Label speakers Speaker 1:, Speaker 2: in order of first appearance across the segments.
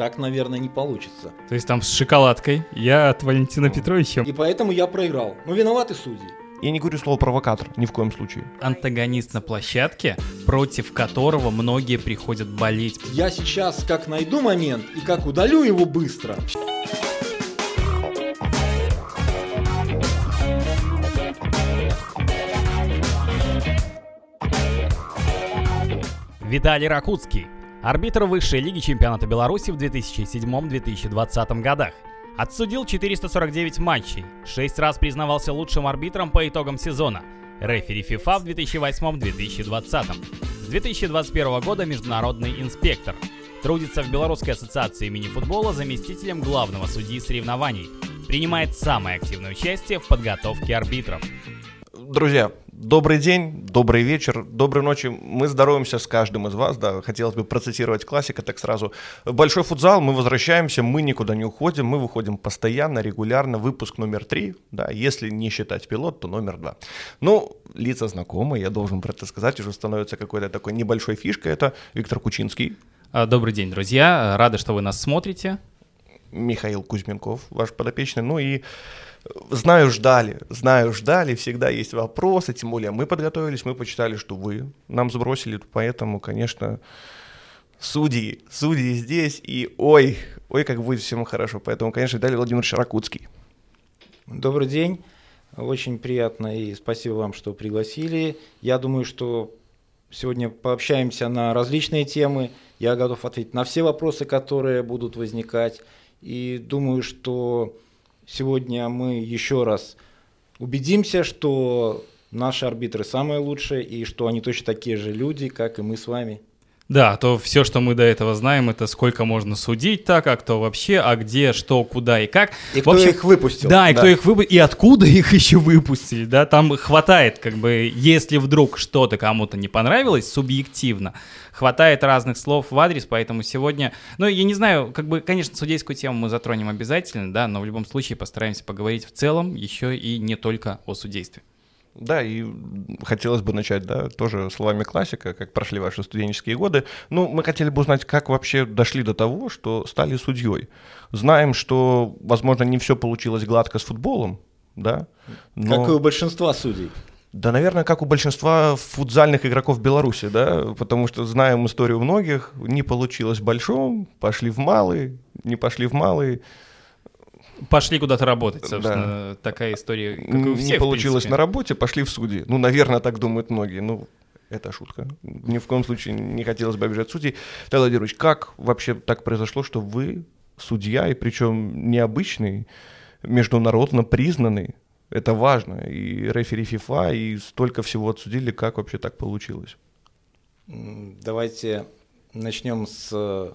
Speaker 1: так, наверное, не получится.
Speaker 2: То есть там с шоколадкой, я от Валентина Петровича.
Speaker 1: И поэтому я проиграл. Но виноваты судьи.
Speaker 3: Я не говорю слово провокатор, ни в коем случае.
Speaker 2: Антагонист на площадке, против которого многие приходят болеть.
Speaker 1: Я сейчас как найду момент и как удалю его быстро.
Speaker 2: Виталий Ракутский, арбитр высшей лиги чемпионата Беларуси в 2007-2020 годах. Отсудил 449 матчей, 6 раз признавался лучшим арбитром по итогам сезона, рефери FIFA в 2008-2020. С 2021 года международный инспектор. Трудится в Белорусской ассоциации мини-футбола заместителем главного судьи соревнований. Принимает самое активное участие в подготовке арбитров.
Speaker 3: Друзья, добрый день, добрый вечер, доброй ночи. Мы здороваемся с каждым из вас, да, хотелось бы процитировать классика так сразу. Большой футзал, мы возвращаемся, мы никуда не уходим, мы выходим постоянно, регулярно, выпуск номер три, да, если не считать пилот, то номер два. Ну, лица знакомые, я должен про это сказать, уже становится какой-то такой небольшой фишкой, это Виктор Кучинский.
Speaker 2: А, добрый день, друзья, рады, что вы нас смотрите.
Speaker 3: Михаил Кузьменков, ваш подопечный, ну и Знаю, ждали, знаю, ждали, всегда есть вопросы, тем более мы подготовились, мы почитали, что вы нам сбросили, поэтому, конечно, судьи, судьи здесь, и ой, ой, как будет всем хорошо, поэтому, конечно, Виталий Владимирович Ракутский.
Speaker 1: Добрый день, очень приятно и спасибо вам, что пригласили. Я думаю, что сегодня пообщаемся на различные темы, я готов ответить на все вопросы, которые будут возникать, и думаю, что Сегодня мы еще раз убедимся, что наши арбитры самые лучшие и что они точно такие же люди, как и мы с вами.
Speaker 2: Да, то все, что мы до этого знаем, это сколько можно судить так, а кто вообще, а где, что, куда и как.
Speaker 1: И кто общем, их выпустил.
Speaker 2: Да, и да. кто их выпустил, и откуда их еще выпустили, да, там хватает, как бы, если вдруг что-то кому-то не понравилось субъективно, хватает разных слов в адрес, поэтому сегодня, ну, я не знаю, как бы, конечно, судейскую тему мы затронем обязательно, да, но в любом случае постараемся поговорить в целом еще и не только о судействе.
Speaker 3: Да, и хотелось бы начать, да, тоже словами классика, как прошли ваши студенческие годы. Ну, мы хотели бы узнать, как вообще дошли до того, что стали судьей. Знаем, что, возможно, не все получилось гладко с футболом, да.
Speaker 1: Но... Как и у большинства судей.
Speaker 3: Да, наверное, как у большинства футзальных игроков Беларуси, да, потому что знаем историю многих, не получилось в большом, пошли в малый, не пошли в малый,
Speaker 2: Пошли куда-то работать, собственно, да. такая история, как и у всех,
Speaker 3: Не получилось на работе, пошли в суде. Ну, наверное, так думают многие. Ну, это шутка. Ни в коем случае не хотелось бы обижать судей. Виталий Владимирович, как вообще так произошло, что вы судья, и причем необычный, международно признанный, это важно, и рефери ФИФА, и столько всего отсудили, как вообще так получилось?
Speaker 1: Давайте начнем с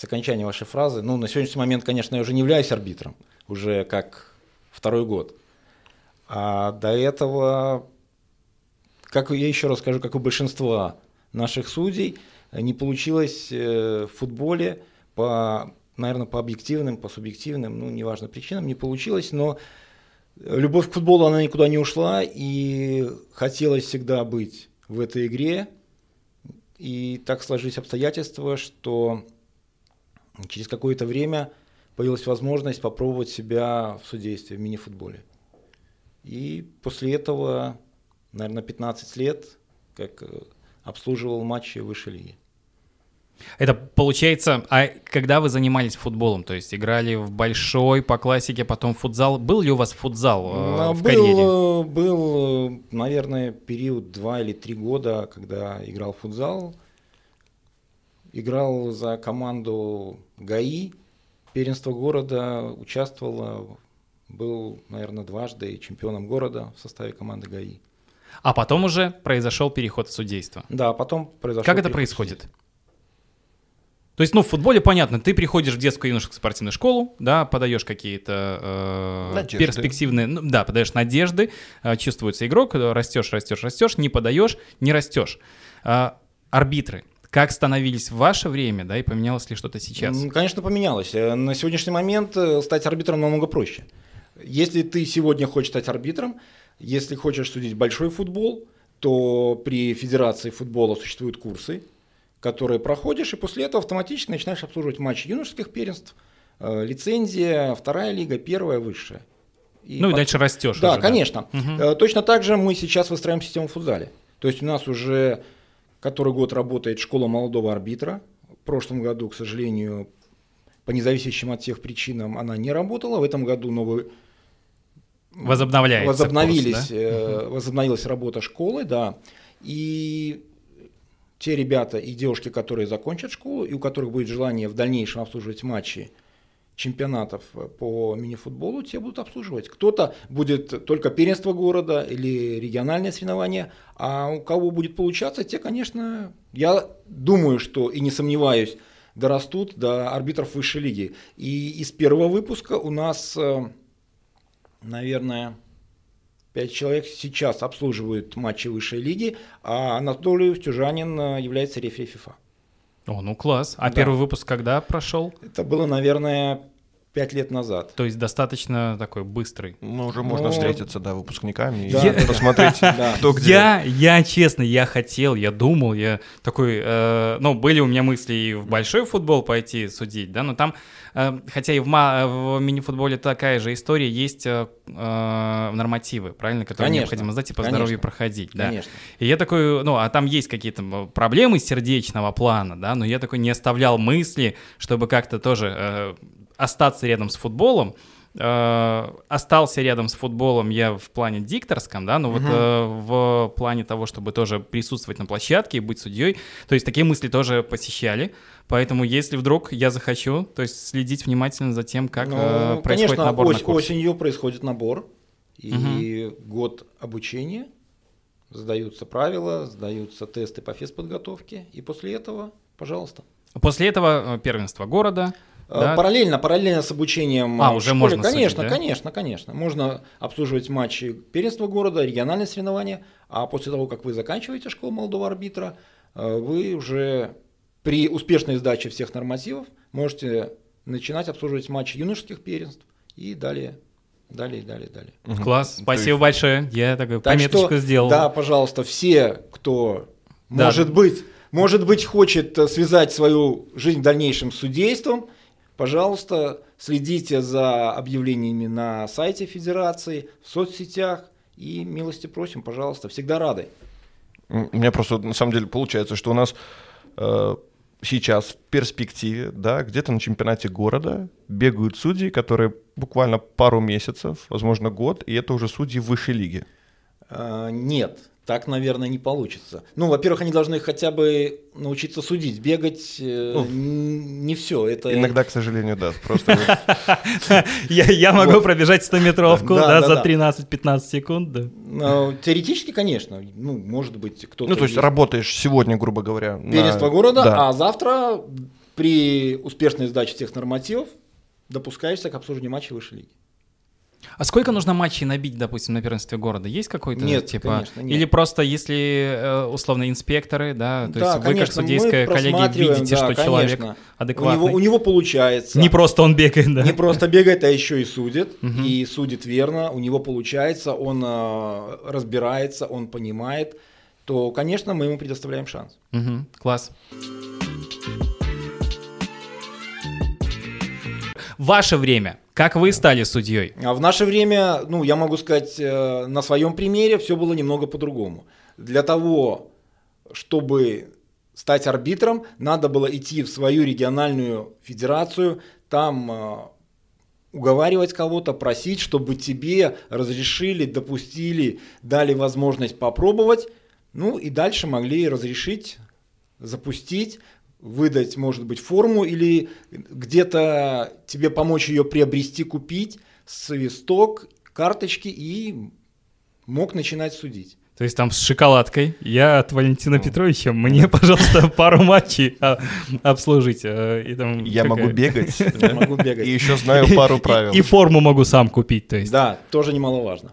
Speaker 1: с окончания вашей фразы. Ну, на сегодняшний момент, конечно, я уже не являюсь арбитром, уже как второй год. А до этого, как я еще раз скажу, как у большинства наших судей, не получилось э, в футболе по, наверное, по объективным, по субъективным, ну, неважно причинам, не получилось, но любовь к футболу, она никуда не ушла, и хотелось всегда быть в этой игре, и так сложились обстоятельства, что через какое-то время появилась возможность попробовать себя в судействе, в мини-футболе. И после этого, наверное, 15 лет, как э, обслуживал матчи высшей лиги.
Speaker 2: Это получается, а когда вы занимались футболом, то есть играли в большой по классике, потом футзал, был ли у вас футзал э, в был, карьере?
Speaker 1: Э, был, наверное, период два или три года, когда играл в футзал. Играл за команду ГАИ, первенство города, участвовал, был, наверное, дважды чемпионом города в составе команды ГАИ.
Speaker 2: А потом уже произошел переход в судейство.
Speaker 1: Да, потом произошел.
Speaker 2: Как это происходит? То есть, ну, в футболе понятно, ты приходишь в детскую юношескую спортивную школу, да, подаешь какие-то э, перспективные, ну, да, подаешь надежды, э, чувствуется игрок, растешь, растешь, растешь, не подаешь, не растешь. Э, арбитры, как становились в ваше время, да, и поменялось ли что-то сейчас?
Speaker 1: Конечно, поменялось. Э, на сегодняшний момент э, стать арбитром намного проще. Если ты сегодня хочешь стать арбитром, если хочешь судить большой футбол, то при Федерации футбола существуют курсы, которые проходишь, и после этого автоматически начинаешь обслуживать матчи юношеских первенств, э, лицензия, вторая лига, первая, высшая.
Speaker 2: И ну под... и дальше растешь.
Speaker 1: Да, уже, конечно. Да. Угу. Точно так же мы сейчас выстраиваем систему в футзале. То есть у нас уже который год работает школа молодого арбитра. В прошлом году, к сожалению, по независящим от всех причинам она не работала. В этом году новый
Speaker 2: Возобновляется
Speaker 1: возобновились, курс, да? э, возобновилась работа школы, да. И те ребята и девушки, которые закончат школу и у которых будет желание в дальнейшем обслуживать матчи чемпионатов по мини-футболу, те будут обслуживать. Кто-то будет только первенство города или региональное соревнование, а у кого будет получаться, те, конечно, я думаю, что и не сомневаюсь, дорастут до арбитров высшей лиги. И из первого выпуска у нас, э, наверное, пять человек сейчас обслуживают матчи высшей лиги, а Анатолий Устюжанин э, является рефери ФИФА.
Speaker 2: О, ну класс. А да. первый выпуск когда прошел?
Speaker 1: Это было, наверное, пять лет назад.
Speaker 2: То есть достаточно такой быстрый.
Speaker 3: Ну, уже можно ну, встретиться, да, выпускниками да, и посмотреть, кто где.
Speaker 2: Я, я, честно, я хотел, я думал, я такой, э, ну, были у меня мысли и в большой футбол пойти судить, да, но там, э, хотя и в, в мини-футболе такая же история, есть э, э нормативы, правильно, которые конечно, необходимо знать и по конечно, здоровью проходить, да. Конечно. И я такой, ну, а там есть какие-то проблемы сердечного плана, да, но я такой не оставлял мысли, чтобы как-то тоже э, остаться рядом с футболом. Э, остался рядом с футболом я в плане дикторском, да, но угу. вот э, в плане того, чтобы тоже присутствовать на площадке и быть судьей, то есть такие мысли тоже посещали. Поэтому, если вдруг я захочу, то есть следить внимательно за тем, как ну, э, происходит
Speaker 1: конечно,
Speaker 2: набор
Speaker 1: ось,
Speaker 2: на курс.
Speaker 1: осенью происходит набор и угу. год обучения, сдаются правила, сдаются тесты по физподготовке, и после этого, пожалуйста.
Speaker 2: После этого э, первенство города.
Speaker 1: Э, да? Параллельно, параллельно с обучением
Speaker 2: а, уже школе, можно
Speaker 1: конечно,
Speaker 2: судить, да?
Speaker 1: конечно, конечно. Можно обслуживать матчи первенства города, региональные соревнования, а после того, как вы заканчиваете школу молодого арбитра, э, вы уже при успешной сдаче всех нормативов можете начинать обслуживать матчи юношеских первенств и далее Далее, далее, далее.
Speaker 2: Угу. Класс, спасибо есть... большое. Я такую так пометочку что, сделал.
Speaker 1: Да, пожалуйста, все, кто да. может быть, может быть, хочет э, связать свою жизнь в дальнейшем с судейством, Пожалуйста, следите за объявлениями на сайте Федерации, в соцсетях и милости просим, пожалуйста, всегда рады.
Speaker 3: У меня просто на самом деле получается, что у нас э, сейчас в перспективе, да, где-то на чемпионате города бегают судьи, которые буквально пару месяцев, возможно, год, и это уже судьи высшей лиги.
Speaker 1: Э, нет, так, наверное, не получится. Ну, во-первых, они должны хотя бы научиться судить, бегать э, ну, не все. Это...
Speaker 3: Иногда, к сожалению, да. Просто...
Speaker 2: Я могу пробежать 100-метровку за 13-15 секунд.
Speaker 1: Ну, теоретически, конечно. Ну, может быть, кто-то...
Speaker 3: Ну, то есть работаешь сегодня, грубо говоря.
Speaker 1: Первенство города, а завтра при успешной сдаче всех нормативов допускаешься к обслуживанию матча высшей лиги.
Speaker 2: А сколько нужно матчей набить, допустим, на первенстве города? Есть какой-то
Speaker 1: нет,
Speaker 2: типа?
Speaker 1: Конечно, нет.
Speaker 2: Или просто если э, условно инспекторы, да, то да, есть вы как судейская коллегия видите, да, что конечно. человек адекватный.
Speaker 1: У него, у него получается.
Speaker 2: Не просто он бегает, да.
Speaker 1: Не просто бегает, а еще и судит. Угу. И судит верно, у него получается, он э, разбирается, он понимает, то, конечно, мы ему предоставляем шанс.
Speaker 2: Угу. Класс. Ваше время. Как вы стали судьей?
Speaker 1: А в наше время, ну, я могу сказать, э, на своем примере все было немного по-другому. Для того, чтобы стать арбитром, надо было идти в свою региональную федерацию, там э, уговаривать кого-то, просить, чтобы тебе разрешили, допустили, дали возможность попробовать, ну и дальше могли разрешить, запустить, выдать, может быть, форму или где-то тебе помочь ее приобрести, купить, свисток, карточки и мог начинать судить.
Speaker 2: То есть там с шоколадкой. Я от Валентина ну. Петровича. Мне, пожалуйста, пару матчей а, обслужить. А, и там
Speaker 3: я могу бегать. Я могу бегать. И еще знаю пару правил.
Speaker 2: И форму могу сам купить. То есть.
Speaker 1: Да, тоже немаловажно.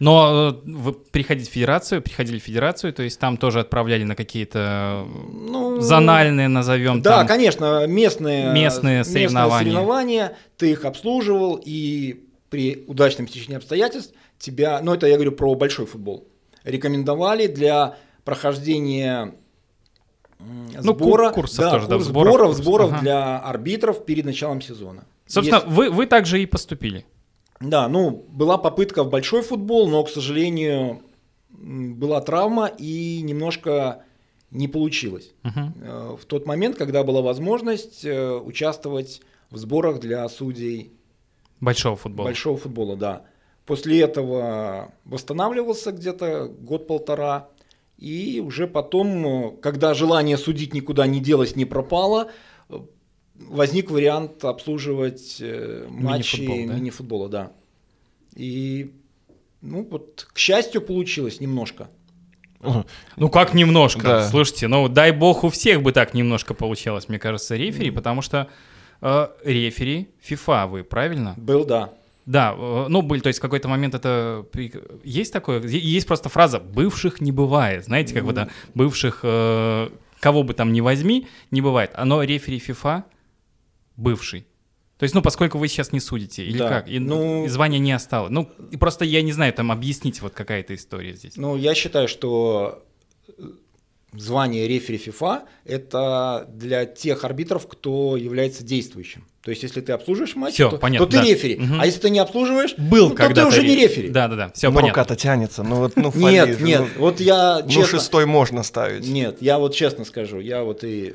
Speaker 2: Но э, вы приходите в федерацию, приходили в федерацию, то есть там тоже отправляли на какие-то ну, зональные, назовем.
Speaker 1: Да, там, конечно, местные,
Speaker 2: местные соревнования.
Speaker 1: местные соревнования, ты их обслуживал, и при удачном стечении обстоятельств тебя, ну это я говорю про большой футбол, рекомендовали для прохождения
Speaker 2: Ну,
Speaker 1: сбора,
Speaker 2: курсов
Speaker 1: да,
Speaker 2: тоже, да,
Speaker 1: курс
Speaker 2: сборов,
Speaker 1: сборов,
Speaker 2: курс.
Speaker 1: сборов
Speaker 2: Ага.
Speaker 1: для арбитров перед началом сезона.
Speaker 2: Собственно,
Speaker 1: Есть-
Speaker 2: вы, вы также и поступили.
Speaker 1: Да, ну, была попытка в большой футбол, но, к сожалению, была травма и немножко не получилось. Э, В тот момент, когда была возможность э, участвовать в сборах для судей
Speaker 2: Большого футбола.
Speaker 1: большого футбола, да. После этого восстанавливался где-то год-полтора. И уже потом, э, когда желание судить никуда не делось, не пропало, возник вариант обслуживать э, матчи
Speaker 2: Мини-футбол, да?
Speaker 1: мини-футбола, да. И, ну вот, к счастью, получилось немножко.
Speaker 2: Ну как немножко?
Speaker 3: Да.
Speaker 2: Слушайте, ну дай бог у всех бы так немножко получалось, мне кажется, рефери, потому что э, рефери FIFA вы, правильно?
Speaker 1: Был, да.
Speaker 2: Да, э, ну были, то есть в какой-то момент это есть такое, есть просто фраза «бывших не бывает», знаете, как бы да, бывших э, кого бы там ни возьми, не бывает. Оно рефери FIFA бывший. То есть, ну, поскольку вы сейчас не судите, или
Speaker 1: Да,
Speaker 2: как, и,
Speaker 1: ну-
Speaker 2: и звания не осталось. Ну, и просто я не знаю, там объяснить вот какая-то история здесь.
Speaker 1: Ну, я считаю, что э, звание рефери ФИФА – это для тех арбитров, кто является действующим. То есть, если ты обслуживаешь матч,
Speaker 2: Всё,
Speaker 1: то,
Speaker 2: понятно,
Speaker 1: то ты
Speaker 2: да.
Speaker 1: рефери.
Speaker 2: Мгм.
Speaker 1: А если ты не обслуживаешь,
Speaker 2: Был
Speaker 1: ну, то ты уже не рефери.
Speaker 2: Да, да, да. Все
Speaker 3: ну,
Speaker 2: понятно.
Speaker 3: рука-то тянется. Ну вот, ну,
Speaker 1: Нет, нет,
Speaker 3: ну,
Speaker 1: вот я
Speaker 3: ну,
Speaker 1: честно...
Speaker 3: шестой можно ставить.
Speaker 1: Нет, я вот честно скажу, я вот и э,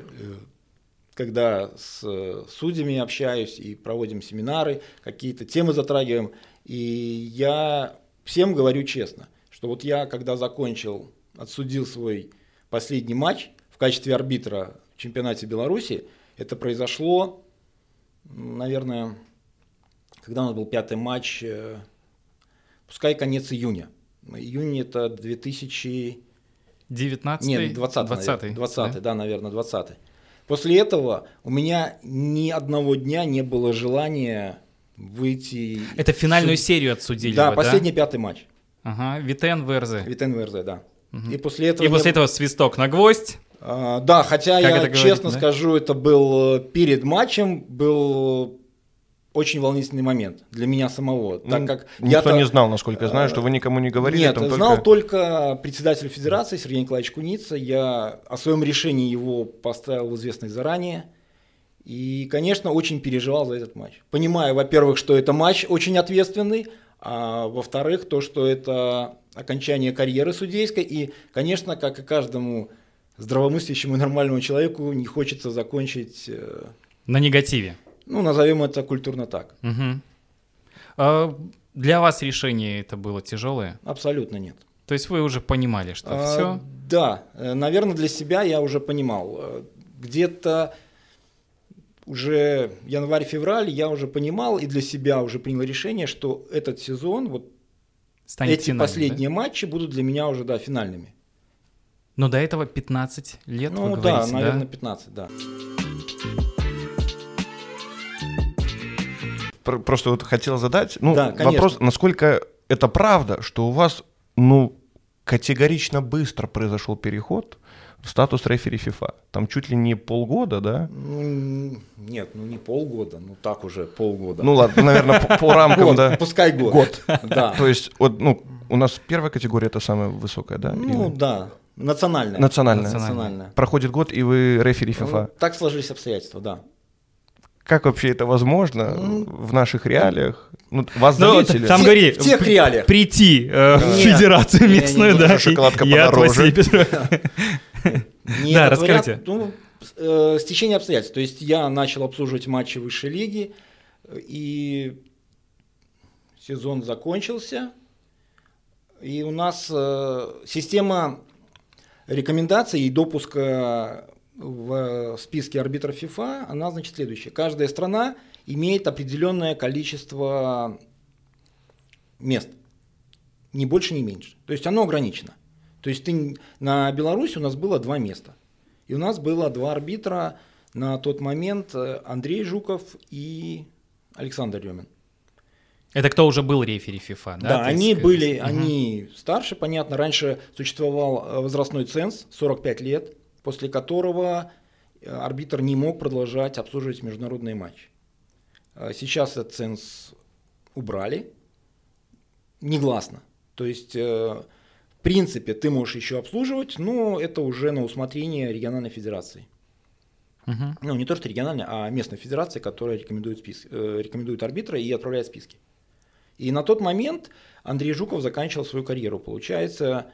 Speaker 1: когда с э, судьями общаюсь и проводим семинары, какие-то темы затрагиваем, и я всем говорю честно, что вот я, когда закончил, отсудил свой последний матч в качестве арбитра в чемпионате Беларуси, это произошло, наверное, когда у нас был пятый матч, э, пускай конец июня. Июнь это 2000...
Speaker 2: 19
Speaker 1: Нет, 20
Speaker 2: 20
Speaker 1: 20 да? наверное, 20 После этого у меня ни одного дня не было желания выйти...
Speaker 2: Это финальную
Speaker 1: суд-
Speaker 2: серию отсудили
Speaker 1: Да,
Speaker 2: вы,
Speaker 1: последний пятый матч.
Speaker 2: Ага, Витен Верзе.
Speaker 1: Витен ВРЗ, да.
Speaker 2: Мгм.
Speaker 1: И после этого...
Speaker 2: И после этого свисток на гвоздь.
Speaker 1: А, да, хотя
Speaker 2: Как
Speaker 1: я
Speaker 2: это говорит,
Speaker 1: честно
Speaker 2: да?
Speaker 1: скажу, это был э, перед матчем, был очень волнительный момент для меня самого, так
Speaker 3: Ну,
Speaker 1: как
Speaker 3: Никто
Speaker 1: я-то-
Speaker 3: не знал, насколько я знаю, что вы никому не говорили.
Speaker 1: Нет,
Speaker 3: там
Speaker 1: знал
Speaker 3: только...
Speaker 1: только председатель федерации Сергей Николаевич Куница. Я о своем решении его поставил в известность заранее. И, конечно, очень переживал за этот матч. Понимая, во-первых, что это матч очень ответственный, а во-вторых, то, что это окончание карьеры судейской. И, конечно, как и каждому здравомыслящему и нормальному человеку, не хочется закончить, э,
Speaker 2: На негативе.
Speaker 1: Ну, назовем это культурно так.
Speaker 2: Мгм. А, Для вас решение это было тяжелое?
Speaker 1: Абсолютно нет.
Speaker 2: То есть вы уже понимали, что
Speaker 1: А,
Speaker 2: все?
Speaker 1: Да, наверное, для себя я уже понимал. Э, Где-то уже январь-февраль я уже понимал и для себя уже принял решение, что этот сезон, вот
Speaker 2: Станет
Speaker 1: эти
Speaker 2: финальным,
Speaker 1: последние
Speaker 2: да?
Speaker 1: матчи будут для меня уже, да, финальными.
Speaker 2: Но до этого 15 лет,
Speaker 1: ну да,
Speaker 2: говорите, да?
Speaker 1: наверное, 15, да.
Speaker 3: Просто вот хотел задать, ну,
Speaker 1: Да, конечно.
Speaker 3: вопрос, насколько это правда, что у вас, ну, категорично быстро произошел переход в статус рефери FIFA? Там чуть ли не полгода, да?
Speaker 1: Ну, нет, ну не полгода, ну так уже полгода.
Speaker 3: Ну ладно, наверное, по, по рамкам,
Speaker 1: Год,
Speaker 3: да.
Speaker 1: пускай год.
Speaker 3: Год.
Speaker 1: Да.
Speaker 3: То есть, вот, ну, у нас первая категория это самая высокая, да?
Speaker 1: Ну
Speaker 3: Или-
Speaker 1: да, национальная.
Speaker 3: Национальная.
Speaker 1: Национальная.
Speaker 3: Проходит год, и вы рефери
Speaker 1: Ну,
Speaker 3: FIFA.
Speaker 1: так сложились обстоятельства, да.
Speaker 3: Как вообще это возможно
Speaker 1: Ну,
Speaker 3: в наших реалиях? Ну, вас
Speaker 2: Ну,
Speaker 3: заметили?
Speaker 2: там говори,
Speaker 1: в тех реалиях.
Speaker 2: прийти э, в
Speaker 1: Нет.
Speaker 2: федерацию местную, да.
Speaker 3: шоколадка
Speaker 2: Я
Speaker 3: подороже.
Speaker 2: Да, расскажите.
Speaker 1: ну, с- э, стечение обстоятельств. То есть я начал обслуживать матчи высшей лиги, и сезон закончился. И у нас э, система рекомендаций и допуска в списке арбитров ФИФА, она значит следующая. Каждая страна имеет определенное количество мест. Ни больше, ни меньше. То есть оно ограничено. То есть ты, на Беларуси у нас было два места. И у нас было два арбитра на тот момент э, Андрей Жуков и Александр Ремин.
Speaker 2: Это кто уже был рефери FIFA, да?
Speaker 1: Да, они
Speaker 2: э,
Speaker 1: были,
Speaker 2: мгм.
Speaker 1: они старше, понятно. Раньше существовал э, возрастной ценз 45 лет, после которого э, арбитр не мог продолжать обслуживать международные матчи. Э, Сейчас этот ценз убрали негласно. То есть э, принципе, ты можешь еще обслуживать, но это уже на усмотрение региональной федерации.
Speaker 2: Мгм.
Speaker 1: Ну, не то, что региональной, а местной федерации, которая рекомендует, спис... рекомендует арбитра и отправляет списки. И на тот момент Андрей Жуков заканчивал свою карьеру. Получается,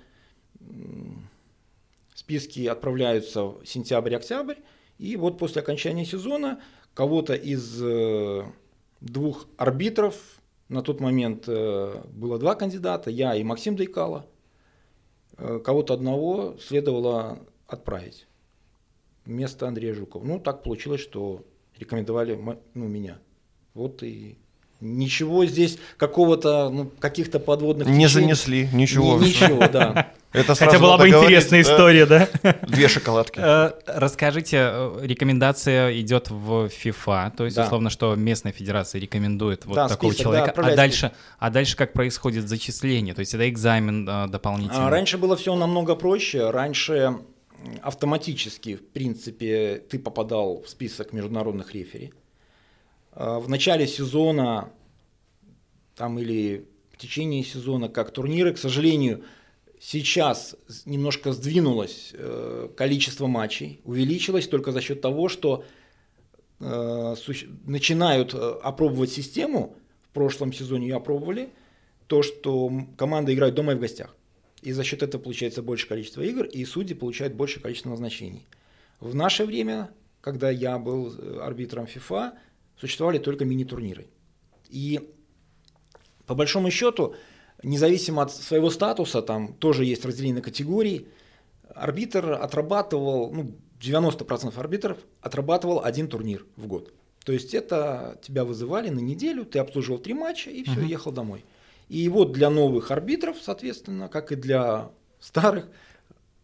Speaker 1: списки отправляются в сентябрь-октябрь, и вот после окончания сезона кого-то из э, двух арбитров, на тот момент э, было два кандидата, я и Максим Дайкало, э, кого-то одного следовало отправить вместо Андрея Жукова. Ну, так получилось, что рекомендовали ну, меня. Вот и ничего здесь какого-то, ну, каких-то подводных
Speaker 3: Не
Speaker 1: течений.
Speaker 3: занесли, ничего.
Speaker 1: Ни- ничего, да.
Speaker 3: Это
Speaker 2: Хотя была бы
Speaker 3: говорить,
Speaker 2: интересная
Speaker 3: да?
Speaker 2: история, да?
Speaker 3: Две шоколадки.
Speaker 2: Э, Расскажите, э, рекомендация идет в FIFA, то есть
Speaker 1: Да.
Speaker 2: условно, что местная федерация рекомендует вот
Speaker 1: Да,
Speaker 2: такого
Speaker 1: список, да,
Speaker 2: человека, а дальше, а дальше как происходит зачисление? То есть это экзамен э, дополнительный?
Speaker 1: А раньше было все намного проще. Раньше автоматически, в принципе, ты попадал в список международных рефери. А В начале сезона там или в течение сезона, как турниры, к сожалению, сейчас немножко сдвинулось э, количество матчей, увеличилось только за счет того, что э, начинают э, опробовать систему. В прошлом сезоне ее опробовали. То, что м, команды играют дома и в гостях. И за счет этого получается больше количество игр, и судьи получают большее количество назначений. В наше время, когда я был э, арбитром FIFA, существовали только мини-турниры. И по большому счету, независимо от своего статуса, там тоже есть разделение на категории, арбитр отрабатывал, ну, 90% арбитров отрабатывал один турнир в год. То есть это тебя вызывали на неделю, ты обслуживал три матча и все,
Speaker 2: Мгм.
Speaker 1: ехал домой. И вот для новых арбитров, соответственно, как и для старых,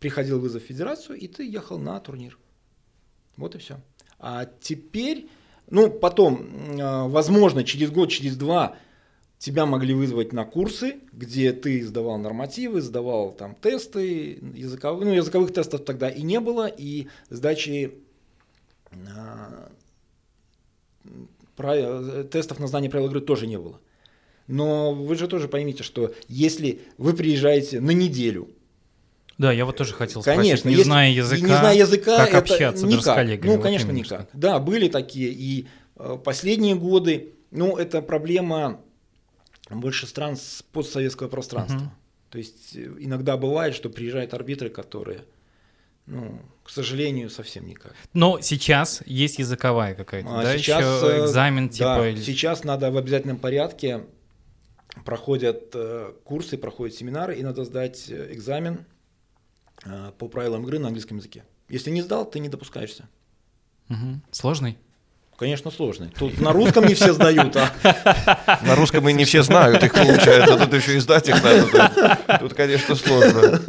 Speaker 1: приходил вызов в федерацию, и ты ехал на турнир. Вот и все. А теперь, ну, потом, э, возможно, через год, через два тебя могли вызвать на курсы, где ты сдавал нормативы, сдавал там тесты языковые, ну, языковых тестов тогда и не было, и сдачи а, правил- тестов на знание правил игры тоже не было. Но вы же тоже поймите, что если вы приезжаете на неделю,
Speaker 2: Да, я вот тоже хотел
Speaker 1: Конечно,
Speaker 2: спросить, не
Speaker 1: если-
Speaker 2: зная языка,
Speaker 1: не зная языка,
Speaker 2: как
Speaker 1: это
Speaker 2: общаться даже с
Speaker 1: никак.
Speaker 2: коллегами?
Speaker 1: Ну,
Speaker 2: Вот
Speaker 1: конечно,
Speaker 2: именно
Speaker 1: никак.
Speaker 2: что.
Speaker 1: Да, были такие. И э, последние годы, ну, это проблема больше стран с постсоветского пространства.
Speaker 2: Мгм.
Speaker 1: То есть э, иногда бывает, что приезжают арбитры, которые, ну, к сожалению, совсем никак.
Speaker 2: Но сейчас есть языковая какая-то,
Speaker 1: А
Speaker 2: да,
Speaker 1: сейчас,
Speaker 2: еще
Speaker 1: э,
Speaker 2: экзамен
Speaker 1: да,
Speaker 2: типа... или-
Speaker 1: сейчас надо в обязательном порядке проходят курсы, проходят семинары, и надо сдать экзамен по правилам игры на английском языке. Если не сдал, ты не допускаешься.
Speaker 2: Мгм. Сложный?
Speaker 1: Конечно, сложный. Тут на русском не все сдают, а
Speaker 3: На русском и не все знают их, получается. Тут еще и сдать их надо. Тут, тут, конечно, сложно.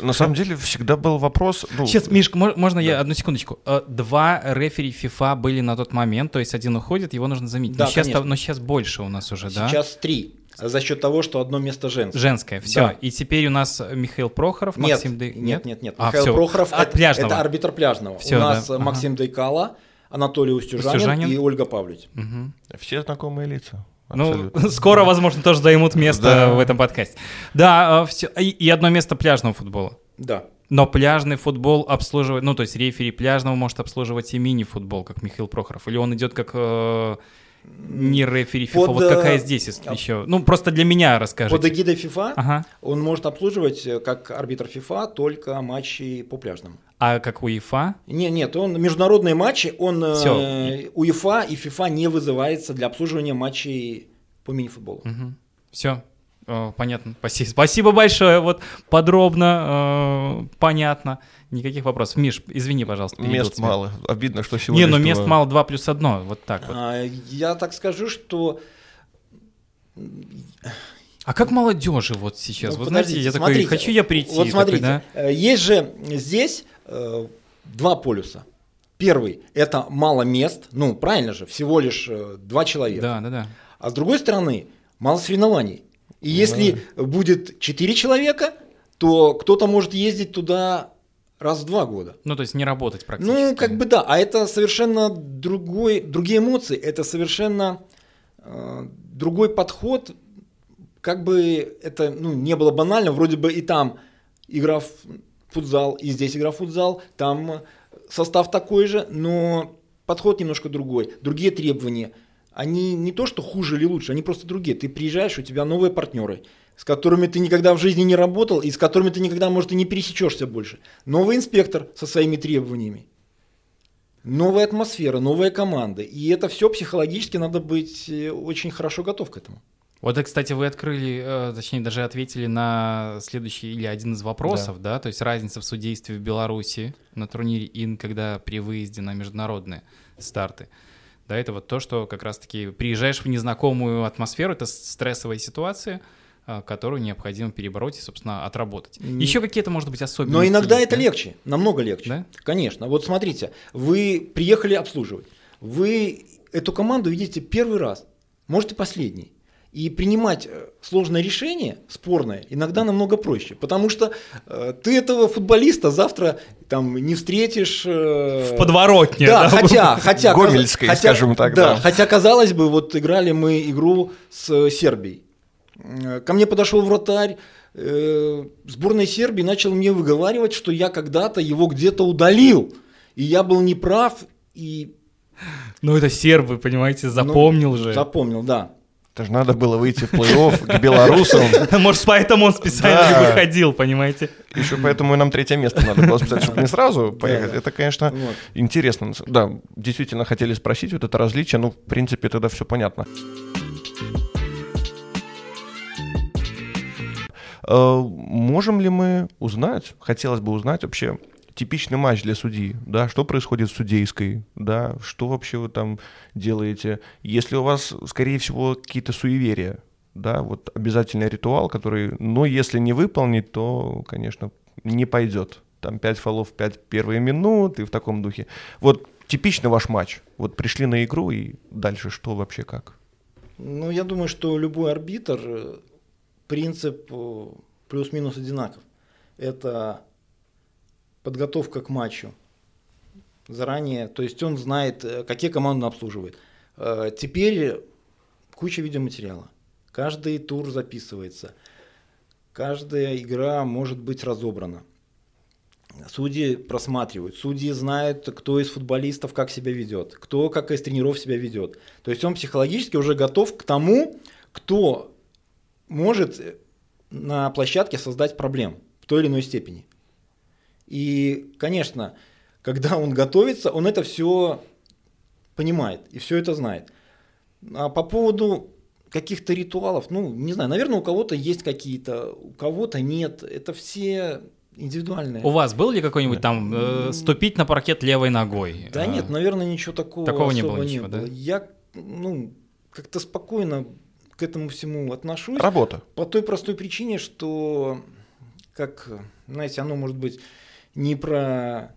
Speaker 3: На самом деле всегда был вопрос... ну,
Speaker 2: Сейчас, Мишка, мо- можно я одну секундочку? Э, Два рефери FIFA были на тот момент, то есть один уходит, его нужно заменить.
Speaker 1: Да,
Speaker 2: но, сейчас,
Speaker 1: конечно.
Speaker 2: но сейчас больше у нас уже, да?
Speaker 1: сейчас три. За счет того, что одно место женское.
Speaker 2: Женское, все.
Speaker 1: Да.
Speaker 2: И теперь у нас Михаил Прохоров,
Speaker 1: Нет,
Speaker 2: Максим Ды-
Speaker 1: нет, нет, нет.
Speaker 2: А,
Speaker 1: Михаил
Speaker 2: всё.
Speaker 1: Прохоров
Speaker 2: От
Speaker 1: это,
Speaker 2: пляжного.
Speaker 1: это арбитр пляжного.
Speaker 2: Всё,
Speaker 1: У нас
Speaker 2: да,
Speaker 1: э,
Speaker 2: ага.
Speaker 1: Максим Дайкала, Анатолий Устюжанин,
Speaker 2: Устюжанин.
Speaker 1: и Ольга Павлють.
Speaker 2: Мгм.
Speaker 3: Все знакомые лица.
Speaker 2: Ну,
Speaker 3: Абсолютно.
Speaker 2: скоро, возможно, тоже займут место
Speaker 3: Да.
Speaker 2: в этом подкасте. Да, все. И, и одно место пляжного футбола.
Speaker 1: Да.
Speaker 2: Но пляжный футбол обслуживает, ну, то есть рефери пляжного может обслуживать и мини-футбол, как Михаил Прохоров. Или он идет как э, не рефери FIFA.
Speaker 1: Под,
Speaker 2: вот какая
Speaker 1: э,
Speaker 2: здесь есть
Speaker 1: а-
Speaker 2: еще? Ну, просто для меня расскажите.
Speaker 1: Под эгидой FIFA
Speaker 2: Ага.
Speaker 1: он может обслуживать, э, как арбитр FIFA, только матчи по пляжным.
Speaker 2: А как УЕФА?
Speaker 1: Не, нет, он международные матчи, он э,
Speaker 2: Всё.
Speaker 1: УЕФА и ФИФА не вызывается для обслуживания матчей по мини-футболу.
Speaker 2: Все. понятно. Спасибо. Спасибо большое. Вот подробно, э, понятно. Никаких вопросов. Миш, извини, пожалуйста.
Speaker 3: Мест
Speaker 2: тебя.
Speaker 3: мало. Обидно, что сегодня...
Speaker 2: Не, ну
Speaker 3: что-
Speaker 2: мест мало 2 плюс 1. Вот так вот.
Speaker 1: А, я так скажу, что
Speaker 2: А как молодежи вот сейчас?
Speaker 1: Ну,
Speaker 2: Вы знаете, я такой,
Speaker 1: смотрите.
Speaker 2: хочу я прийти.
Speaker 1: Вот
Speaker 2: такой,
Speaker 1: смотрите,
Speaker 2: да?
Speaker 1: э, есть же здесь э, два полюса. Первый – это мало мест, ну правильно же, всего лишь э, два человека.
Speaker 2: Да, да, да.
Speaker 1: А с другой стороны, мало соревнований. И если будет четыре человека, то кто-то может ездить туда раз в два года.
Speaker 2: Ну, то есть не работать практически.
Speaker 1: Ну, как бы да, а это совершенно другой, другие эмоции, это совершенно э, другой подход как бы это ну, не было банально, вроде бы и там игра в футзал, и здесь игра в футзал, там состав такой же, но подход немножко другой, другие требования. Они не то, что хуже или лучше, они просто другие. Ты приезжаешь, у тебя новые партнеры, с которыми ты никогда в жизни не работал и с которыми ты никогда, может, и не пересечешься больше. Новый инспектор со своими требованиями. Новая атмосфера, новая команда. И это все психологически надо быть э, очень хорошо готов к этому.
Speaker 2: Вот, кстати, вы открыли, э, точнее, даже ответили на следующий или один из вопросов, да, да? то есть разница в судействе в Беларуси на турнире ИН, когда при выезде на международные старты. Да, это вот то, что как раз-таки приезжаешь в незнакомую атмосферу, это стрессовая ситуация, которую необходимо перебороть и, собственно, отработать. Еще какие-то, может быть, особенности.
Speaker 1: Но иногда
Speaker 2: есть,
Speaker 1: это да? легче, намного легче. Да? Конечно. Вот смотрите, вы приехали обслуживать, вы эту команду видите первый раз, может и последний. И принимать э, сложное решение, спорное, иногда намного проще. Потому что э, ты этого футболиста завтра там не встретишь... Э,
Speaker 2: в подворотне.
Speaker 1: Да, да? хотя... хотя
Speaker 3: Гомельской, хотя, скажем так.
Speaker 1: Да, да, хотя, казалось бы, вот играли мы игру с э, Сербией. Ко мне подошел вратарь э, сборной Сербии, начал мне выговаривать, что я когда-то его где-то удалил. И я был неправ, и...
Speaker 2: Ну, это сербы, понимаете, запомнил ну, же.
Speaker 1: Запомнил, да.
Speaker 3: Это же надо было выйти в плей-офф к белорусам.
Speaker 2: Может, поэтому он специально не выходил, понимаете?
Speaker 3: Еще поэтому и нам третье место надо было списать, чтобы не сразу поехать. Это, конечно, интересно. Да, действительно хотели спросить вот это различие, ну, в принципе, тогда все понятно. Можем ли мы узнать, хотелось бы узнать вообще, типичный матч для судьи, да, что происходит в судейской, да, что вообще вы там делаете, если у вас, скорее всего, какие-то суеверия, да, вот обязательный ритуал, который, но если не выполнить, то, конечно, не пойдет. Там 5 фолов, 5 первые минуты в таком духе. Вот типичный ваш матч. Вот пришли на игру и дальше что вообще как?
Speaker 1: Ну, я думаю, что любой арбитр, э, принцип э, плюс-минус одинаков. Это подготовка к матчу заранее, то есть он знает, э, какие команды он обслуживает. Э, теперь куча видеоматериала. Каждый тур записывается. Каждая игра может быть разобрана. Судьи просматривают, судьи знают, кто из футболистов как себя ведет, кто как из тренеров себя ведет. То есть он психологически уже готов к тому, кто может на площадке создать проблем в той или иной степени. И, конечно, когда он готовится, он это все понимает и все это знает. А по поводу каких-то ритуалов, ну, не знаю, наверное, у кого-то есть какие-то, у кого-то нет. Это все индивидуальные.
Speaker 2: У вас был ли какой-нибудь там э, ступить на паркет левой ногой?
Speaker 1: Да а, нет, наверное, ничего такого,
Speaker 2: такого не было. Ничего,
Speaker 1: не было.
Speaker 2: Да?
Speaker 1: Я, ну, как-то спокойно к этому всему отношусь.
Speaker 3: Работа.
Speaker 1: По той простой причине, что, как, знаете, оно может быть не про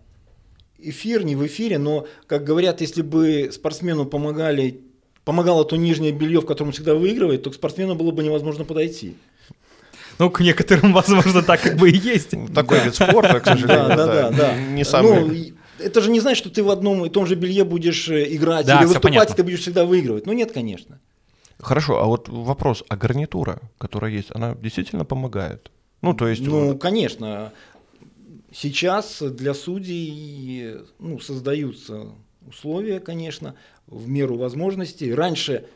Speaker 1: эфир, не в эфире, но, как говорят, если бы спортсмену помогали, помогало то нижнее белье, в котором он всегда выигрывает, то к спортсмену было бы невозможно подойти.
Speaker 2: Ну, к некоторым, возможно, так как бы и есть.
Speaker 3: Такой вид спорта, к сожалению,
Speaker 1: да, да, да. Не самый... Ну, это же не значит, что ты в одном и том же белье будешь э, играть или выступать, и ты будешь всегда выигрывать. Ну, нет, конечно.
Speaker 3: Хорошо, а вот вопрос, а гарнитура, которая есть, она действительно помогает?
Speaker 1: Ну, то есть... Ну, конечно. Сейчас для судей ну, создаются условия, конечно, в меру возможностей. Раньше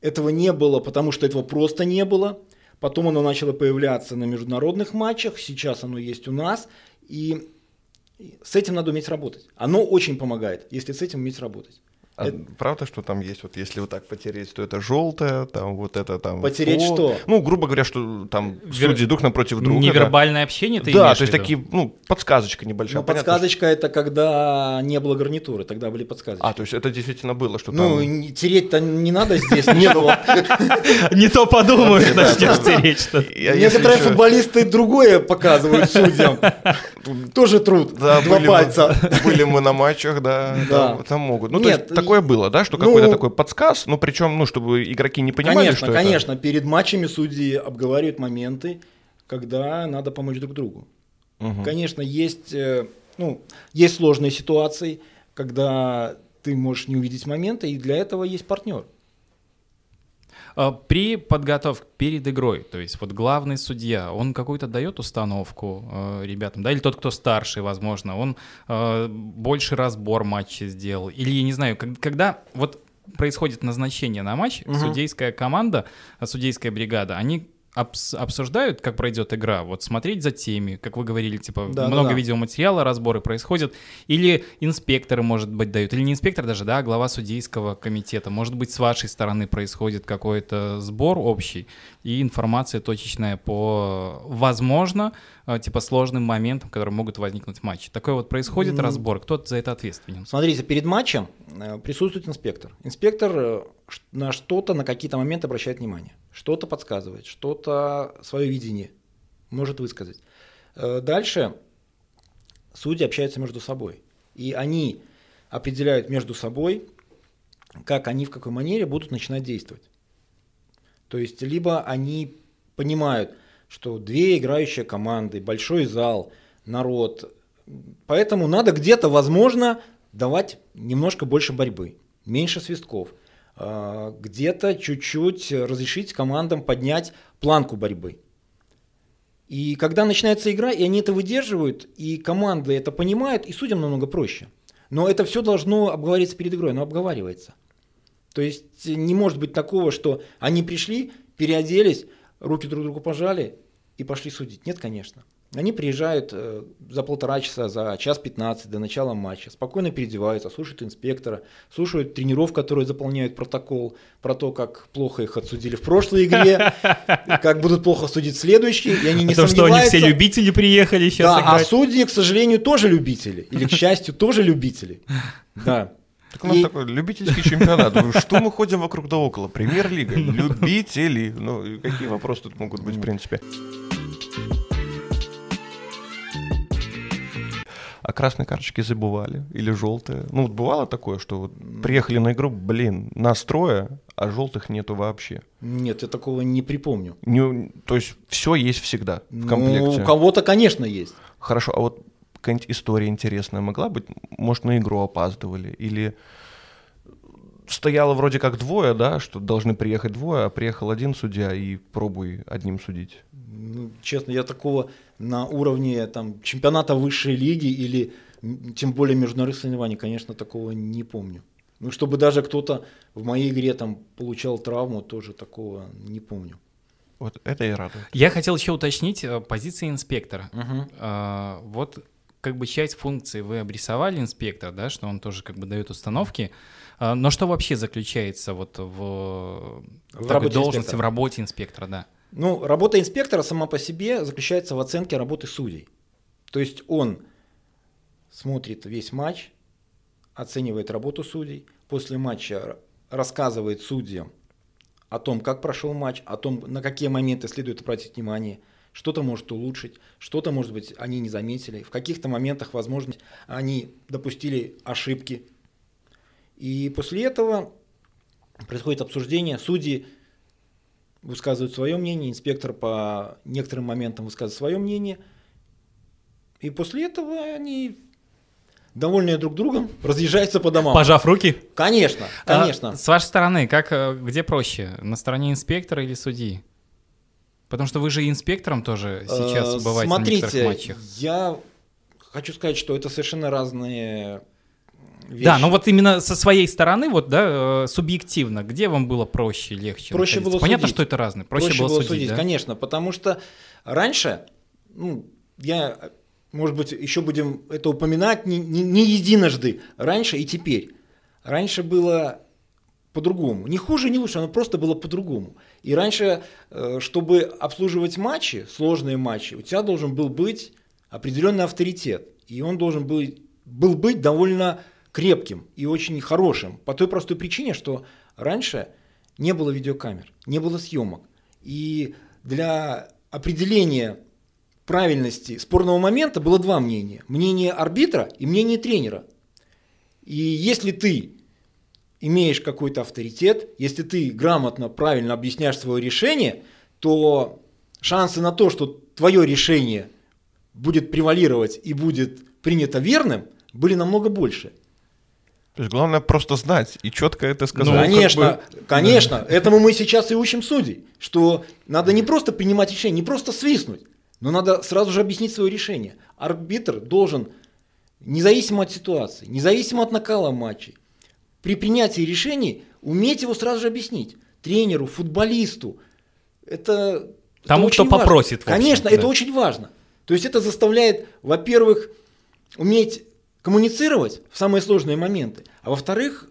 Speaker 1: этого не было, потому что этого просто не было. Потом оно начало появляться на международных матчах, сейчас оно есть у нас. И с этим надо уметь работать. Оно очень помогает, если с этим уметь работать.
Speaker 3: А это... правда, что там есть, вот если вот так потереть, то это желтое, там вот это там...
Speaker 1: Потереть фо... что?
Speaker 3: Ну, грубо говоря, что там Вер... судьи друг напротив друга.
Speaker 2: Невербальное да. общение ты
Speaker 3: Да, то есть такие, ну, подсказочка небольшая. Ну,
Speaker 1: Понятно, подсказочка что... это когда не было гарнитуры, тогда были подсказочки.
Speaker 3: А, то есть это действительно было, что
Speaker 1: ну, там... Ну, тереть-то не надо здесь ничего.
Speaker 2: Не то подумаешь, начнешь тереть что
Speaker 1: Некоторые футболисты другое показывают судьям. Тоже труд. Два пальца.
Speaker 3: Были мы на матчах, да, там могут. Ну, то есть такое было, да, что ну, какой-то такой подсказ, ну причем, ну чтобы игроки не понимали,
Speaker 1: конечно,
Speaker 3: что
Speaker 1: конечно,
Speaker 3: это...
Speaker 1: перед матчами судьи обговаривают моменты, когда надо помочь друг другу. Угу. Конечно, есть, э, ну, есть сложные ситуации, когда ты можешь не увидеть момента, и для этого есть партнер.
Speaker 2: А, при подготовке перед игрой, то есть вот главный судья, он какую-то дает установку э, ребятам, да, или тот, кто старший, возможно, он э, больше разбор матча сделал, или я не знаю, как, когда вот происходит назначение на матч, угу. судейская команда, судейская бригада, они обс обсуждают, как пройдет игра, вот смотреть за теми, как вы говорили, типа да, много да, да. видеоматериала, разборы происходят, или инспекторы, может быть, дают, или не инспектор даже, да, а глава судейского комитета, может быть, с вашей стороны происходит какой-то сбор общий и информация точечная по, возможно, э, типа сложным моментам, которые могут возникнуть в матче. Такой вот происходит mm. разбор, кто за это ответственен?
Speaker 1: Смотрите, перед матчем э, присутствует инспектор. Инспектор э, на что-то, на какие-то моменты обращает внимание что-то подсказывает, что-то свое видение может высказать. Э, дальше судьи общаются между собой. И они определяют между собой, как они в какой манере будут начинать действовать. То есть либо они понимают, что две играющие команды, большой зал, народ, поэтому надо где-то, возможно, давать немножко больше борьбы, меньше свистков – где-то чуть-чуть разрешить командам поднять планку борьбы. И когда начинается игра, и они это выдерживают, и команды это понимают, и судьям намного проще. Но это все должно обговориться перед игрой, но обговаривается. То есть не может быть такого, что они пришли, переоделись, руки друг другу пожали и пошли судить. Нет, конечно. Они приезжают э, за полтора часа, за час 15 до начала матча, спокойно переодеваются, слушают инспектора, слушают тренеров, которые заполняют протокол про то, как плохо их отсудили в прошлой игре, как будут плохо судить в следующей, и они не
Speaker 2: то,
Speaker 1: что
Speaker 2: они все любители приехали сейчас
Speaker 1: Да, а судьи, к сожалению, тоже любители, или, к счастью, тоже любители. Да.
Speaker 3: Так у нас и... такой любительский чемпионат. Что мы ходим вокруг да около? Премьер-лига. Любители. Ну, какие вопросы тут могут быть, в принципе? А красные карточки забывали или желтые. Ну, вот бывало такое, что вот приехали на игру, блин, настроя, а желтых нету вообще.
Speaker 1: Нет, я такого не припомню.
Speaker 3: Не, то есть все есть всегда в комплекте.
Speaker 1: Ну, у кого-то, конечно, есть.
Speaker 3: Хорошо, а вот какая-нибудь история интересная могла быть? Может, на игру опаздывали или стояло вроде как двое, да, что должны приехать двое, а приехал один судья и пробуй одним судить.
Speaker 1: Ну, честно, я такого на уровне там, чемпионата высшей лиги или тем более международных соревнований, конечно, такого не помню. Ну, чтобы даже кто-то в моей игре там получал травму, тоже такого не помню.
Speaker 3: Вот это и радует.
Speaker 2: Я хотел еще уточнить э, позиции инспектора. Угу. А, вот как бы часть функции вы обрисовали инспектор, да, что он тоже как бы дает установки. А, но что вообще заключается вот в, в такой должности, инспектора. в работе инспектора, да?
Speaker 1: Ну, работа инспектора сама по себе заключается в оценке работы судей. То есть он смотрит весь матч, оценивает работу судей, после матча рассказывает судьям о том, как прошел матч, о том, на какие моменты следует обратить внимание, что-то может улучшить, что-то, может быть, они не заметили, в каких-то моментах, возможно, они допустили ошибки. И после этого происходит обсуждение, судьи высказывают свое мнение, инспектор по некоторым моментам высказывает свое мнение. И после этого они довольные друг другом, разъезжаются по домам.
Speaker 2: Пожав руки?
Speaker 1: Конечно, конечно.
Speaker 2: А, с вашей стороны, как, э, где проще, на стороне инспектора или судьи? Потому что вы же инспектором тоже сейчас э, бываете
Speaker 1: Смотрите,
Speaker 2: на некоторых матчах.
Speaker 1: я хочу сказать, что это совершенно разные
Speaker 2: вещь. Да, но вот именно со своей стороны, вот, да, э, субъективно, где вам было проще, легче?
Speaker 1: Проще находиться? было
Speaker 2: Понятно,
Speaker 1: судить.
Speaker 2: что это разное. Проще,
Speaker 1: проще
Speaker 2: было,
Speaker 1: было
Speaker 2: судить,
Speaker 1: судить
Speaker 2: да?
Speaker 1: конечно, потому что раньше, ну, я, может быть, еще будем это упоминать не, не, не единожды, раньше и теперь. Раньше было по-другому. Не хуже, не лучше, оно просто было по-другому. И раньше, э, чтобы обслуживать матчи, сложные матчи, у тебя должен был быть определенный авторитет. И он должен был, был быть довольно крепким и очень хорошим по той простой причине, что раньше не было видеокамер, не было съемок. И для определения правильности спорного момента было два мнения. Мнение арбитра и мнение тренера. И если ты имеешь какой-то авторитет, если ты грамотно, правильно объясняешь свое решение, то шансы на то, что твое решение будет превалировать и будет принято верным, были намного больше.
Speaker 3: То есть главное просто знать и четко это сказать.
Speaker 1: Ну, конечно, как бы... конечно. Да. Этому мы сейчас и учим судей, что надо не просто принимать решение, не просто свистнуть, но надо сразу же объяснить свое решение. Арбитр должен, независимо от ситуации, независимо от накала матчей, при принятии решений уметь его сразу же объяснить. Тренеру, футболисту. Это,
Speaker 2: Тому,
Speaker 1: это
Speaker 2: кто
Speaker 1: важно.
Speaker 2: попросит.
Speaker 1: Конечно, да. это очень важно. То есть это заставляет, во-первых, уметь коммуницировать в самые сложные моменты, а во-вторых,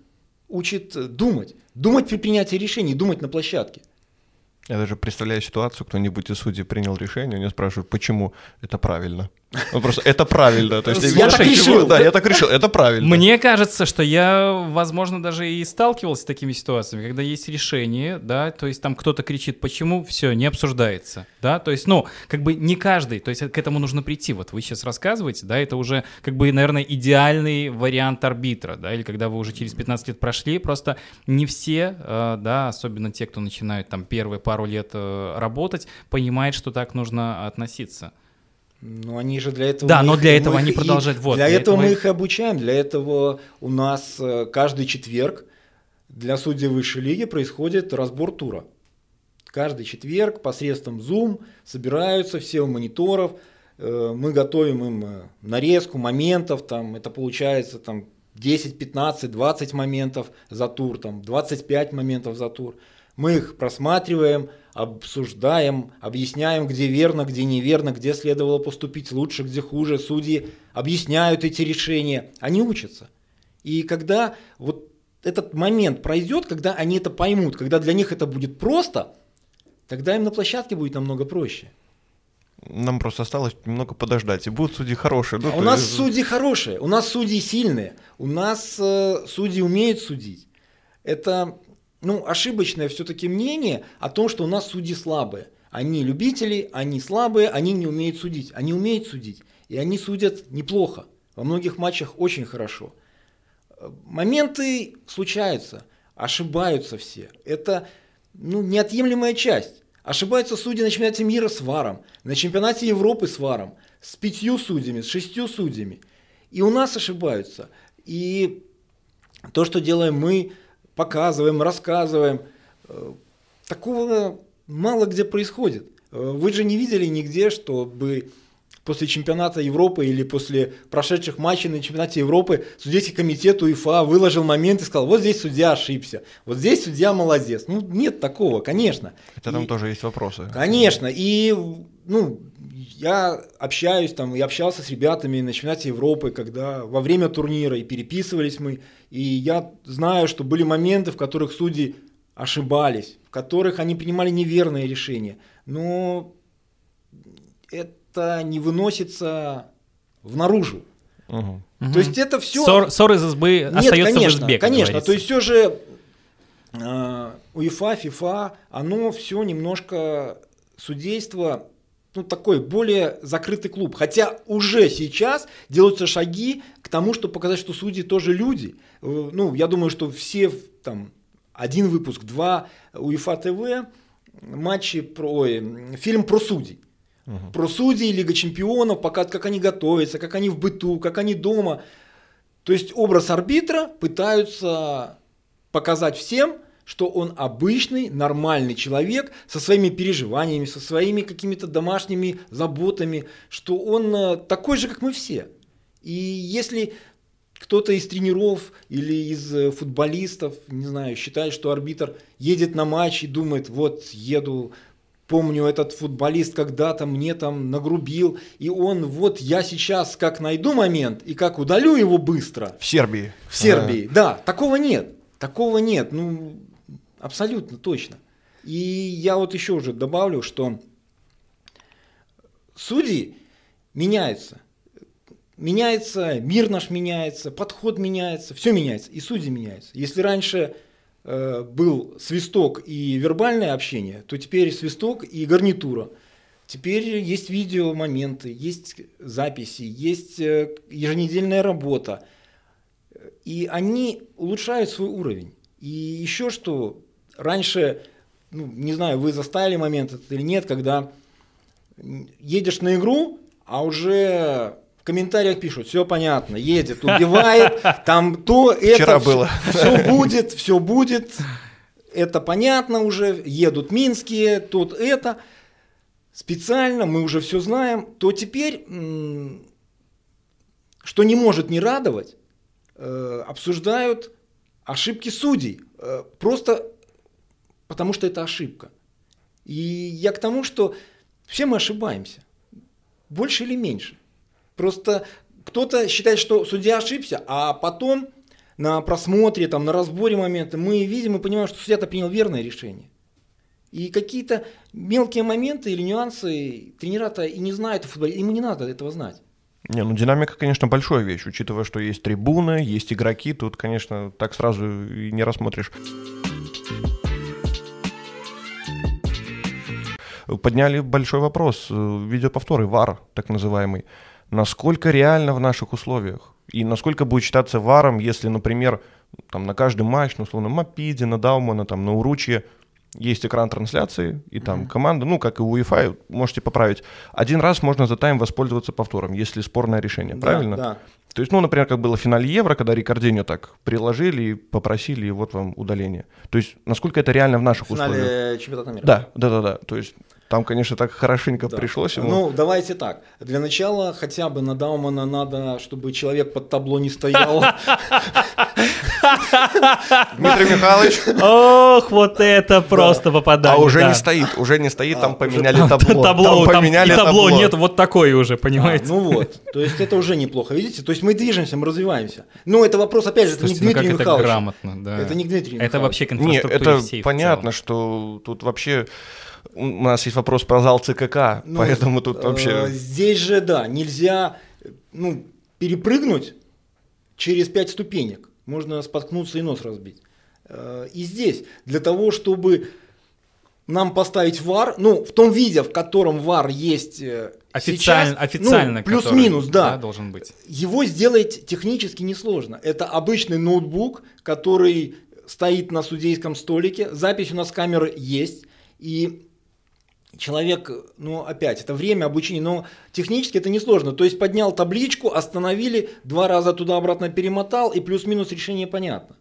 Speaker 1: учит думать. Думать при принятии решений, думать на площадке.
Speaker 3: Я даже представляю ситуацию, кто-нибудь из судей принял решение, у него спрашивают, почему это правильно. Ну просто это правильно. То есть,
Speaker 1: я так решил.
Speaker 3: Да, я так решил, это правильно.
Speaker 2: Мне кажется, что я, возможно, даже и сталкивался с такими ситуациями, когда есть решение, да, то есть там кто-то кричит, почему, все, не обсуждается, да, то есть, ну, как бы не каждый, то есть к этому нужно прийти. Вот вы сейчас рассказываете, да, это уже, как бы, наверное, идеальный вариант арбитра, да, или когда вы уже через 15 лет прошли, просто не все, э, да, особенно те, кто начинают там первые пару лет э, работать, понимают, что так нужно относиться.
Speaker 1: Ну, они же для этого...
Speaker 2: Да, но для этого они продолжают.
Speaker 1: Вот, для, для этого, этого мы их обучаем. Для этого у нас э, каждый четверг для судей высшей лиги происходит разбор тура. Каждый четверг посредством Zoom собираются все у мониторов, э, мы готовим им э, нарезку моментов, там, это получается там, 10, 15, 20 моментов за тур, там, 25 моментов за тур. Мы их просматриваем, обсуждаем, объясняем, где верно, где неверно, где следовало поступить лучше, где хуже. Судьи объясняют эти решения, они учатся. И когда вот этот момент пройдет, когда они это поймут, когда для них это будет просто, тогда им на площадке будет намного проще.
Speaker 3: Нам просто осталось немного подождать. И будут судьи хорошие.
Speaker 1: Ну, а у нас есть... судьи хорошие, у нас судьи сильные, у нас э, судьи умеют судить. Это ну, ошибочное все-таки мнение о том, что у нас судьи слабые. Они любители, они слабые, они не умеют судить. Они умеют судить, и они судят неплохо. Во многих матчах очень хорошо. Моменты случаются, ошибаются все. Это ну, неотъемлемая часть. Ошибаются судьи на чемпионате мира с варом, на чемпионате Европы с варом, с пятью судьями, с шестью судьями. И у нас ошибаются. И то, что делаем мы, показываем, рассказываем. Э, такого мало где происходит. Э, вы же не видели нигде, чтобы после чемпионата Европы или после прошедших матчей на чемпионате Европы судейский комитет УЕФА выложил момент и сказал, вот здесь судья ошибся, вот здесь судья молодец. Ну, нет такого, конечно.
Speaker 3: Это там и, тоже есть вопросы.
Speaker 1: Конечно, и ну, я общаюсь там и общался с ребятами на чемпионате Европы, когда во время турнира и переписывались мы, и я знаю, что были моменты, в которых судьи ошибались, в которых они принимали неверные решения, но это не выносится в наружу. Угу. То есть это все...
Speaker 2: Ссор, ссор из избы Нет, остается
Speaker 1: конечно,
Speaker 2: в избе,
Speaker 1: Конечно, то есть все же э, УЕФА, ФИФА, оно все немножко судейство ну, такой более закрытый клуб. Хотя уже сейчас делаются шаги к тому, чтобы показать, что судьи тоже люди. Э, ну, я думаю, что все там один выпуск, два УЕФА ТВ, матчи про, ой, фильм про судей. Угу. Про судей, Лига чемпионов, показывают, как они готовятся, как они в быту, как они дома. То есть образ арбитра пытаются показать всем, что он обычный, нормальный человек со своими переживаниями, со своими какими-то домашними заботами, что он э, такой же, как мы все. И если кто-то из тренеров или из э, футболистов, не знаю, считает, что арбитр едет на матч и думает, вот еду, помню, этот футболист когда-то мне там нагрубил, и он, вот я сейчас как найду момент и как удалю его быстро.
Speaker 3: В Сербии.
Speaker 1: В Сербии, а. да, такого нет. Такого нет. Ну, Абсолютно точно. И я вот еще уже добавлю, что судьи меняются. Меняется, мир наш меняется, подход меняется, все меняется, и судьи меняются. Если раньше э, был свисток и вербальное общение, то теперь свисток и гарнитура. Теперь есть видео моменты, есть записи, есть э, еженедельная работа. И они улучшают свой уровень. И еще что, раньше, ну, не знаю, вы застали момент этот или нет, когда едешь на игру, а уже комментариях пишут, все понятно, едет, убивает, там то, это,
Speaker 3: Вчера было.
Speaker 1: все будет, все будет, это понятно уже, едут минские, тут это, специально, мы уже все знаем, то теперь, что не может не радовать, э, обсуждают ошибки судей, э, просто потому что это ошибка. И я к тому, что все мы ошибаемся, больше или меньше. Просто кто-то считает, что судья ошибся, а потом на просмотре, там, на разборе момента мы видим и понимаем, что судья-то принял верное решение. И какие-то мелкие моменты или нюансы тренера-то и не знают в футболе, ему не надо этого знать.
Speaker 3: Не, ну динамика, конечно, большая вещь, учитывая, что есть трибуны, есть игроки, тут, конечно, так сразу и не рассмотришь. Подняли большой вопрос, э, видеоповторы, ВАР, так называемый. Насколько реально в наших условиях? И насколько будет считаться варом, если, например, там на каждый матч, ну, условно, Мапиде, на Даумана, там, на Уручье есть экран трансляции, и там
Speaker 1: Мгм.
Speaker 3: команда, ну, как и у UEFA, можете поправить. Один раз можно за тайм воспользоваться повтором, если спорное решение,
Speaker 1: Да,
Speaker 3: правильно?
Speaker 1: Да.
Speaker 3: То есть, ну, например, как было в финале Евро, когда Рикардинho так приложили и попросили, и вот вам удаление. То есть, насколько это реально в
Speaker 1: В
Speaker 3: наших условиях?
Speaker 1: финале чемпионата мира.
Speaker 3: Да, да, да, да. То есть, там, конечно, так хорошенько
Speaker 1: Да.
Speaker 3: пришлось ему.
Speaker 1: Ну, давайте так. Для начала хотя бы на Даумана надо, чтобы человек под табло не стоял.
Speaker 3: Дмитрий Михайлович,
Speaker 2: Ох, вот это просто попадание.
Speaker 3: а уже не стоит, уже не стоит,
Speaker 1: А,
Speaker 3: там поменяли табло.
Speaker 2: табло,
Speaker 3: поменяли
Speaker 2: табло нет, вот такое уже,
Speaker 1: А,
Speaker 2: понимаете?
Speaker 1: ну вот, то есть это уже неплохо, видите? То есть мы движемся, мы развиваемся. Ну, это вопрос, опять же, это не
Speaker 2: ну как
Speaker 1: Дмитрию
Speaker 2: это грамотно, да.
Speaker 1: Это не к Дмитрию
Speaker 2: Это вообще к
Speaker 3: Не,
Speaker 2: инфраструктуре
Speaker 3: это
Speaker 2: всей в
Speaker 3: понятно, что тут вообще у нас есть вопрос про зал ЦКК,
Speaker 1: Ну,
Speaker 3: поэтому тут
Speaker 1: э,
Speaker 3: вообще...
Speaker 1: Здесь же, да, нельзя ну, перепрыгнуть через пять ступенек. Можно споткнуться и нос разбить. Э, И здесь для того, чтобы нам поставить ВАР, ну, в том виде, в котором ВАР есть э,
Speaker 2: Официально,
Speaker 1: сейчас,
Speaker 2: официально
Speaker 1: ну, плюс-минус, да,
Speaker 2: должен быть.
Speaker 1: его сделать технически несложно. Это обычный ноутбук, который стоит на судейском столике, запись у нас камеры есть, и человек, ну опять, это время обучения, но технически это несложно. То есть поднял табличку, остановили, два раза туда-обратно перемотал, и плюс-минус решение понятно.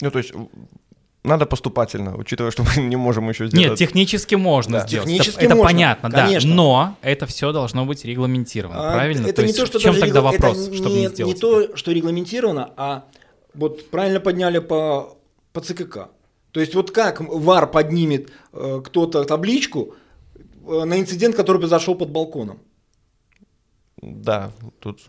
Speaker 3: Ну, то есть надо поступательно, учитывая, что мы не можем еще сделать.
Speaker 2: Нет, технически можно
Speaker 1: Да.
Speaker 2: сделать.
Speaker 1: Технически
Speaker 2: это это
Speaker 1: можно,
Speaker 2: понятно, да.
Speaker 1: конечно.
Speaker 2: Но это все должно быть регламентировано,
Speaker 1: А,
Speaker 2: правильно?
Speaker 1: Это не
Speaker 2: есть
Speaker 1: то, что
Speaker 2: в чем
Speaker 1: даже
Speaker 2: тогда
Speaker 1: регла-
Speaker 2: вопрос,
Speaker 1: это
Speaker 2: чтобы
Speaker 1: не,
Speaker 2: не сделать?
Speaker 1: не то, что регламентировано, а вот правильно подняли по, по ЦКК. То есть вот как ВАР поднимет э, кто-то табличку э, на инцидент, который произошел под балконом.
Speaker 3: Да, тут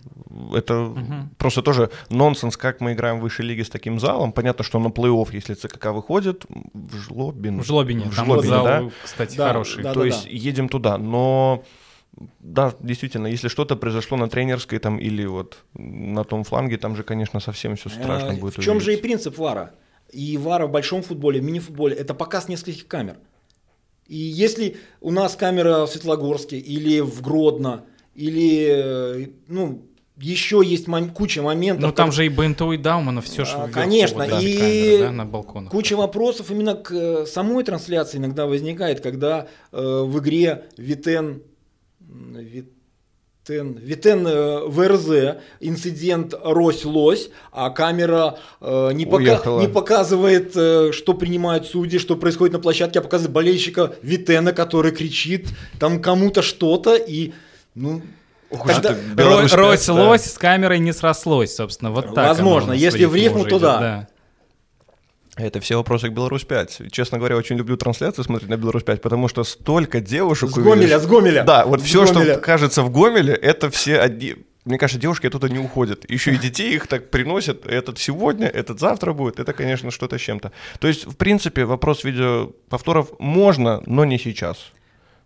Speaker 3: это просто тоже нонсенс, как мы играем в высшей лиге с таким залом. Понятно, что на плей-офф, если ЦКК выходит, в Жлобин.
Speaker 2: В Жлобине,
Speaker 3: в Жлобине,
Speaker 2: зал,
Speaker 3: да?
Speaker 2: кстати,
Speaker 1: Да,
Speaker 2: хороший.
Speaker 1: да.
Speaker 3: То есть едем туда, но да, действительно, если что-то произошло на тренерской там или вот на том фланге, там же, конечно, совсем все страшно
Speaker 1: Э,
Speaker 3: будет.
Speaker 1: В чем же и
Speaker 3: увидеть.
Speaker 1: принцип ВАРа? И ВАРа в большом футболе, в мини-футболе – это показ нескольких камер. И если у нас камера в Светлогорске или в Гродно, или э, ну, еще есть мом- куча моментов.
Speaker 2: Ну там
Speaker 1: как-
Speaker 2: же и БНТУ, и Даумана все же
Speaker 1: А, конечно,
Speaker 2: вот эти
Speaker 1: и
Speaker 2: камеры, да, на балконах.
Speaker 1: Куча вопросов именно к э, самой трансляции иногда возникает, когда э, в игре Витен, м, Витен, Витен э, ВРЗ, инцидент Рось-Лось, а камера э, не, пока- не показывает, э, что принимают судьи, что происходит на площадке, а показывает болельщика Витена, который кричит там кому-то что-то, и ну, тогда-
Speaker 3: это Беларусь пять,
Speaker 2: Рось
Speaker 3: да.
Speaker 2: с камерой не срослось, собственно, вот так.
Speaker 1: Возможно, если в рифму, то
Speaker 2: идет,
Speaker 1: да.
Speaker 3: Это все вопросы к Беларусь 5. Честно говоря, очень люблю трансляции смотреть на Беларусь 5, потому что столько девушек
Speaker 1: С
Speaker 3: увидишь.
Speaker 1: Гомеля, с Гомеля.
Speaker 3: Да, вот
Speaker 1: С
Speaker 3: все, что
Speaker 1: Гомеля.
Speaker 3: кажется в Гомеле, это все одни. Мне кажется, девушки оттуда не уходят. Еще и детей их так приносят. Этот сегодня, этот завтра будет. Это, конечно, что-то с чем-то. То есть, в принципе, вопрос видеоповторов можно, но не сейчас.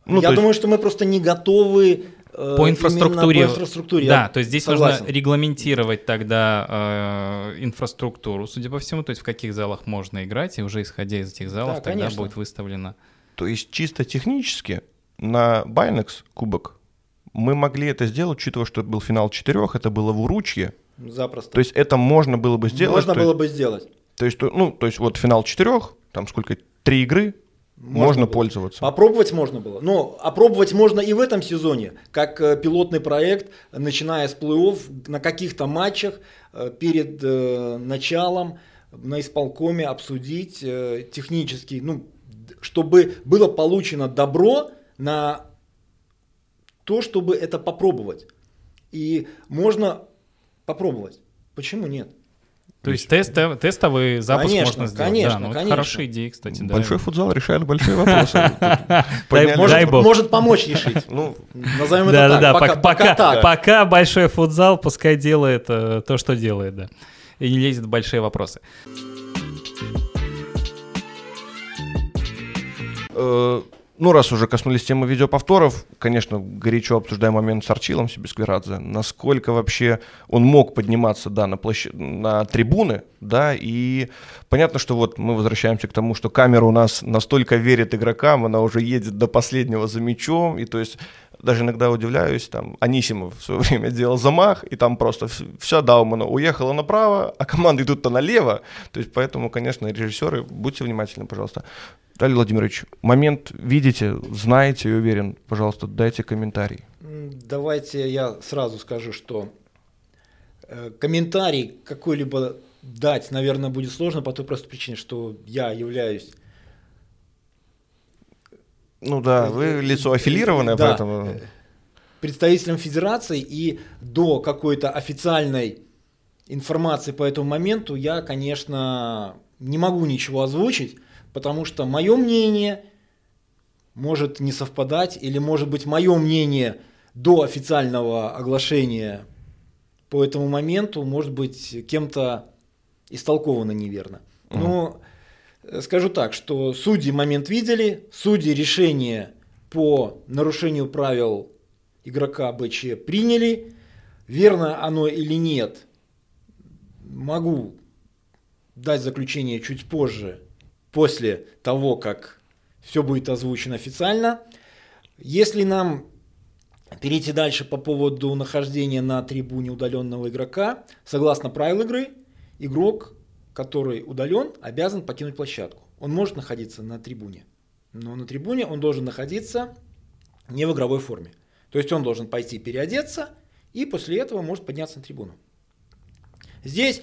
Speaker 3: Ну,
Speaker 1: Я
Speaker 3: есть-
Speaker 1: думаю, что мы просто не готовы
Speaker 2: По
Speaker 1: именно
Speaker 2: инфраструктуре.
Speaker 1: по инфраструктуре.
Speaker 2: Да, то есть здесь
Speaker 1: согласен.
Speaker 2: нужно регламентировать тогда э, инфраструктуру, судя по всему, то есть в каких залах можно играть, и уже исходя из этих залов
Speaker 1: Да,
Speaker 2: тогда
Speaker 1: конечно.
Speaker 2: будет выставлено.
Speaker 3: То есть чисто технически на Байнекс кубок мы могли это сделать, учитывая, что это был финал четырех, это было в Уручье.
Speaker 1: Запросто.
Speaker 3: То есть это можно было бы сделать.
Speaker 1: Можно было
Speaker 3: есть-
Speaker 1: бы сделать.
Speaker 3: То есть, ну, то есть вот финал четырех, там сколько, три игры, можно, можно пользоваться.
Speaker 1: Попробовать можно было. Но опробовать можно и в этом сезоне, как э, пилотный проект, начиная с плей-офф, на каких-то матчах э, перед э, началом на исполкоме обсудить технически, ну, чтобы было получено добро на то, чтобы это попробовать. И можно попробовать. Почему нет?
Speaker 2: То есть тест, тестовый запуск
Speaker 1: конечно,
Speaker 2: можно сделать.
Speaker 1: Конечно,
Speaker 2: да, ну,
Speaker 1: конечно.
Speaker 2: Хорошая идея, кстати. Да.
Speaker 3: Большой футзал решает большие вопросы.
Speaker 1: Может, может помочь решить. Ну, назовем это так.
Speaker 2: Да,
Speaker 1: пока,
Speaker 2: пока,
Speaker 1: пока, так.
Speaker 2: пока большой футзал пускай делает э, то, что делает, да. И не лезет в большие вопросы.
Speaker 3: Ну, раз уже коснулись темы видеоповторов, конечно, горячо обсуждаем момент с Арчилом Сибискверадзе, насколько вообще он мог подниматься, да, на, площ... на трибуны, да, и понятно, что вот мы возвращаемся к тому, что камера у нас настолько верит игрокам, она уже едет до последнего за мячом, и то есть даже иногда удивляюсь, там, Анисимов в свое время делал замах, и там просто вся Даумана уехала направо, а команды идут-то налево, то есть поэтому, конечно, режиссеры, будьте внимательны, пожалуйста. Виталий Владимирович, момент видите, знаете и уверен, пожалуйста, дайте комментарий.
Speaker 1: Давайте я сразу скажу, что э, комментарий какой-либо дать, наверное, будет сложно по той простой причине, что я являюсь
Speaker 3: ну да, вы э, лицо аффилированное, да, поэтому... Э,
Speaker 1: представителем федерации, и до какой-то официальной информации по этому моменту я, конечно, не могу ничего озвучить, потому что мое мнение может не совпадать, или может быть мое мнение до официального оглашения по этому моменту может быть кем-то истолковано неверно. Но э, скажу так, что судьи момент видели, судьи решение по нарушению правил игрока БЧ приняли. Верно оно или нет, могу дать заключение чуть позже после того, как все будет озвучено официально. Если нам перейти дальше по поводу нахождения на трибуне удаленного игрока, согласно правил игры, игрок, который удален, обязан покинуть площадку. Он может находиться на трибуне, но на трибуне он должен находиться не в игровой форме. То есть он должен пойти переодеться и после этого может подняться на трибуну. Здесь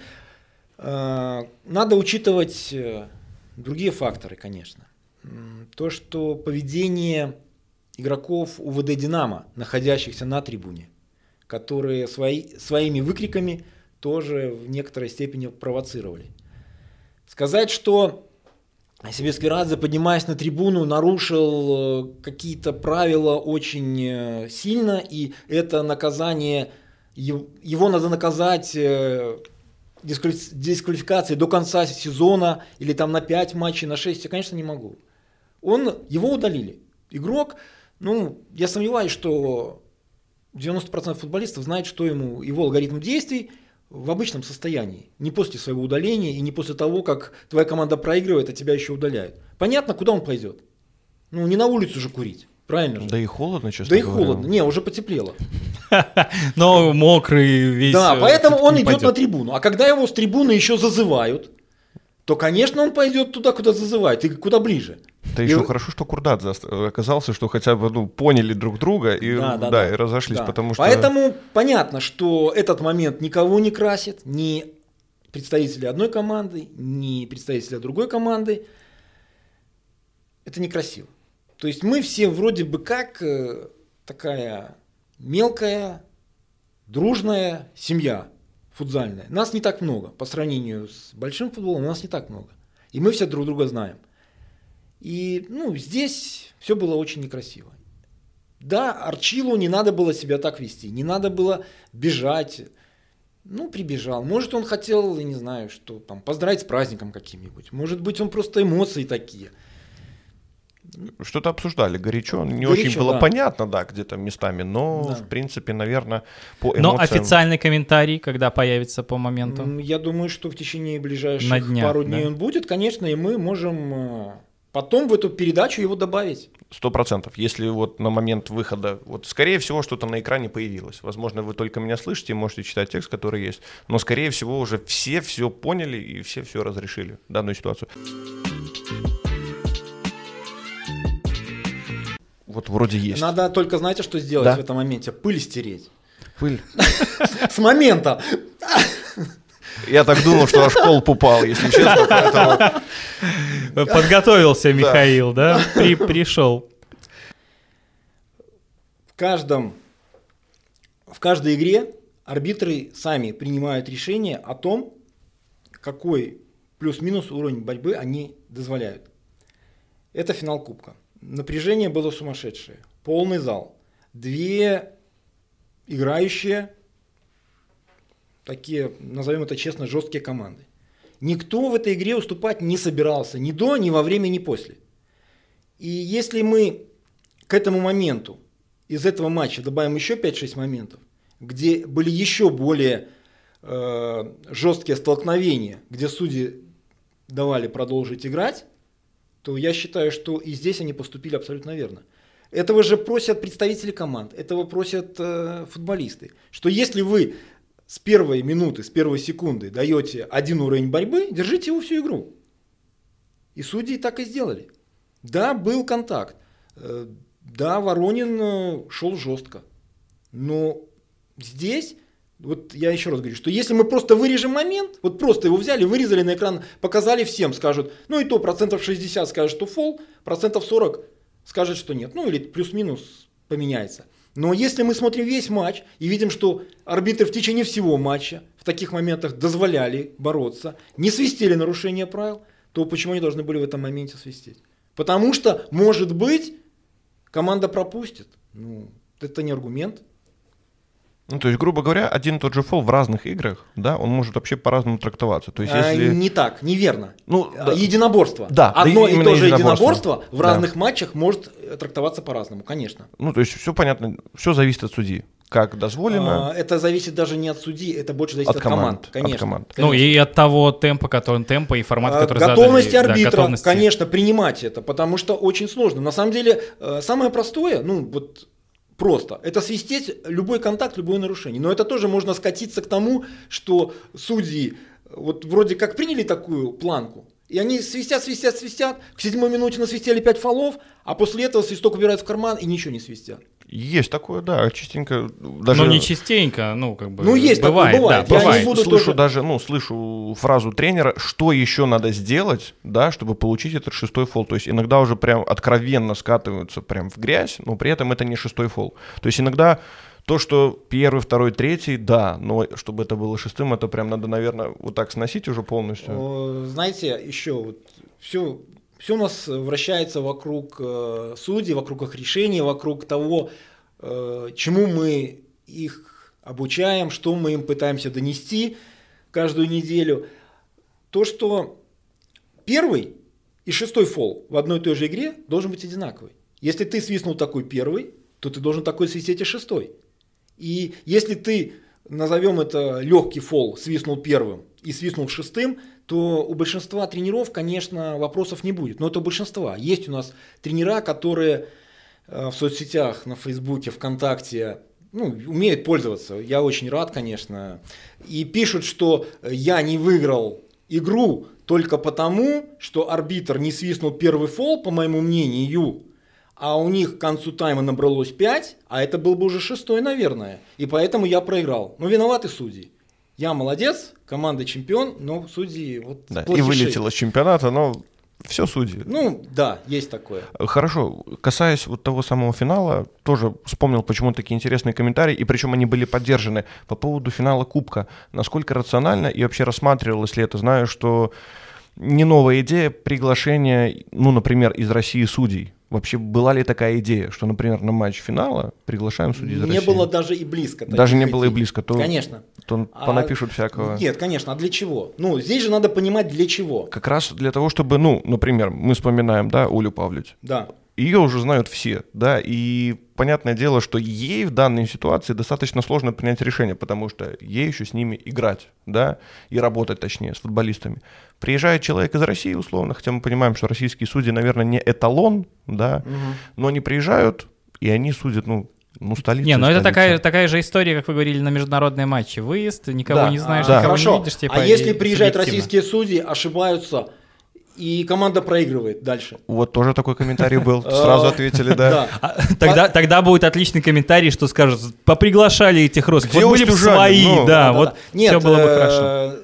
Speaker 1: э, надо учитывать э, Другие факторы, конечно. То, что поведение игроков УВД «Динамо», находящихся на трибуне, которые свои, своими выкриками тоже в некоторой степени провоцировали. Сказать, что Сибирский поднимаясь на трибуну, нарушил э, какие-то правила очень э, сильно, и это наказание, его надо наказать э, дисквалификации до конца сезона или там на 5 матчей, на 6, я, конечно, не могу. Он, его удалили. Игрок, ну, я сомневаюсь, что 90% футболистов знают, что ему, его алгоритм действий в обычном состоянии. Не после своего удаления и не после того, как твоя команда проигрывает, а тебя еще удаляют. Понятно, куда он пойдет. Ну, не на улицу же курить. Правильно же?
Speaker 3: Да и холодно, честно
Speaker 1: Да и
Speaker 3: говоря.
Speaker 1: холодно. Не, уже потеплело.
Speaker 2: Но мокрый весь.
Speaker 1: Да, э, поэтому он идет на трибуну. А когда его с трибуны еще зазывают, то, конечно, он пойдет туда, куда зазывают, и куда ближе.
Speaker 3: Это и... еще хорошо, что Курдат оказался, что хотя бы ну, поняли друг друга и, да, да, да, и разошлись, да. потому что...
Speaker 1: Поэтому понятно, что этот момент никого не красит, ни представители одной команды, ни представители другой команды. Это некрасиво. То есть мы все вроде бы как э, такая мелкая, дружная семья футзальная. Нас не так много. По сравнению с большим футболом нас не так много. И мы все друг друга знаем. И ну, здесь все было очень некрасиво. Да, Арчилу не надо было себя так вести, не надо было бежать. Ну, прибежал. Может, он хотел, я не знаю, что там, поздравить с праздником каким-нибудь. Может быть, он просто эмоции такие –
Speaker 3: что-то обсуждали горячо. Не горячо, очень было
Speaker 1: да.
Speaker 3: понятно, да, где-то местами, но, да. в принципе, наверное, по эмоциям...
Speaker 2: Но официальный комментарий, когда появится по моменту?
Speaker 1: Я думаю, что в течение ближайших На днях, пару дней да? он будет, конечно, и мы можем э, потом в эту передачу его добавить.
Speaker 3: Сто процентов. Если вот на момент выхода, вот скорее всего что-то на экране появилось. Возможно, вы только меня слышите, можете читать текст, который есть, но скорее всего уже все все поняли и все все разрешили данную ситуацию. Вот вроде есть.
Speaker 1: Надо только, знаете, что сделать
Speaker 3: Да.
Speaker 1: в этом моменте? Пыль стереть.
Speaker 3: Пыль.
Speaker 1: С момента.
Speaker 3: Я так думал, что аж колб упал, если честно, поэтому...
Speaker 2: Подготовился Михаил, да? При- Пришел.
Speaker 1: В каждом, в каждой игре арбитры сами принимают решение о том, какой плюс-минус уровень борьбы они дозволяют. Это финал Кубка. Напряжение было сумасшедшее. Полный зал. Две играющие, такие, назовем это честно, жесткие команды. Никто в этой игре уступать не собирался ни до, ни во время, ни после. И если мы к этому моменту из этого матча добавим еще 5-6 моментов, где были еще более э, жесткие столкновения, где судьи давали продолжить играть, то я считаю, что и здесь они поступили абсолютно верно. Этого же просят представители команд, этого просят э, футболисты. Что если вы с первой минуты, с первой секунды даете один уровень борьбы, держите его всю игру. И судьи так и сделали. Да, был контакт. Э, Да, Воронин э, шел жестко. Но здесь, вот я еще раз говорю, что если мы просто вырежем момент, вот просто его взяли, вырезали на экран, показали всем, скажут, ну и то процентов 60 скажет, что фол, процентов 40 скажет, что нет. Ну или плюс-минус поменяется. Но если мы смотрим весь матч и видим, что арбитры в течение всего матча в таких моментах дозволяли бороться, не свистели нарушения правил, то почему они должны были в этом моменте свистеть? Потому что, может быть, команда пропустит. Ну, это не аргумент.
Speaker 3: Ну, то есть, грубо говоря, один и тот же фол в разных играх, да, он может вообще по-разному трактоваться. То есть,
Speaker 1: А,
Speaker 3: если...
Speaker 1: Не так, неверно.
Speaker 3: Ну,
Speaker 1: А,
Speaker 3: да.
Speaker 1: Единоборство.
Speaker 3: Да, да,
Speaker 1: Одно и
Speaker 3: именно
Speaker 1: то же
Speaker 3: единоборство.
Speaker 1: единоборство в
Speaker 3: Да.
Speaker 1: разных матчах может э, трактоваться по-разному, конечно.
Speaker 3: Ну, то есть, все понятно, все зависит от судьи. Как дозволено.
Speaker 1: А, Это зависит даже не от судьи, это больше зависит
Speaker 3: От
Speaker 1: от,
Speaker 3: команд,
Speaker 1: команд.
Speaker 3: от
Speaker 1: Конечно.
Speaker 3: команд.
Speaker 2: Ну
Speaker 1: конечно.
Speaker 2: и от того темпа, который темпа и формата,
Speaker 1: А,
Speaker 2: который
Speaker 1: Готовность
Speaker 2: задали. Да,
Speaker 1: арбитра,
Speaker 2: готовности.
Speaker 1: конечно, принимать это, потому что очень сложно. На самом деле, э, самое простое, ну вот просто, это свистеть любой контакт, любое нарушение. Но это тоже можно скатиться к тому, что судьи вот вроде как приняли такую планку, и они свистят, свистят, свистят, к седьмой минуте насвистели 5 фолов, а после этого свисток убирают в карман и ничего не свистят.
Speaker 3: Есть такое, да, частенько. Даже...
Speaker 2: Но не частенько, ну как бы.
Speaker 1: Ну, есть такое,
Speaker 2: бывает,
Speaker 1: бывает.
Speaker 2: да,
Speaker 1: Я не
Speaker 2: бывает.
Speaker 1: буду
Speaker 3: слышу
Speaker 1: тоже-
Speaker 3: даже, ну, слышу фразу тренера, что еще надо сделать, да, чтобы получить этот шестой фол. То есть иногда уже прям откровенно скатываются прям в грязь, но при этом это не шестой фол. То есть иногда то, что первый, второй, третий, да, но чтобы это было шестым, это прям надо, наверное, вот так сносить уже полностью.
Speaker 1: Знаете, еще вот все, все у нас вращается вокруг э, судей, вокруг их решений, вокруг того, э, чему мы их обучаем, что мы им пытаемся донести каждую неделю. То, что первый и шестой фол в одной и той же игре должен быть одинаковый. Если ты свистнул такой первый, то ты должен такой свистеть и шестой. И если ты, назовем это легкий фол, свистнул первым и свистнул шестым, то у большинства тренеров, конечно, вопросов не будет. Но это у большинства. Есть у нас тренера, которые э, в соцсетях, на Фейсбуке, ВКонтакте ну, умеют пользоваться. Я очень рад, конечно. И пишут, что я не выиграл игру только потому, что арбитр не свистнул первый фол, по моему мнению, а у них к концу тайма набралось 5, а это был бы уже шестой, наверное. И поэтому я проиграл. Но виноваты судьи. Я молодец, команда чемпион, но судьи вот
Speaker 3: Да, и вылетел из чемпионата, но все судьи.
Speaker 1: Ну, да, есть такое.
Speaker 3: Хорошо, касаясь вот того самого финала, тоже вспомнил почему такие интересные комментарии, и причем они были поддержаны по поводу финала Кубка. Насколько рационально и вообще рассматривалось ли это? Знаю, что не новая идея приглашения, ну, например, из России судей. Вообще была ли такая идея, что, например, на матч финала приглашаем судей из
Speaker 1: не
Speaker 3: России?
Speaker 1: было даже и близко.
Speaker 3: Даже не было и
Speaker 1: идей.
Speaker 3: близко, то-
Speaker 1: Конечно.
Speaker 3: То
Speaker 1: А-
Speaker 3: понапишут всякого.
Speaker 1: Нет, конечно, а для чего? Ну, здесь же надо понимать, для чего.
Speaker 3: Как раз для того, чтобы, ну, например, мы вспоминаем, да, Олю Павлович.
Speaker 1: Да.
Speaker 3: Ее уже знают все, да, и понятное дело, что ей в данной ситуации достаточно сложно принять решение, потому что ей еще с ними играть, да, и работать, точнее, с футболистами. Приезжает человек из России, условно, хотя мы понимаем, что российские судьи, наверное, не эталон, да, но они приезжают, и они судят, ну, ну, столицу.
Speaker 2: Не,
Speaker 3: и
Speaker 2: ну это
Speaker 3: столица.
Speaker 2: такая, такая же история, как вы говорили, на международные матчи. Выезд, никого
Speaker 3: Да,
Speaker 2: не знаешь,
Speaker 3: да.
Speaker 2: никого
Speaker 1: Хорошо.
Speaker 2: не видишь. Типа,
Speaker 1: а если приезжают
Speaker 2: субъективно.
Speaker 1: российские судьи, ошибаются и команда проигрывает дальше.
Speaker 3: Вот тоже такой комментарий был. Сразу ответили, да.
Speaker 2: А, тогда, тогда будет отличный комментарий, что скажут, поприглашали этих русских. Вот были бы свои,
Speaker 3: Ну,
Speaker 2: да, вот
Speaker 1: Нет,
Speaker 2: все было бы
Speaker 1: э,
Speaker 2: хорошо.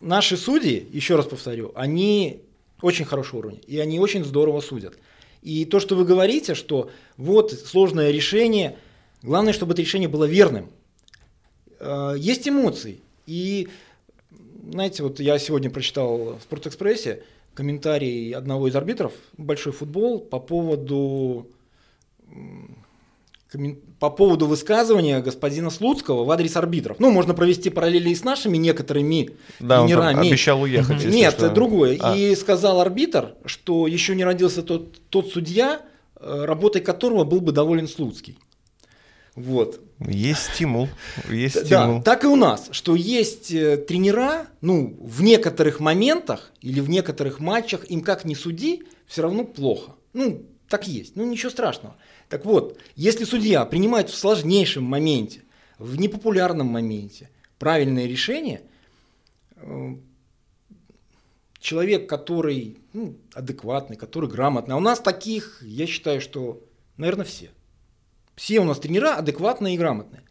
Speaker 1: Наши судьи, еще раз повторю, они очень хорошего уровня, и они очень здорово судят. И то, что вы говорите, что вот сложное решение, главное, чтобы это решение было верным. Э, Есть эмоции. И, знаете, вот я сегодня прочитал в Спортэкспрессе комментарий одного из арбитров, большой футбол, по поводу по поводу высказывания господина Слуцкого в адрес арбитров. Ну, можно провести параллели и с нашими некоторыми
Speaker 3: Да, он
Speaker 1: тренерами.
Speaker 3: обещал уехать. если
Speaker 1: Нет,
Speaker 3: что.
Speaker 1: другое.
Speaker 3: А.
Speaker 1: И сказал арбитр, что еще не родился тот, тот судья, э, работой которого был бы доволен Слуцкий. Вот.
Speaker 3: Есть стимул, есть
Speaker 1: Да,
Speaker 3: стимул.
Speaker 1: так и у нас, что есть э, тренера, ну, в некоторых моментах или в некоторых матчах им как ни суди, все равно плохо. Ну, так есть, ну ничего страшного. Так вот, если судья принимает в сложнейшем моменте, в непопулярном моменте правильное решение, э, человек, который ну, адекватный, который грамотный, а у нас таких, я считаю, что, наверное, все. Все у нас тренера адекватные и грамотные.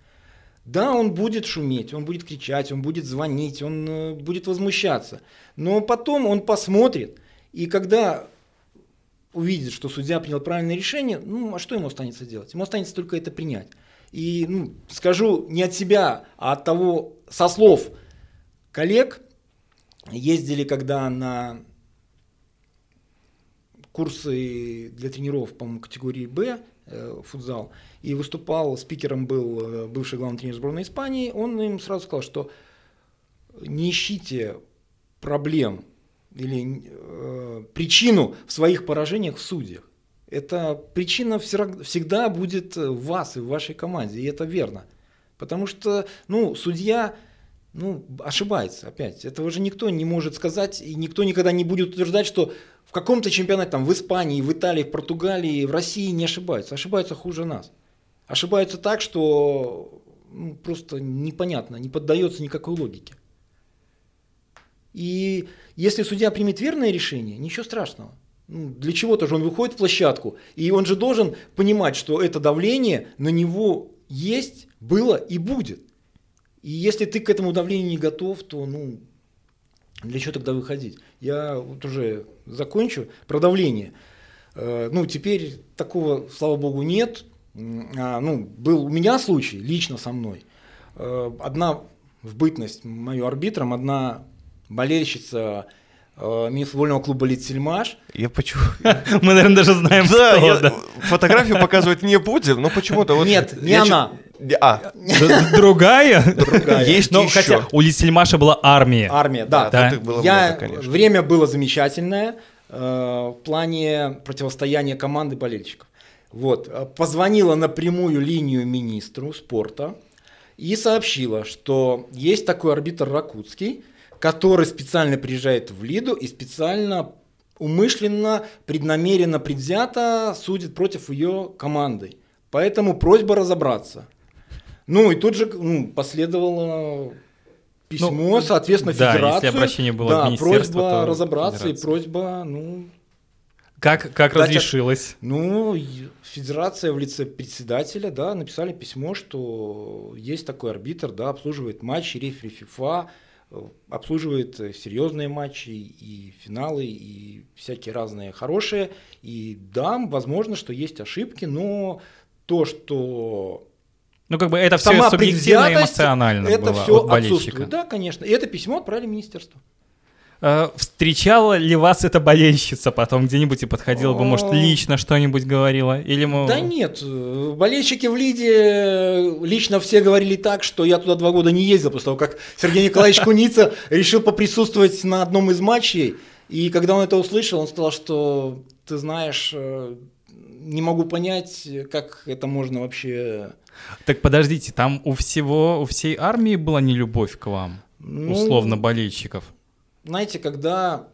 Speaker 1: Да, он будет шуметь, он будет кричать, он будет звонить, он э, будет возмущаться. Но потом он посмотрит, и когда увидит, что судья принял правильное решение, ну, а что ему останется делать? Ему останется только это принять. И ну, скажу не от себя, а от того, со слов коллег, ездили когда на курсы для тренеров, по-моему, категории Б, футзал, и выступал, спикером был э, бывший главный тренер сборной Испании, он им сразу сказал, что не ищите проблем или э, причину в своих поражениях в судьях. Эта причина всегда будет в вас и в вашей команде, и это верно. Потому что, ну, судья, ну, ошибается опять. Этого же никто не может сказать, и никто никогда не будет утверждать, что каком-то чемпионате, там, в Испании, в Италии, в Португалии, в России не ошибаются. Ошибаются хуже нас. Ошибаются так, что ну, просто непонятно, не поддается никакой логике. И если судья примет верное решение, ничего страшного. Ну, для чего-то же он выходит в площадку, и он же должен понимать, что это давление на него есть, было и будет. И если ты к этому давлению не готов, то ну, для чего тогда выходить? Я вот уже закончу про давление. Э, Ну, теперь такого, слава богу, нет. А, Ну, был у меня случай, лично со мной. Э, Одна в бытность мою арбитром, одна болельщица э, мини-футбольного клуба «Литсельмаш».
Speaker 3: Я почему...
Speaker 2: Мы, наверное, даже знаем,
Speaker 3: Да,
Speaker 2: кто,
Speaker 3: я
Speaker 2: да.
Speaker 3: фотографию показывать не будем, но почему-то вот...
Speaker 1: Нет, не она.
Speaker 3: А,
Speaker 2: Другая?
Speaker 1: Другая.
Speaker 3: есть
Speaker 2: Ну,
Speaker 3: еще.
Speaker 2: хотя у Лисельмаша была армия.
Speaker 1: Армия, да.
Speaker 2: Да.
Speaker 3: тут их было
Speaker 1: Я,
Speaker 3: много, конечно.
Speaker 1: время было замечательное э, в плане противостояния команды болельщиков. Вот, э, позвонила на прямую линию министру спорта и сообщила, что есть такой арбитр Ракутский, который специально приезжает в Лиду и специально умышленно, преднамеренно, предвзято судит против ее команды. Поэтому просьба разобраться. Ну и тут же ну, последовало письмо,
Speaker 2: Ну,
Speaker 1: соответственно,
Speaker 2: да, если
Speaker 1: федерацию.
Speaker 2: обращение было
Speaker 1: да,
Speaker 2: министерства,
Speaker 1: просьба
Speaker 2: то
Speaker 1: разобраться
Speaker 2: федерация.
Speaker 1: и просьба, ну,
Speaker 2: Как, как
Speaker 1: Дать-
Speaker 2: разрешилось?
Speaker 1: ну, федерация в лице председателя, да, написали письмо, что есть такой арбитр, да, обслуживает матчи, рефери ФИФА, э, обслуживает э, серьезные матчи и финалы, и всякие разные хорошие. И да, возможно, что есть ошибки, но то, что
Speaker 2: Ну, как бы это все
Speaker 1: сама
Speaker 2: субъективно и эмоционально
Speaker 1: это
Speaker 2: было
Speaker 1: все
Speaker 2: от болельщика.
Speaker 1: отсутствует. Да, конечно. И это письмо отправили министерство.
Speaker 2: Э, Встречала ли вас эта болельщица потом где-нибудь и подходила бы, может,
Speaker 1: О.
Speaker 2: лично что-нибудь говорила? Или мы...
Speaker 1: Да нет, э, болельщики в Лиде э, лично все говорили так, что я туда два года не ездил, после того, как Сергей Николаевич Куница решил поприсутствовать на одном из матчей. И когда он это услышал, он сказал, что ты знаешь, э, не могу понять, как это можно вообще...
Speaker 2: Так подождите, там у всего, у всей армии была нелюбовь к вам,
Speaker 1: Ну,
Speaker 2: условно, болельщиков.
Speaker 1: Знаете, когда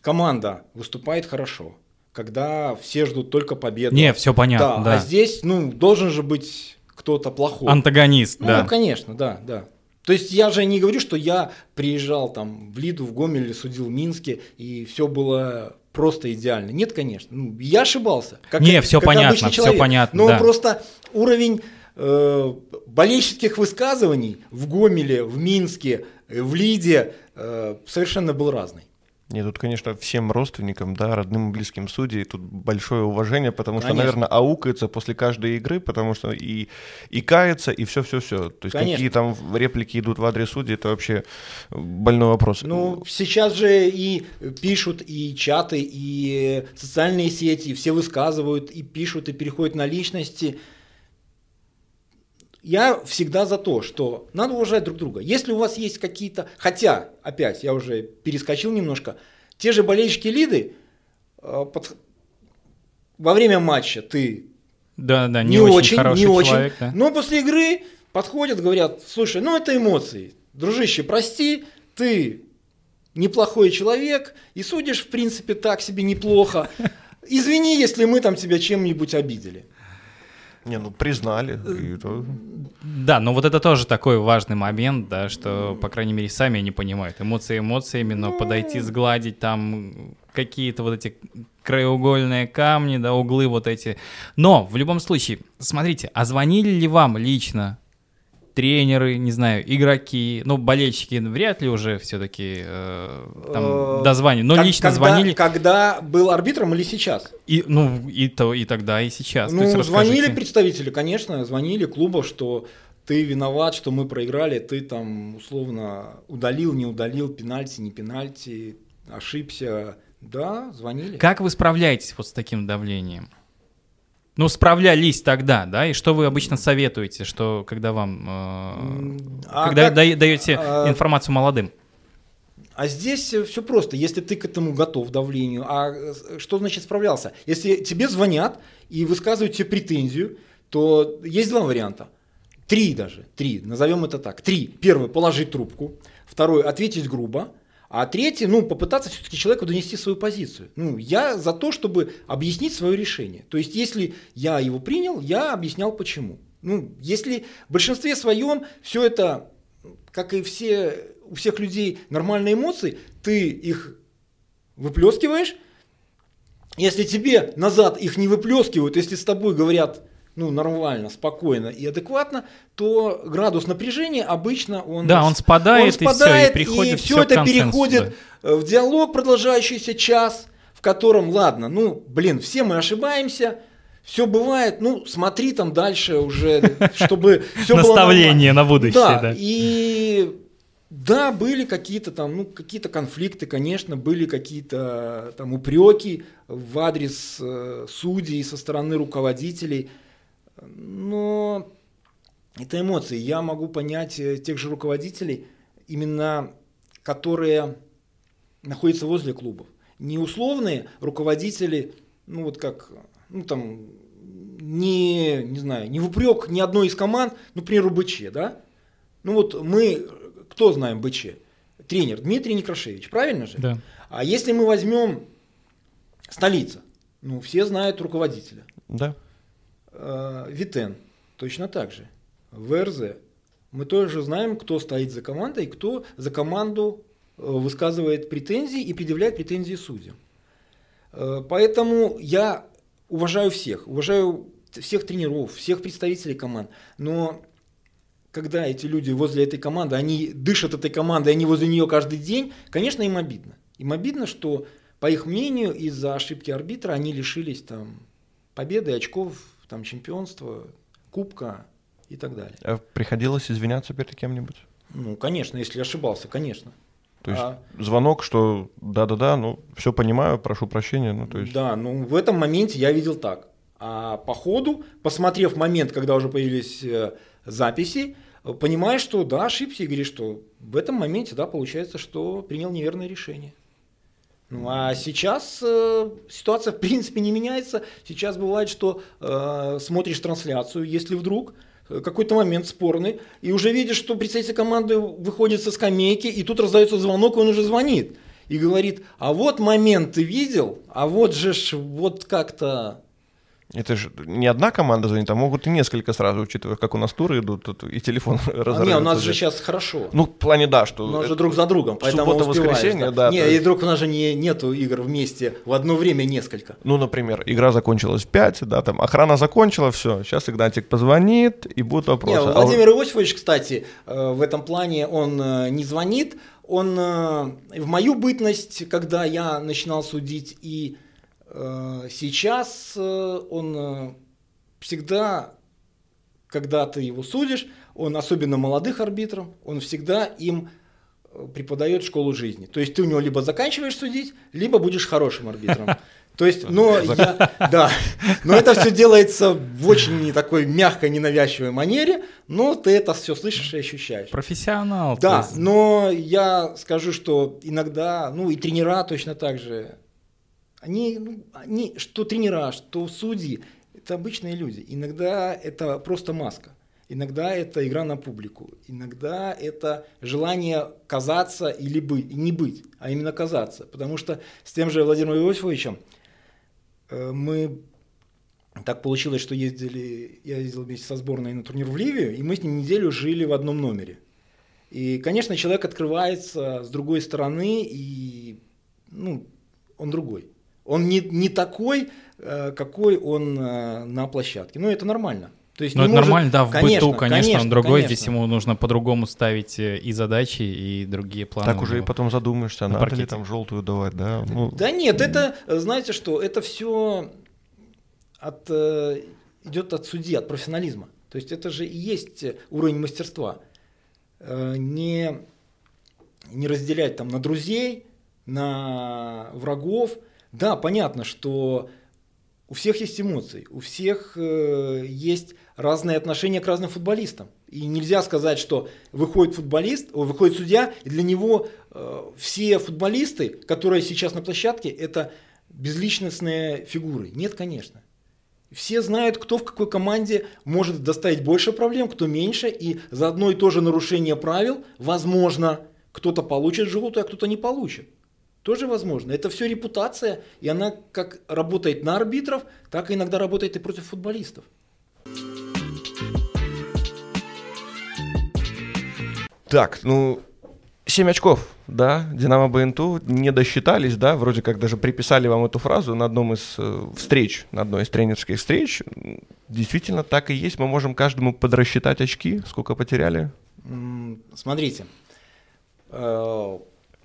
Speaker 1: команда выступает хорошо, когда все ждут только победы.
Speaker 2: Не, все понятно, да.
Speaker 1: А здесь, ну, должен же быть кто-то плохой.
Speaker 2: Антагонист,
Speaker 1: Ну,
Speaker 2: да.
Speaker 1: конечно, да, да. То есть я же не говорю, что я приезжал там в Лиду, в Гомеле, судил в Минске, и все было просто идеально. Нет, конечно. Ну, я ошибался.
Speaker 2: Как, не, все как понятно, все понятно.
Speaker 1: Но да. просто уровень э, болельщических высказываний в Гомеле, в Минске, в Лиде э, совершенно был разный.
Speaker 3: Нет, тут, конечно, всем родственникам, да, родным и близким судей, тут большое уважение, потому конечно. что, наверное, аукается после каждой игры, потому что и, и кается, и все-все-все. То есть конечно. какие там реплики идут в адрес судей, это вообще больной вопрос.
Speaker 1: Ну, сейчас же и пишут, и чаты, и социальные сети, все высказывают, и пишут, и переходят на личности – я всегда за то, что надо уважать друг друга. Если у вас есть какие-то, хотя, опять, я уже перескочил немножко, те же болельщики Лиды, э, под, во время матча ты
Speaker 2: да, да, не, не очень, очень не человек,
Speaker 1: очень, да. но после игры подходят, говорят, слушай, ну это эмоции, дружище, прости, ты неплохой человек и судишь, в принципе, так себе неплохо. Извини, если мы там тебя чем-нибудь обидели.
Speaker 3: Не, ну признали. И то...
Speaker 2: Да, но вот это тоже такой важный момент, да, что, по крайней мере, сами они понимают. Эмоции эмоциями, но подойти, сгладить там какие-то вот эти краеугольные камни, да, углы вот эти. Но, в любом случае, смотрите, а звонили ли вам лично тренеры, не знаю, игроки, ну, болельщики вряд ли уже все-таки э, там э, дозвонили, но как, лично
Speaker 1: когда,
Speaker 2: звонили.
Speaker 1: Когда был арбитром или сейчас?
Speaker 2: И, ну, и, то, и тогда, и сейчас.
Speaker 1: Ну, есть, звонили представители, конечно, звонили клубов, что ты виноват, что мы проиграли, ты там условно удалил, не удалил, пенальти, не пенальти, ошибся. Да, звонили.
Speaker 2: Как вы справляетесь вот с таким давлением? Ну, справлялись тогда, да? И что вы обычно советуете, что когда вам, э, а когда как, даете а, информацию молодым?
Speaker 1: А здесь все просто. Если ты к этому готов давлению, а э, что значит справлялся? Если тебе звонят и высказывают тебе претензию, то есть два варианта. Три даже, три, назовем это так. Три. Первый, положить трубку. Второй, ответить грубо. А третье, ну, попытаться все-таки человеку донести свою позицию. Ну, я за то, чтобы объяснить свое решение. То есть, если я его принял, я объяснял почему. Ну, если в большинстве своем все это, как и все, у всех людей нормальные эмоции, ты их выплескиваешь. Если тебе назад их не выплескивают, если с тобой говорят ну, нормально, спокойно и адекватно, то градус напряжения обычно он,
Speaker 2: да, он спадает, он спадает и все, и, приходит
Speaker 1: и все, все это переходит да. в диалог, продолжающийся час, в котором, ладно, ну, блин, все мы ошибаемся, все бывает, ну, смотри там дальше уже, чтобы все
Speaker 2: было Наставление на будущее, да.
Speaker 1: да. И да, были какие-то там, ну, какие-то конфликты, конечно, были какие-то там упреки в адрес э, судей со стороны руководителей – но это эмоции. Я могу понять э, тех же руководителей, именно которые находятся возле клубов. Не условные руководители, ну вот как, ну там, не, не знаю, не в упрек ни одной из команд, ну, например, БЧ, да? Ну вот мы, кто знаем БЧ? Тренер Дмитрий Некрашевич, правильно же?
Speaker 2: Да.
Speaker 1: А если мы возьмем столица, ну, все знают руководителя.
Speaker 3: Да.
Speaker 1: Э, Витен точно так же. ВРЗ. Мы тоже знаем, кто стоит за командой, кто за команду э, высказывает претензии и предъявляет претензии судьям. Э, поэтому я уважаю всех, уважаю всех тренеров, всех представителей команд, но когда эти люди возле этой команды, они дышат этой командой, они возле нее каждый день, конечно, им обидно. Им обидно, что, по их мнению, из-за ошибки арбитра они лишились там победы, очков там чемпионство, кубка и так далее.
Speaker 3: А приходилось извиняться перед кем-нибудь?
Speaker 1: Ну, конечно, если ошибался, конечно.
Speaker 3: То есть а... звонок, что да-да-да, ну все понимаю, прошу прощения, ну то есть.
Speaker 1: Да, ну в этом моменте я видел так. А по ходу, посмотрев момент, когда уже появились э, записи, понимаешь, что да, ошибся и говоришь, что в этом моменте, да, получается, что принял неверное решение. Ну а сейчас э, ситуация в принципе не меняется. Сейчас бывает, что э, смотришь трансляцию, если вдруг э, какой-то момент спорный, и уже видишь, что представитель команды выходит со скамейки, и тут раздается звонок, и он уже звонит. И говорит, а вот момент ты видел, а вот же ж вот как-то
Speaker 3: Это же не одна команда звонит, а могут и несколько сразу, учитывая, как у нас туры идут, тут и телефон
Speaker 1: а Не, у нас же сейчас хорошо.
Speaker 3: Ну, в плане, да, что...
Speaker 1: У нас же друг за другом, поэтому Суббота,
Speaker 3: воскресенье, да.
Speaker 1: Не, и вдруг у нас же не, нету игр вместе, в одно время несколько.
Speaker 3: Ну, например, игра закончилась в 5, да, там охрана закончила, все, сейчас Игнатик позвонит, и будут вопросы. Не,
Speaker 1: а Владимир а... Иосифович, кстати, э, в этом плане он э, не звонит, он э, в мою бытность, когда я начинал судить, и сейчас он всегда, когда ты его судишь, он особенно молодых арбитров, он всегда им э, преподает школу жизни. То есть ты у него либо заканчиваешь судить, либо будешь хорошим арбитром. То есть, но я, да, но это все делается в очень такой мягкой, ненавязчивой манере, но ты это все слышишь и ощущаешь.
Speaker 2: Профессионал.
Speaker 1: Да, но я скажу, что иногда, ну и тренера точно так же, они, ну, они что тренера, что судьи, это обычные люди. Иногда это просто маска. Иногда это игра на публику. Иногда это желание казаться или быть, не быть, а именно казаться. Потому что с тем же Владимиром Иосифовичем э, мы так получилось, что ездили, я ездил вместе со сборной на турнир в Ливию, и мы с ним неделю жили в одном номере. И, конечно, человек открывается с другой стороны, и ну, он другой. Он не, не такой, Э, какой он э, на площадке. Ну, это нормально.
Speaker 2: То есть ну, это может... нормально, да, в конечно, быту, конечно, конечно, он другой, конечно. здесь ему нужно по-другому ставить э, и задачи, и другие планы.
Speaker 3: Так уже и потом задумаешься, надо паркете. ли там желтую давать, да?
Speaker 1: Ну... Да нет, это, знаете что, это все от, идет от судьи, от профессионализма. То есть это же и есть уровень мастерства. Не, не разделять там на друзей, на врагов. Да, понятно, что у всех есть эмоции, у всех э, есть разные отношения к разным футболистам. И нельзя сказать, что выходит футболист, выходит судья, и для него э, все футболисты, которые сейчас на площадке, это безличностные фигуры. Нет, конечно. Все знают, кто в какой команде может доставить больше проблем, кто меньше, и за одно и то же нарушение правил, возможно, кто-то получит желтую, а кто-то не получит. Тоже возможно. Это все репутация, и она как работает на арбитров, так и иногда работает и против футболистов.
Speaker 3: Так, ну, 7 очков, да, Динамо БНТУ не досчитались, да, вроде как даже приписали вам эту фразу на одном из э, встреч, на одной из тренерских встреч. Действительно, так и есть, мы можем каждому подрасчитать очки, сколько потеряли.
Speaker 1: Смотрите, э,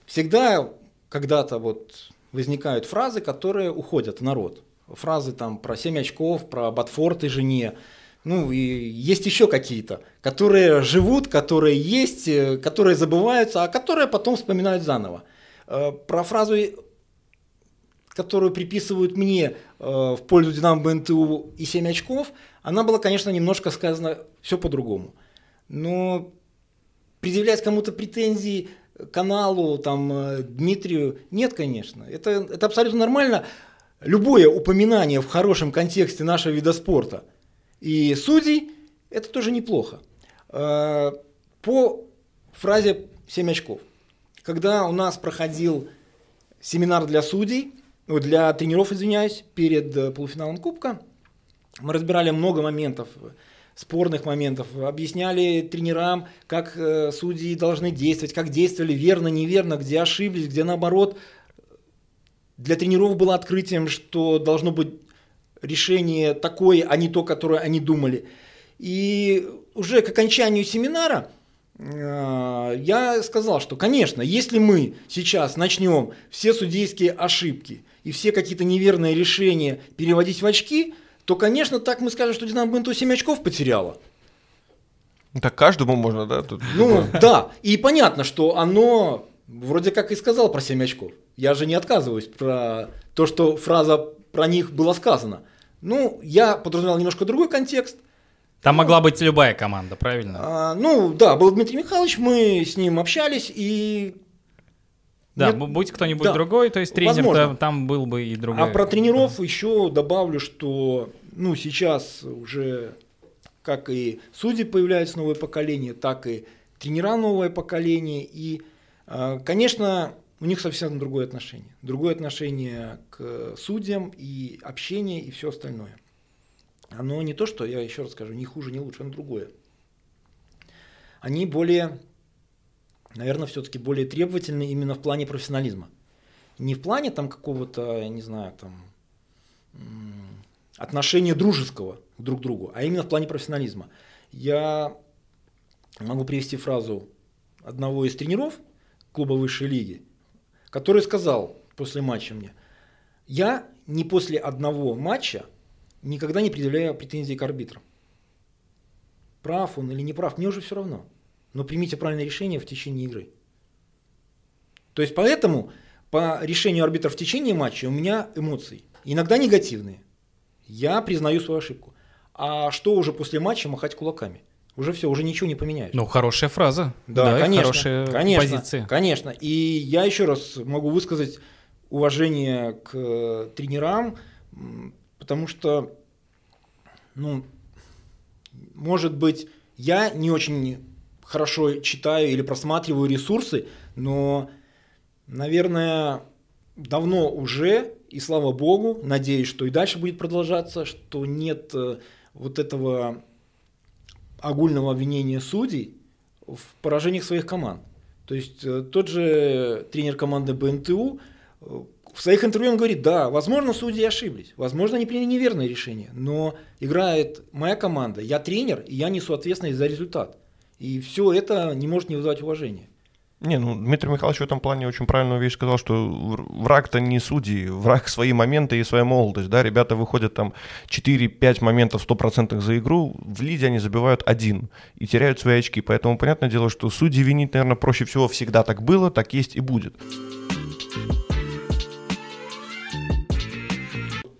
Speaker 1: всегда когда-то вот возникают фразы, которые уходят в народ. Фразы там про 7 очков, про Батфорд и жене. Ну и есть еще какие-то, которые живут, которые есть, э, которые забываются, а которые потом вспоминают заново. Э, про фразу, которую приписывают мне э, в пользу Динамо БНТУ и 7 очков, она была, конечно, немножко сказана все по-другому. Но предъявлять кому-то претензии каналу, там, э, Дмитрию. Нет, конечно. Это, это абсолютно нормально. Любое упоминание в хорошем контексте нашего вида спорта и судей, это тоже неплохо. Э, по фразе «семь очков». Когда у нас проходил семинар для судей, для тренеров, извиняюсь, перед э, полуфиналом Кубка, мы разбирали много моментов спорных моментов, объясняли тренерам, как э, судьи должны действовать, как действовали верно, неверно, где ошиблись, где наоборот. Для тренеров было открытием, что должно быть решение такое, а не то, которое они думали. И уже к окончанию семинара э, я сказал, что, конечно, если мы сейчас начнем все судейские ошибки и все какие-то неверные решения переводить в очки – то, конечно, так мы скажем, что Динамо Бенту 7 очков потеряла.
Speaker 3: Так каждому можно, да? Тут
Speaker 1: ну, да. И понятно, что оно вроде как и сказал про 7 очков. Я же не отказываюсь про то, что фраза про них была сказана. Ну, я подразумевал немножко другой контекст.
Speaker 2: Там ну, могла быть любая команда, правильно?
Speaker 1: А, ну, да, был Дмитрий Михайлович, мы с ним общались, и
Speaker 2: да, Нет, будь кто-нибудь да, другой, то есть тренер, то, там был бы и другой.
Speaker 1: А про тренеров да. еще добавлю, что ну, сейчас уже как и судьи появляются новое поколение, так и тренера новое поколение. И, а, конечно, у них совсем другое отношение. Другое отношение к судьям и общение и все остальное. оно не то, что, я еще раз скажу, не хуже, не лучше, оно другое. Они более, наверное, все-таки более требовательны именно в плане профессионализма. Не в плане там какого-то, не знаю, там отношения дружеского друг к другу, а именно в плане профессионализма. Я могу привести фразу одного из тренеров клуба высшей лиги, который сказал после матча мне, я не после одного матча никогда не предъявляю претензий к арбитрам. Прав он или не прав, мне уже все равно. Но примите правильное решение в течение игры. То есть поэтому по решению арбитра в течение матча у меня эмоции. Иногда негативные. Я признаю свою ошибку. А что уже после матча махать кулаками? Уже все, уже ничего не поменяешь.
Speaker 2: Ну, хорошая фраза.
Speaker 1: Да, да конечно.
Speaker 2: Хорошая
Speaker 1: конечно,
Speaker 2: позиция.
Speaker 1: Конечно. И я еще раз могу высказать уважение к э, тренерам, потому что, ну, может быть, я не очень хорошо читаю или просматриваю ресурсы, но, наверное, давно уже, и слава богу, надеюсь, что и дальше будет продолжаться, что нет э, вот этого огульного обвинения судей в поражениях своих команд. То есть э, тот же тренер команды БНТУ э, в своих интервью он говорит, да, возможно, судьи ошиблись, возможно, они приняли неверное решение, но играет моя команда, я тренер, и я несу ответственность за результат. И все это не может не вызывать уважения.
Speaker 3: Не, ну Дмитрий Михайлович в этом плане очень правильную вещь сказал, что враг-то не судьи, враг свои моменты и своя молодость, да, ребята выходят там 4-5 моментов 100% за игру, в лиде они забивают один и теряют свои очки, поэтому понятное дело, что судьи винить, наверное, проще всего всегда так было, так есть и будет.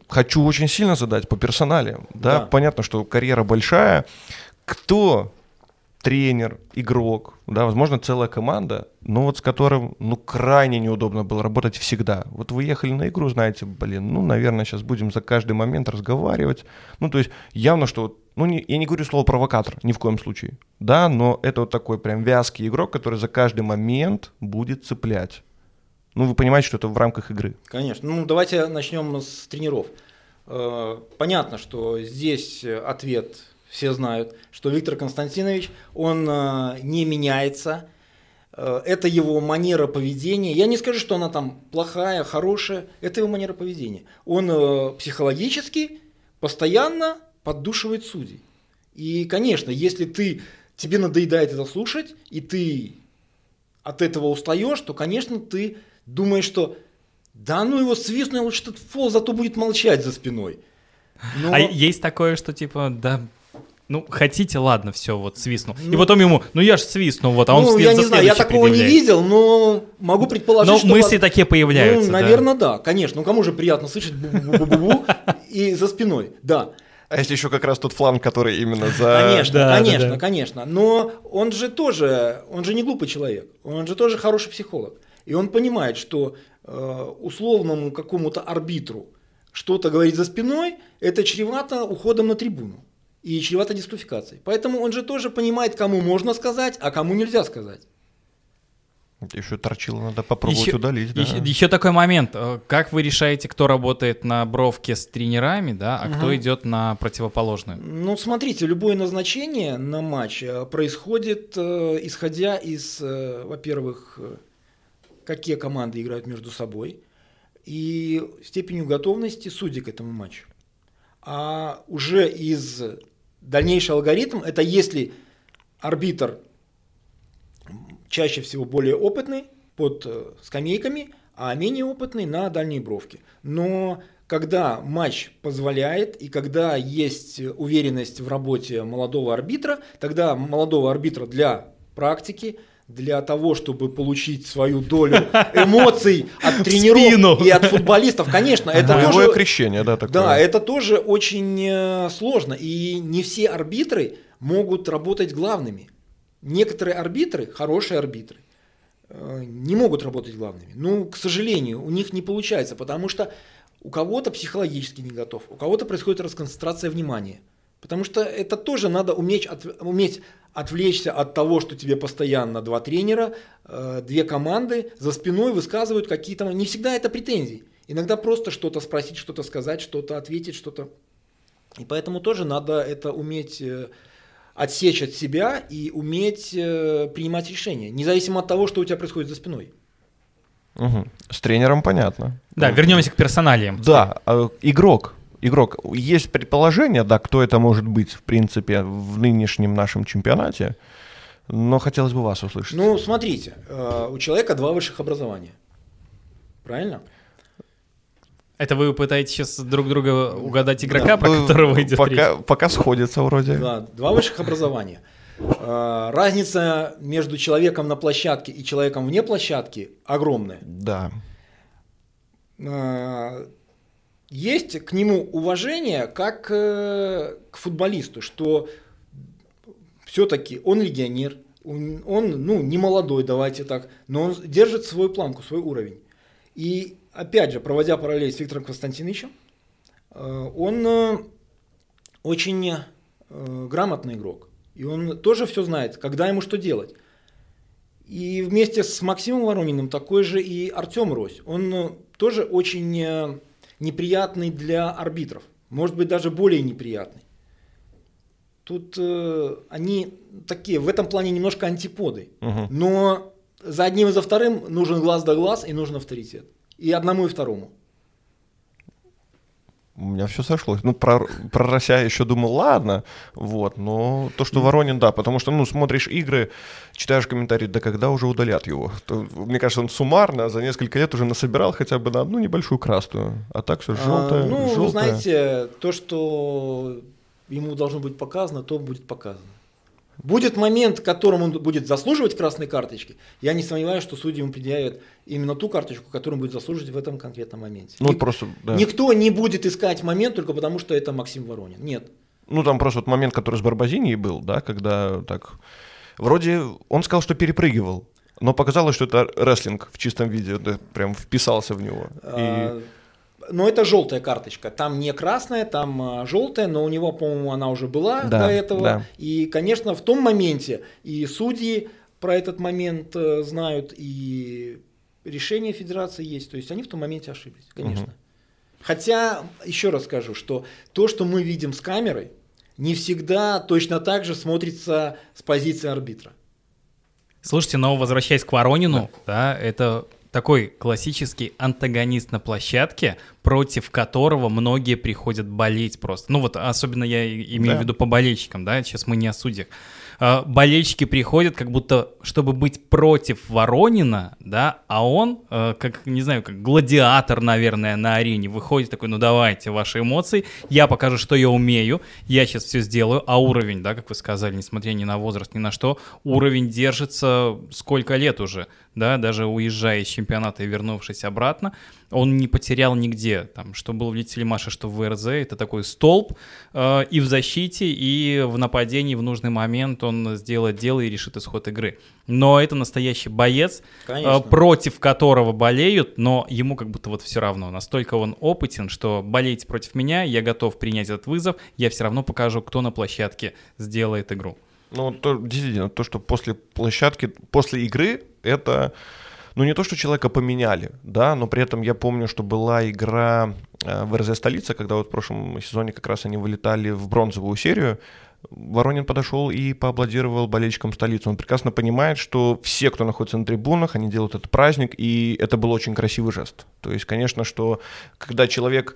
Speaker 3: Хочу очень сильно задать по персонале, да, да. понятно, что карьера большая, кто тренер, игрок, да, возможно, целая команда, но вот с которым, ну, крайне неудобно было работать всегда. Вот вы ехали на игру, знаете, блин, ну, наверное, сейчас будем за каждый момент разговаривать. Ну, то есть явно, что, ну, не, я не говорю слово провокатор, ни в коем случае, да, но это вот такой прям вязкий игрок, который за каждый момент будет цеплять. Ну, вы понимаете, что это в рамках игры.
Speaker 1: Конечно. Ну, давайте начнем с тренеров. Э, понятно, что здесь ответ все знают, что Виктор Константинович, он э, не меняется, э, это его манера поведения. Я не скажу, что она там плохая, хорошая, это его манера поведения. Он э, психологически постоянно поддушивает судей. И, конечно, если ты, тебе надоедает это слушать, и ты от этого устаешь, то, конечно, ты думаешь, что да ну его свистну, лучше этот фол, зато будет молчать за спиной.
Speaker 2: Но... А есть такое, что типа, да ну, хотите, ладно, все, вот свистну. Ну, и потом ему, ну я же свистну, вот, а он
Speaker 1: ну, я не знаю, я такого не видел, но могу предположить,
Speaker 2: но что... мысли вас... такие появляются,
Speaker 1: Ну, наверное, да. да, конечно. Ну, кому же приятно слышать бу-бу-бу-бу и за спиной, да.
Speaker 3: А если еще как раз тот фланг, который именно за...
Speaker 1: Конечно, да, конечно, да, да. конечно. Но он же тоже, он же не глупый человек, он же тоже хороший психолог. И он понимает, что э, условному какому-то арбитру что-то говорить за спиной, это чревато уходом на трибуну и чревато дисквалификацией. Поэтому он же тоже понимает, кому можно сказать, а кому нельзя сказать.
Speaker 3: Еще торчило, надо попробовать еще, удалить. Да.
Speaker 2: Еще, еще такой момент. Э, как вы решаете, кто работает на бровке с тренерами, да, а угу. кто идет на противоположную?
Speaker 1: Ну, смотрите, любое назначение на матч э, происходит, э, исходя из, во-первых, какие команды играют между собой, и степенью готовности судей к этому матчу. А уже из дальнейший алгоритм – это если арбитр чаще всего более опытный под э, скамейками, а менее опытный на дальней бровке. Но когда матч позволяет и когда есть уверенность в работе молодого арбитра, тогда молодого арбитра для практики, для того, чтобы получить свою долю эмоций от тренеров и от футболистов, конечно, это
Speaker 3: Боевое тоже... крещение, да, такое.
Speaker 1: Да, это тоже очень э, сложно, и не все арбитры могут работать главными. Некоторые арбитры, хорошие арбитры, э, не могут работать главными. Ну, к сожалению, у них не получается, потому что у кого-то психологически не готов, у кого-то происходит расконцентрация внимания. Потому что это тоже надо уметь, от, уметь отвлечься от того, что тебе постоянно два тренера, э, две команды за спиной высказывают какие-то... Не всегда это претензии. Иногда просто что-то спросить, что-то сказать, что-то ответить, что-то... И поэтому тоже надо это уметь э, отсечь от себя и уметь э, принимать решения, независимо от того, что у тебя происходит за спиной.
Speaker 3: Угу. С тренером понятно.
Speaker 2: Да, вернемся к персоналиям.
Speaker 3: Да, игрок. Игрок. Есть предположение, да, кто это может быть, в принципе, в нынешнем нашем чемпионате. Но хотелось бы вас услышать.
Speaker 1: Ну, смотрите, э, у человека два высших образования. Правильно?
Speaker 2: Это вы пытаетесь сейчас друг друга угадать игрока, да. про которого идет
Speaker 3: пока,
Speaker 2: речь?
Speaker 3: Пока сходится вроде.
Speaker 1: Да, два высших образования. Э, разница между человеком на площадке и человеком вне площадки огромная.
Speaker 3: Да.
Speaker 1: Э, есть к нему уважение как к футболисту, что все-таки он легионер, он, ну, не молодой, давайте так, но он держит свою планку, свой уровень. И опять же, проводя параллель с Виктором Константиновичем, э, он э, очень э, грамотный игрок. И он тоже все знает, когда ему что делать. И вместе с Максимом Ворониным такой же и Артем Рось. Он тоже очень неприятный для арбитров. Может быть, даже более неприятный. Тут э, они такие, в этом плане немножко антиподы. Угу. Но за одним и за вторым нужен глаз да глаз и нужен авторитет. И одному, и второму.
Speaker 3: У меня все сошлось. Ну, про, про Рося еще думал, ладно, вот, но то, что Воронин, да, потому что, ну, смотришь игры, читаешь комментарии, да когда уже удалят его? То, мне кажется, он суммарно за несколько лет уже насобирал хотя бы на одну небольшую красную, а так все желтое,
Speaker 1: а, Ну,
Speaker 3: желтое.
Speaker 1: вы знаете, то, что ему должно быть показано, то будет показано. Будет момент, в котором он будет заслуживать красной карточки. Я не сомневаюсь, что судьи ему предъявят именно ту карточку, которую он будет заслуживать в этом конкретном моменте.
Speaker 3: Ну, Ник- просто, да.
Speaker 1: Никто не будет искать момент только потому, что это Максим Воронин. Нет.
Speaker 3: Ну, там просто вот момент, который с Барбазини был, да, когда так... Вроде он сказал, что перепрыгивал, но показалось, что это рестлинг в чистом виде, да, прям вписался в него.
Speaker 1: А, но это желтая карточка. Там не красная, там а, желтая, но у него, по-моему, она уже была да, до этого. Да. И, конечно, в том моменте и судьи про этот момент э, знают, и решение федерации есть. То есть они в том моменте ошиблись, конечно. Угу. Хотя, еще раз скажу, что то, что мы видим с камерой, не всегда точно так же смотрится с позиции арбитра.
Speaker 2: Слушайте, но возвращаясь к Воронину, да, да это такой классический антагонист на площадке, против которого многие приходят болеть просто. Ну вот особенно я имею да. в виду по болельщикам, да, сейчас мы не о судьях. А, болельщики приходят как будто, чтобы быть против Воронина, да, а он, э, как, не знаю, как гладиатор, наверное, на арене, выходит такой, ну давайте ваши эмоции, я покажу, что я умею, я сейчас все сделаю, а уровень, да, как вы сказали, несмотря ни на возраст, ни на что, уровень держится сколько лет уже, да, даже уезжая из чемпионата и вернувшись обратно, он не потерял нигде, там, что был в Лителемаше, что в ВРЗ, это такой столб э, и в защите, и в нападении в нужный момент он сделает дело и решит исход игры. Но это настоящий боец, э, против которого болеют, но ему как будто вот все равно. Настолько он опытен, что болейте против меня, я готов принять этот вызов, я все равно покажу, кто на площадке сделает игру.
Speaker 3: Ну, то, действительно, то, что после площадки, после игры, это ну не то, что человека поменяли, да, но при этом я помню, что была игра э, в РЗ «Столица», когда вот в прошлом сезоне как раз они вылетали в бронзовую серию, Воронин подошел и поаплодировал болельщикам столицы. Он прекрасно понимает, что все, кто находится на трибунах, они делают этот праздник, и это был очень красивый жест. То есть, конечно, что когда человек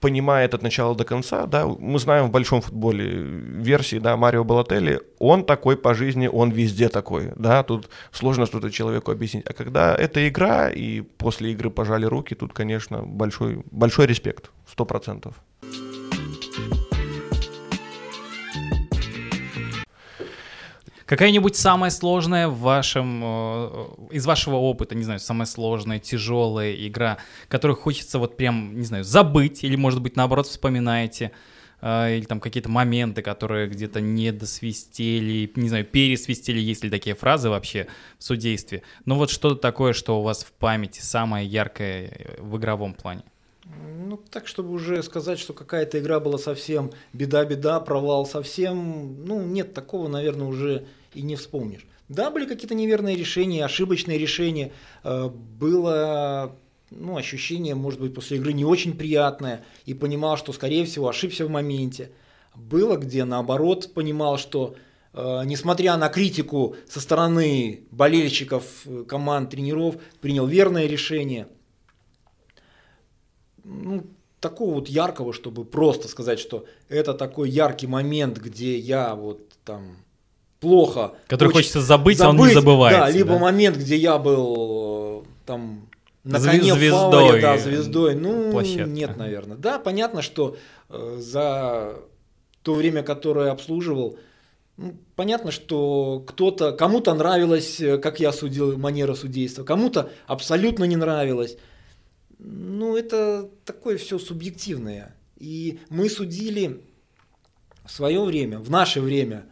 Speaker 3: понимает от начала до конца, да, мы знаем в большом футболе версии, да, Марио Балотелли, он такой по жизни, он везде такой, да, тут сложно что-то человеку объяснить. А когда это игра, и после игры пожали руки, тут, конечно, большой, большой респект, сто процентов.
Speaker 2: Какая-нибудь самая сложная в вашем, э, из вашего опыта, не знаю, самая сложная, тяжелая игра, которую хочется вот прям, не знаю, забыть, или, может быть, наоборот, вспоминаете, э, или там какие-то моменты, которые где-то не досвистели, не знаю, пересвистели, есть ли такие фразы вообще в судействе. Но вот что-то такое, что у вас в памяти самое яркое э, в игровом плане.
Speaker 1: Ну, так, чтобы уже сказать, что какая-то игра была совсем беда-беда, провал совсем, ну, нет такого, наверное, уже и не вспомнишь. Да, были какие-то неверные решения, ошибочные решения. Э, было ну, ощущение, может быть, после игры не очень приятное, и понимал, что, скорее всего, ошибся в моменте. Было, где, наоборот, понимал, что, э, несмотря на критику со стороны болельщиков, э, команд, тренеров, принял верное решение. Ну, такого вот яркого, чтобы просто сказать, что это такой яркий момент, где я вот там плохо.
Speaker 2: Который очень хочется забыть, забыть, а он не забывается.
Speaker 1: Да, либо да? момент, где я был э, там на коне звездой, фауре, да, звездой. Ну, площадка. нет, наверное. Да, понятно, что э, за то время, которое обслуживал, ну, понятно, что кто-то, кому-то нравилось, э, как я судил, манера судейства, кому-то абсолютно не нравилось. Ну, это такое все субъективное. И мы судили в свое время, в наше время,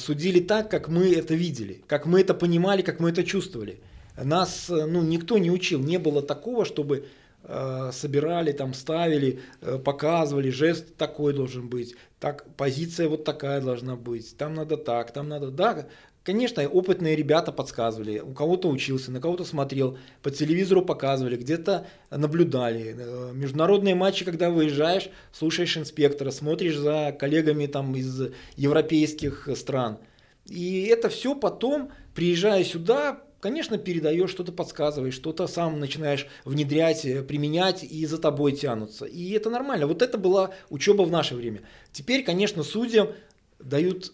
Speaker 1: судили так, как мы это видели, как мы это понимали, как мы это чувствовали. Нас э, ну, никто не учил, не было такого, чтобы э, собирали, там ставили, э, показывали, жест такой должен быть, так, позиция вот такая должна быть, там надо так, там надо, да, Конечно, опытные ребята подсказывали, у кого-то учился, на кого-то смотрел, по телевизору показывали, где-то наблюдали. Э, международные матчи, когда выезжаешь, слушаешь инспектора, смотришь за коллегами там из европейских стран. И это все потом, приезжая сюда, конечно, передаешь, что-то подсказываешь, что-то сам начинаешь внедрять, э, применять, и за тобой тянутся. И это нормально. Вот это была учеба в наше время. Теперь, конечно, судьям дают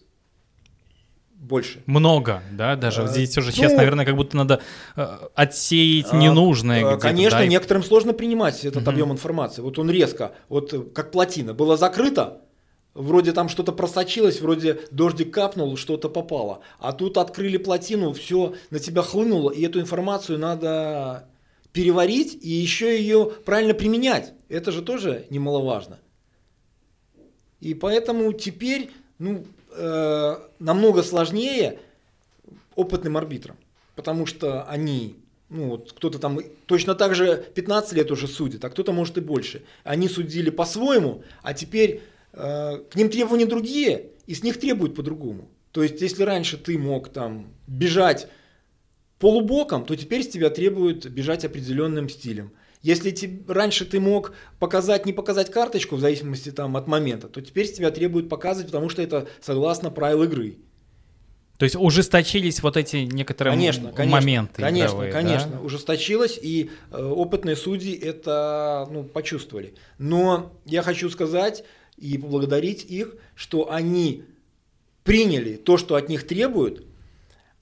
Speaker 1: больше.
Speaker 2: Много, да, даже а, здесь уже ну, сейчас, наверное, как будто надо э, отсеять а, ненужное.
Speaker 1: А, конечно, да, некоторым сложно принимать этот угу. объем информации. Вот он резко, вот как плотина, было закрыто, Вроде там что-то просочилось, вроде дождик капнул, что-то попало. А тут открыли плотину, все на тебя хлынуло, и эту информацию надо переварить и еще ее правильно применять. Это же тоже немаловажно. И поэтому теперь ну, э, намного сложнее опытным арбитрам, потому что они, ну вот кто-то там точно так же 15 лет уже судит, а кто-то может и больше. Они судили по-своему, а теперь Э, к ним требования другие, и с них требуют по-другому. То есть, если раньше ты мог там бежать полубоком, то теперь с тебя требуют бежать определенным стилем. Если te, раньше ты мог показать, не показать карточку, в зависимости там, от момента, то теперь с тебя требуют показывать, потому что это согласно правил игры.
Speaker 2: То есть ужесточились вот эти некоторые конечно, конечно, моменты.
Speaker 1: Конечно, игровые, конечно, да? ужесточилось, и э, опытные судьи это ну, почувствовали. Но я хочу сказать, и поблагодарить их, что они приняли то, что от них требуют,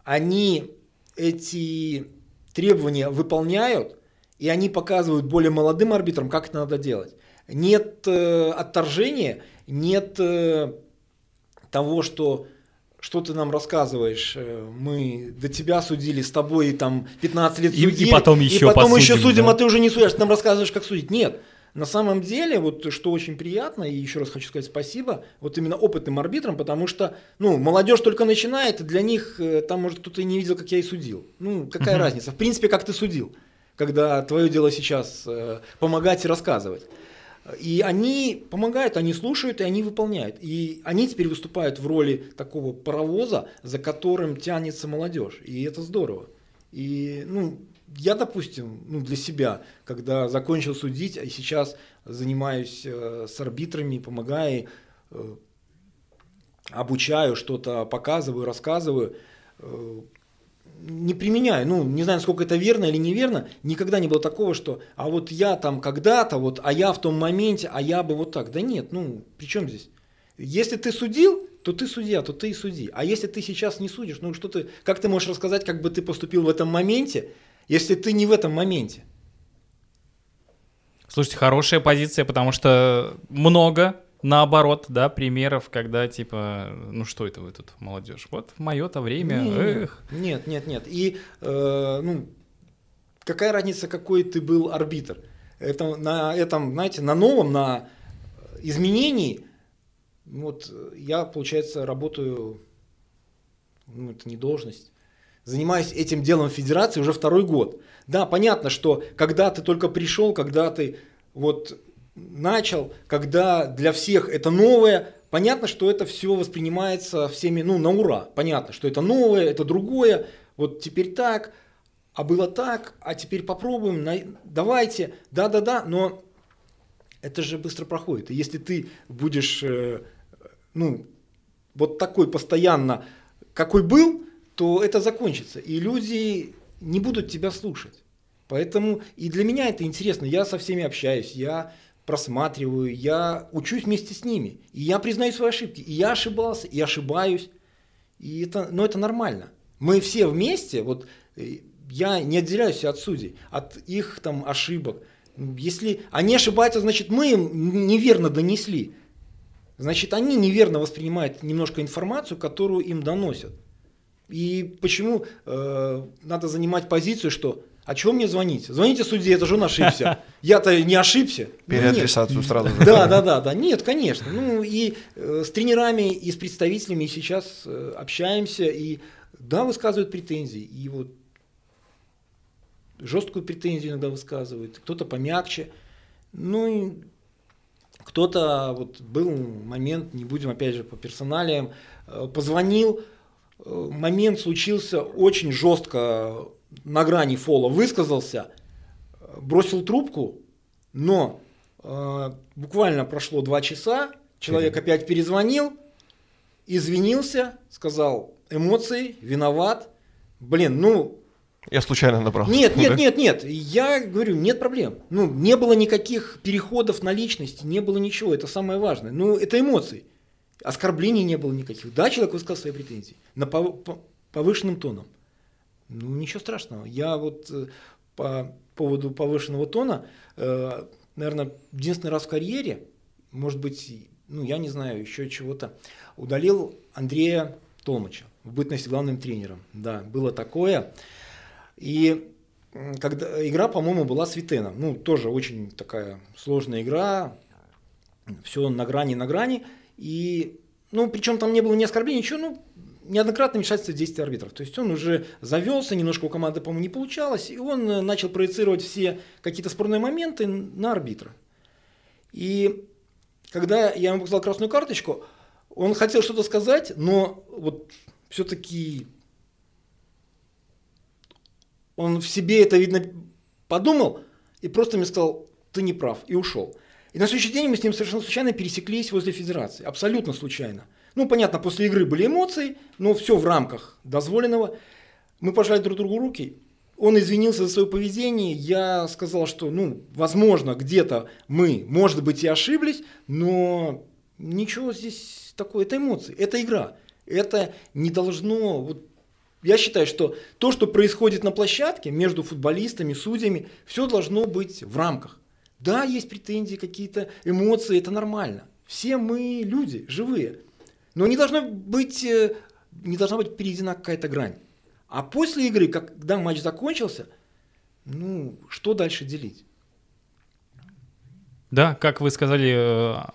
Speaker 1: они эти требования выполняют, и они показывают более молодым арбитрам, как это надо делать. Нет э, отторжения, нет э, того, что что ты нам рассказываешь? Э, мы до тебя судили, с тобой там 15 лет судили.
Speaker 2: И, и потом еще
Speaker 1: И потом
Speaker 2: посудим,
Speaker 1: еще судим, да? а ты уже не судишь, ты нам рассказываешь, как судить. Нет. На самом деле, вот что очень приятно, и еще раз хочу сказать спасибо, вот именно опытным арбитрам, потому что, ну, молодежь только начинает, и для них, э, там, может, кто-то и не видел, как я и судил. Ну, какая uh-huh. разница? В принципе, как ты судил, когда твое дело сейчас э, помогать и рассказывать. И они помогают, они слушают, и они выполняют. И они теперь выступают в роли такого паровоза, за которым тянется молодежь. И это здорово. И, ну, я, допустим, ну, для себя, когда закончил судить, и сейчас занимаюсь э, с арбитрами, помогаю, э, обучаю, что-то показываю, рассказываю, э, не применяю, ну, не знаю, сколько это верно или неверно, никогда не было такого, что, а вот я там когда-то, вот, а я в том моменте, а я бы вот так. Да нет, ну, при чем здесь? Если ты судил, то ты судья, то ты и суди. А если ты сейчас не судишь, ну что ты, как ты можешь рассказать, как бы ты поступил в этом моменте, если ты не в этом моменте.
Speaker 2: Слушайте, хорошая позиция, потому что много, наоборот, да, примеров, когда типа, ну что это вы тут, молодежь? Вот мое-то время,
Speaker 1: нет,
Speaker 2: эх.
Speaker 1: Нет, нет, нет. И, э, ну, какая разница, какой ты был арбитр? Это на этом, знаете, на новом, на изменении, вот я, получается, работаю, ну, это не должность, занимаюсь этим делом в федерации уже второй год. Да, понятно, что когда ты только пришел, когда ты вот начал, когда для всех это новое, понятно, что это все воспринимается всеми, ну, на ура. Понятно, что это новое, это другое, вот теперь так. а было так, а теперь попробуем, на, давайте, да-да-да, но это же быстро проходит. И если ты будешь, э, ну, вот такой постоянно, какой был, то это закончится. И люди не будут тебя слушать. Поэтому и для меня это интересно. Я со всеми общаюсь, я просматриваю, я учусь вместе с ними. И я признаю свои ошибки. И я ошибался, и ошибаюсь. И это, но это нормально. Мы все вместе, вот э, я не отделяюсь от судей, от их там ошибок. Если они ошибаются, значит мы им неверно донесли. Значит, они неверно воспринимают немножко информацию, которую им доносят. И почему э, надо занимать позицию, что а чего мне звонить? Звоните судье, это же он ошибся. Я-то не ошибся.
Speaker 3: Ну, Переадресацию сразу.
Speaker 1: Да, да, да, да. Нет, конечно. Ну и э, с тренерами, и с представителями сейчас э, общаемся, и да, высказывают претензии. И вот жесткую претензию иногда высказывают, кто-то помягче. Ну и кто-то, вот был момент, не будем опять же по персоналиям, э, позвонил, э, момент случился очень жестко на грани фола, высказался, бросил трубку, но э, буквально прошло два часа, человек опять перезвонил, извинился, сказал эмоции, виноват. Блин, ну
Speaker 3: я случайно набрал.
Speaker 1: Нет, нет, нет, нет. Я говорю, нет проблем. Ну, не было никаких переходов на личности, не было ничего. Это самое важное. Ну, это эмоции. Оскорблений не было никаких. Да, человек высказал свои претензии на повышенным тоном. Ну, ничего страшного. Я вот э, по поводу повышенного тона, э, наверное, единственный раз в карьере, может быть, ну, я не знаю, еще чего-то, удалил Андрея Толмача в бытности главным тренером. Да, было такое. И когда игра, по-моему, была с Витеном. Ну, тоже очень такая сложная игра, все на грани, на грани. И, ну, причем там не было ни оскорблений, ничего, ну, неоднократно вмешательство в действия арбитров. То есть он уже завелся, немножко у команды, по-моему, не получалось, и он э, начал проецировать все какие-то спорные моменты на арбитра. И когда я ему показал красную карточку, он хотел что-то сказать, но вот все-таки он в себе это, видно, подумал и просто мне сказал, ты не прав, и ушел. И на следующий день мы с ним совершенно случайно пересеклись возле федерации, абсолютно случайно. Ну, понятно, после игры были эмоции, но все в рамках дозволенного. Мы пожали друг другу руки, он извинился за свое поведение, я сказал, что, ну, возможно, где-то мы, может быть, и ошиблись, но ничего здесь такое, это эмоции, это игра. Это не должно, вот я считаю, что то, что происходит на площадке между футболистами, судьями, все должно быть в рамках. Да, есть претензии, какие-то эмоции, это нормально. Все мы люди, живые. Но не должно быть, э, не должна быть перейдена какая-то грань. А после игры, когда матч закончился, ну, что дальше делить?
Speaker 2: Да, как вы сказали,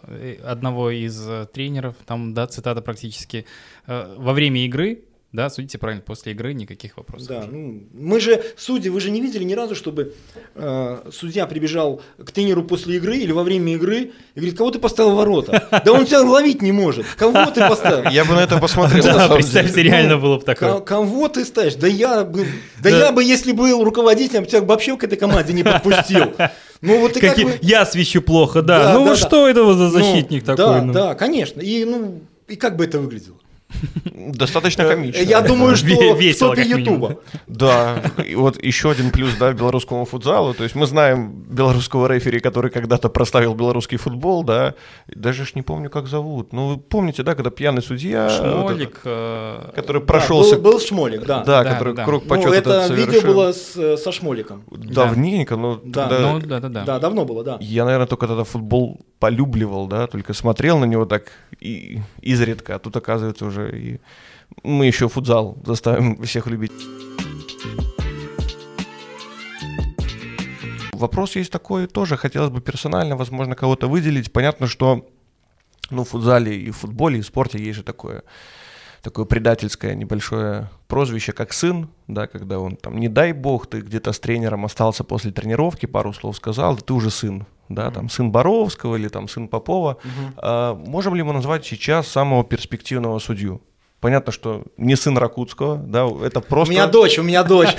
Speaker 2: э, одного из э, тренеров, там, да, цитата практически, во время игры да, судите правильно, после игры никаких вопросов.
Speaker 1: Да, ну, мы же, судьи, вы же не видели ни разу, чтобы э, судья прибежал к тренеру после игры или во время игры и говорит, кого ты поставил в ворота? Да он тебя ловить не может. Кого ты поставил?
Speaker 3: Я бы на это посмотрел. Да,
Speaker 2: представьте, реально было бы такое.
Speaker 1: Кого ты ставишь? Да я бы, да я бы, если был руководителем, тебя вообще к этой команде не подпустил.
Speaker 2: Ну вот и как Я свищу плохо, да. Ну вот что это за ну, защитник такой?
Speaker 1: Да, да, конечно. И ну и как бы это выглядело?
Speaker 3: Достаточно комично.
Speaker 1: Я думаю, что в топе Ютуба.
Speaker 3: Да, и вот еще один плюс, да, белорусскому футзалу. То есть мы знаем белорусского рефери, который когда-то проставил белорусский футбол, да, даже ж не помню, как зовут. Ну, вы помните, да, когда пьяный судья...
Speaker 2: Шмолик.
Speaker 3: Э, который прошелся...
Speaker 1: Был Шмолик, да.
Speaker 3: Да, который круг почета
Speaker 1: Ну, это видео было со Шмоликом.
Speaker 3: Давненько, но...
Speaker 1: Да, да, да. Да, давно было, да.
Speaker 3: Я, наверное, только тогда футбол полюбливал, да, только смотрел на него так и изредка, а тут, оказывается, уже и мы еще футзал заставим всех любить. Вопрос есть такой тоже, хотелось бы персонально, возможно, кого-то выделить. Понятно, что ну, в футзале и в футболе, и в спорте есть же такое такое предательское небольшое прозвище, как сын, да, когда он там, не дай бог, ты где-то с тренером остался после тренировки, пару слов сказал, да ты уже сын, да, там сын Боровского или там сын Попова. А, можем ли мы назвать сейчас самого перспективного судью? Понятно, что не сын Ракутского, да, это просто...
Speaker 1: У меня дочь, у меня дочь.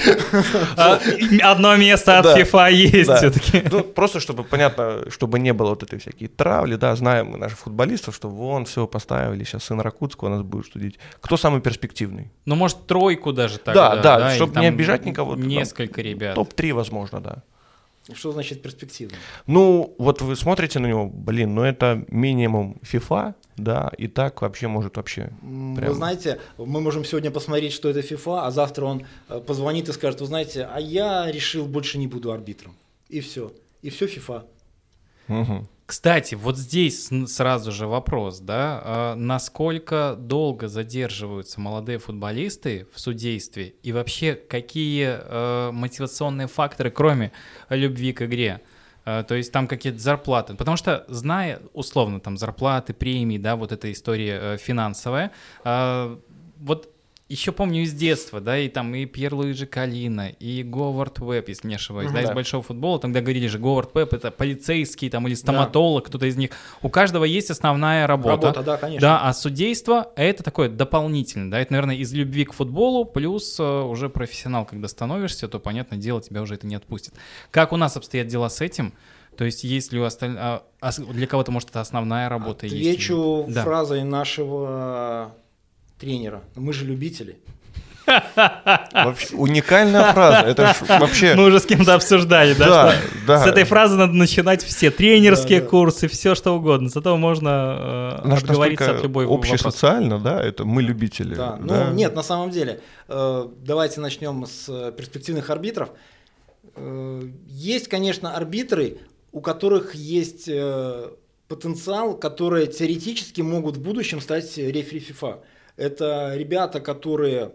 Speaker 2: А, Одно место от. FIFA есть все-таки.
Speaker 3: Ну, просто чтобы понятно, чтобы не было вот этой всякие травли, да, знаем мы наших футболистов, что вон все поставили, сейчас сын Ракутского нас будет судить. Кто самый перспективный?
Speaker 2: Ну, может, тройку даже тогда.
Speaker 3: Да, да,
Speaker 2: или
Speaker 3: чтоб не обижать никого,
Speaker 2: Несколько ребят.
Speaker 3: Топ-3, возможно, да.
Speaker 1: Что значит перспективно?
Speaker 3: Ну, вот вы смотрите на него, блин, ну это минимум FIFA, да, и так вообще может вообще. Прям.
Speaker 1: Вы знаете, мы можем сегодня посмотреть, что это FIFA, а завтра он э, позвонит и скажет, вы знаете, а я решил больше не буду арбитром. И все. И все FIFA.
Speaker 3: Мгм.
Speaker 2: Кстати, вот здесь сразу же вопрос, да, а насколько долго задерживаются молодые футболисты в судействе и вообще какие э, мотивационные факторы, кроме любви к игре, Э, то есть там какие-то зарплаты, потому что зная условно там зарплаты, премии, да, вот эта история э, финансовая, вот еще помню из детства, да, и там и Пьер Луиджи Калина, и Говард Веб, если не ошибаюсь, да, из
Speaker 3: Да.
Speaker 2: большого футбола, тогда говорили же, Говард Веб это полицейский там или стоматолог, кто-то из них. У каждого есть основная работа.
Speaker 1: Работа, да, конечно.
Speaker 2: Да, а судейство это такое дополнительное, да, это, наверное, из любви к футболу, плюс э, уже профессионал, когда становишься, то, понятное дело, тебя уже это не отпустит. Как у нас обстоят дела с этим? То есть, есть ли у остальных... для кого-то, может, это основная работа? есть ли-
Speaker 1: Отвечу
Speaker 2: Да.
Speaker 1: фразой нашего тренера. Мы же любители.
Speaker 3: Вообще, уникальная фраза. Это вообще.
Speaker 2: Мы уже с кем-то обсуждали, да?
Speaker 3: Да,
Speaker 2: что
Speaker 3: да.
Speaker 2: С этой фразы надо начинать все тренерские
Speaker 1: Да, да.
Speaker 2: курсы, все что угодно. Зато можно э,
Speaker 3: Наш
Speaker 2: отговориться от любой вопроса.
Speaker 3: общесоциально, да, это мы любители.
Speaker 1: Да. Ну,
Speaker 3: да.
Speaker 1: нет, на самом деле, э, давайте начнем с перспективных арбитров. Э, Есть, конечно, арбитры, у которых есть э, потенциал, которые теоретически могут в будущем стать рефери ФИФА. Это ребята, которые,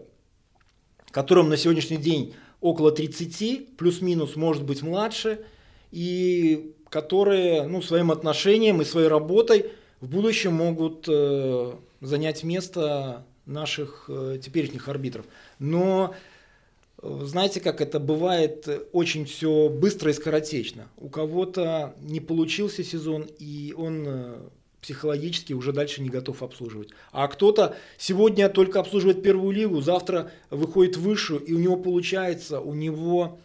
Speaker 1: которым на сегодняшний день около 30, плюс-минус, может быть, младше, и которые ну, своим отношением и своей работой в будущем могут э, занять место наших э, теперешних арбитров. Но э, знаете, как это бывает, очень все быстро и скоротечно. У кого-то не получился сезон, и он э, психологически уже дальше не готов обслуживать. А кто-то сегодня только обслуживает первую лигу, завтра выходит в высшую, и у него получается, у него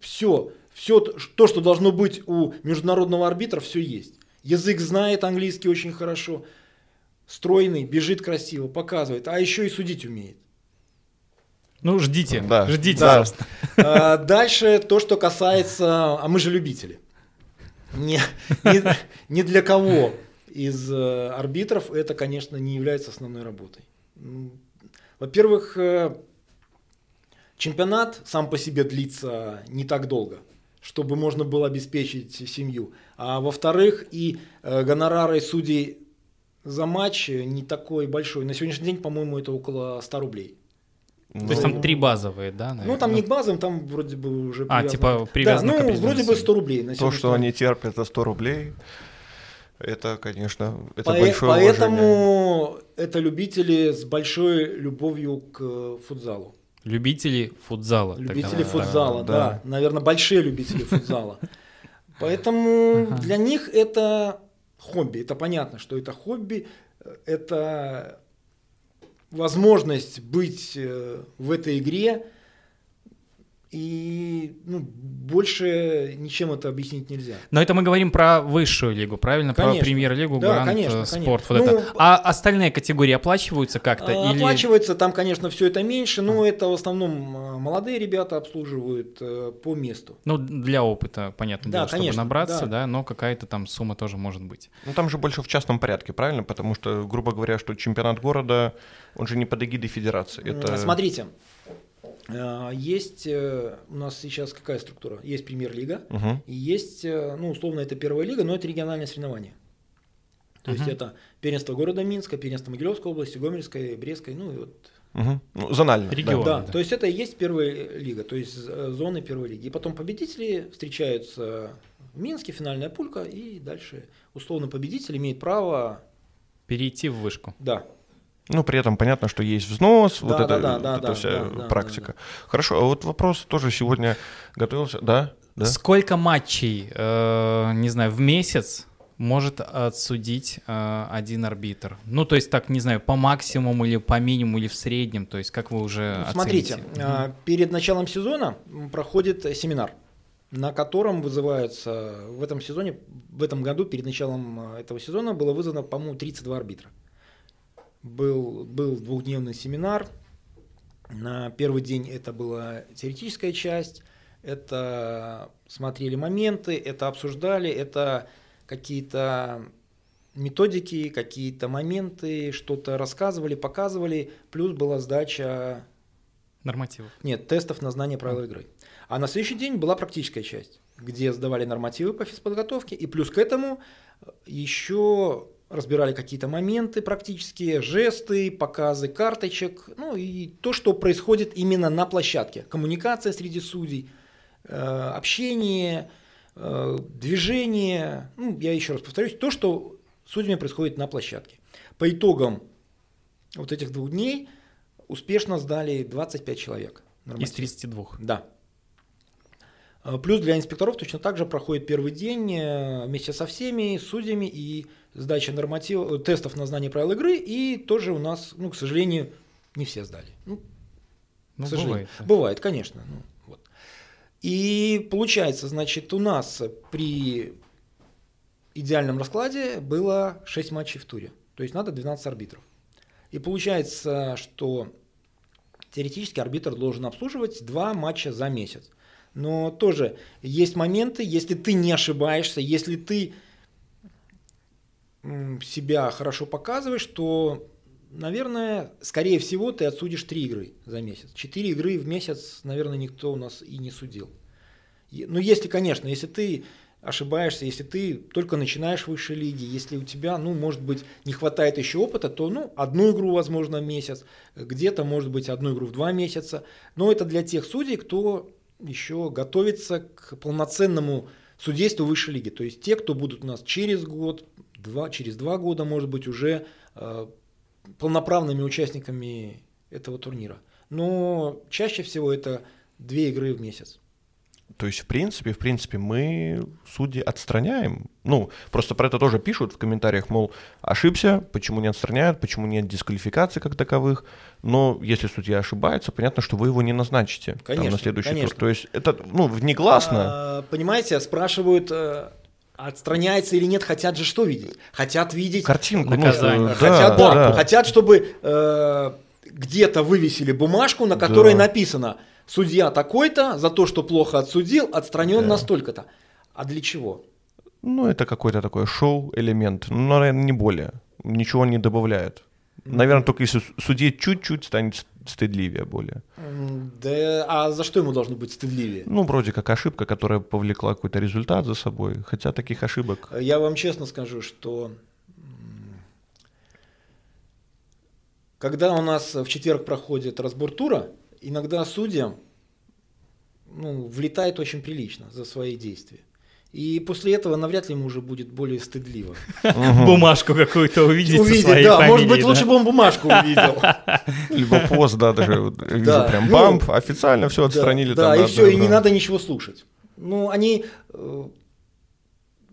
Speaker 1: все, все то, что должно быть у международного арбитра, все есть. Язык знает английский очень хорошо, стройный, бежит красиво, показывает, а еще и судить умеет.
Speaker 2: Ну, ждите,
Speaker 3: Да.
Speaker 2: ждите,
Speaker 3: Да.
Speaker 1: А, Дальше то, что касается, а мы же любители. Не, не, не для кого из э, арбитров это, конечно, не является основной работой. М, Во-первых, э, чемпионат сам по себе длится не так долго, чтобы можно было обеспечить семью. А во-вторых, и э, гонорары судей за матч не такой большой. На сегодняшний день, по-моему, это около 100 рублей.
Speaker 2: То есть там три базовые, да?
Speaker 1: Ну,
Speaker 2: наверное?
Speaker 1: там не к базовым, там вроде бы уже
Speaker 2: А,
Speaker 1: привязано.
Speaker 2: типа привязано к
Speaker 1: Да, ну, вроде бы
Speaker 2: сумме.
Speaker 1: 100 рублей. На
Speaker 3: То, что они терпят за 100 рублей, это, конечно, это
Speaker 1: По-
Speaker 3: большое уважение.
Speaker 1: Поэтому это любители с большой любовью к футзалу.
Speaker 2: Любители футзала. тогда
Speaker 1: Любители
Speaker 2: так.
Speaker 1: футзала,
Speaker 3: да.
Speaker 1: да. Наверное, большие любители футзала. Поэтому
Speaker 2: Ага.
Speaker 1: для них это хобби. Это понятно, что это хобби. Это возможность быть э, в этой игре. И ну, больше ничем это объяснить нельзя.
Speaker 2: Но это мы говорим про высшую лигу, правильно? Про
Speaker 1: Конечно.
Speaker 2: премьер-лигу,
Speaker 1: Да,
Speaker 2: грант,
Speaker 1: конечно,
Speaker 2: э,
Speaker 1: конечно.
Speaker 2: спорт, вот
Speaker 1: Ну,
Speaker 2: это. А остальные категории оплачиваются как-то?
Speaker 1: А,
Speaker 2: или...
Speaker 1: Оплачивается там, конечно, все это меньше, но это в основном а, молодые ребята обслуживают э, по месту.
Speaker 2: Ну, для опыта, понятно
Speaker 1: Да,
Speaker 2: дело, чтобы
Speaker 1: конечно,
Speaker 2: набраться,
Speaker 1: да.
Speaker 2: да, но какая-то там сумма тоже может быть.
Speaker 3: Ну, там же больше в частном порядке, правильно? Потому что, грубо говоря, что чемпионат города, он же не под эгидой федерации. Это...
Speaker 1: Смотрите, есть э, у нас сейчас какая структура? Есть премьер-лига,
Speaker 3: Мгм.
Speaker 1: и есть, э, ну, условно, это первая лига, но это региональное соревнование. То есть
Speaker 2: Мгм.
Speaker 1: это первенство города Минска, первенство Могилевской области, Гомельской, Брестской, ну и вот
Speaker 3: Мгм. Ну, зонально. да.
Speaker 2: Регион.
Speaker 1: Да,
Speaker 2: да.
Speaker 1: то есть это и есть первая лига, то есть э, зоны первой лиги. И потом победители встречаются в Минске, финальная пулька, и дальше условно победитель имеет право,
Speaker 2: Перейти в вышку.
Speaker 1: да,
Speaker 3: Ну, при этом понятно, что есть взнос, вот
Speaker 1: Да,
Speaker 3: это,
Speaker 1: да, да,
Speaker 3: вот
Speaker 1: да,
Speaker 3: эта вся
Speaker 1: да, да,
Speaker 3: практика. Хорошо, а вот вопрос тоже сегодня готовился, да? Да?
Speaker 2: Сколько матчей, э, не знаю, в месяц может отсудить э, один арбитр? Ну, то есть, так, не знаю, по максимуму или по минимуму или в среднем, то есть, как вы уже
Speaker 1: ну, Смотрите, э, перед началом сезона проходит семинар, на котором вызываются в этом сезоне, в этом году, перед началом этого сезона было вызвано, по-моему, 32 арбитра. Был, был двухдневный семинар, на первый день это была теоретическая часть, это смотрели моменты, это обсуждали, это какие-то методики, какие-то моменты, что-то рассказывали, показывали, плюс была сдача...
Speaker 2: Нормативов.
Speaker 1: Нет, тестов на знание правил игры. А на следующий день была практическая часть, где сдавали нормативы по физподготовке, и плюс к этому еще разбирали какие-то моменты практические, жесты, показы карточек, ну и то, что происходит именно на площадке. Коммуникация среди судей, э, общение, Э, движение, ну, я еще раз повторюсь, то, что с судьями происходит на площадке. По итогам вот этих двух дней успешно сдали 25 человек.
Speaker 2: Из 32?
Speaker 1: Да. Э, плюс для инспекторов точно так же проходит первый день вместе со всеми судьями и сдача норматив, тестов на знание правил игры, и тоже у нас, ну, к сожалению, не все сдали. Ну,
Speaker 2: ну, к сожалению.
Speaker 1: Бывает, бывает конечно. Ну, и получается, значит, у нас при идеальном раскладе было 6 матчей в туре. То есть надо 12 арбитров. И получается, что теоретически арбитр должен обслуживать 2 матча за месяц. Но тоже есть моменты, если ты не ошибаешься, если ты себя хорошо показываешь, то наверное, скорее всего, ты отсудишь три игры за месяц. Четыре игры в месяц, наверное, никто у нас и не судил. Ну, если, конечно, если ты ошибаешься, если ты только начинаешь в высшей лиге, если у тебя, ну, может быть, не хватает еще опыта, то, ну, одну игру, возможно, в месяц, где-то, может быть, одну игру в два месяца. Но это для тех судей, кто еще готовится к полноценному судейству высшей лиги. То есть те, кто будут у нас через год, два, через два года, может быть, уже э, полноправными участниками этого турнира. Но чаще всего это две игры в месяц.
Speaker 3: То есть, в принципе, в принципе, мы судьи отстраняем. Ну, просто про это тоже пишут в комментариях, мол, ошибся, почему не отстраняют, почему нет дисквалификации как таковых. Но если судья ошибается, понятно, что вы его не назначите
Speaker 1: конечно, там,
Speaker 3: на следующий
Speaker 1: конечно.
Speaker 3: тур. То есть это, ну, негласно.
Speaker 1: А, понимаете, спрашивают, э, отстраняется или нет, хотят же что видеть? Хотят видеть
Speaker 3: картинку,
Speaker 2: наказание.
Speaker 3: Ну,
Speaker 1: хотят, да, да. хотят, чтобы э, где-то вывесили бумажку, на которой да. написано судья такой-то за то, что плохо отсудил, отстранен да. настолько-то. А для чего?
Speaker 3: Ну, это какой-то такой шоу-элемент, ну, наверное, не более. Ничего не добавляет. Наверное, только если судить чуть-чуть станет стыдливее более.
Speaker 1: Да, а за что ему должно быть стыдливее?
Speaker 3: Ну, вроде как ошибка, которая повлекла какой-то результат за собой. Хотя таких ошибок...
Speaker 1: Я вам честно скажу, что когда у нас в четверг проходит разбор тура, иногда судьям ну, влетает очень прилично за свои действия. И после этого навряд ли ему уже будет более стыдливо.
Speaker 2: Бумажку какую-то увидеть Увидеть,
Speaker 1: да, может быть, лучше бы он бумажку увидел.
Speaker 3: Либо пост, да, даже вижу прям ну, бамп, официально все отстранили.
Speaker 1: Да, и все, и не надо ничего слушать. Ну, они э,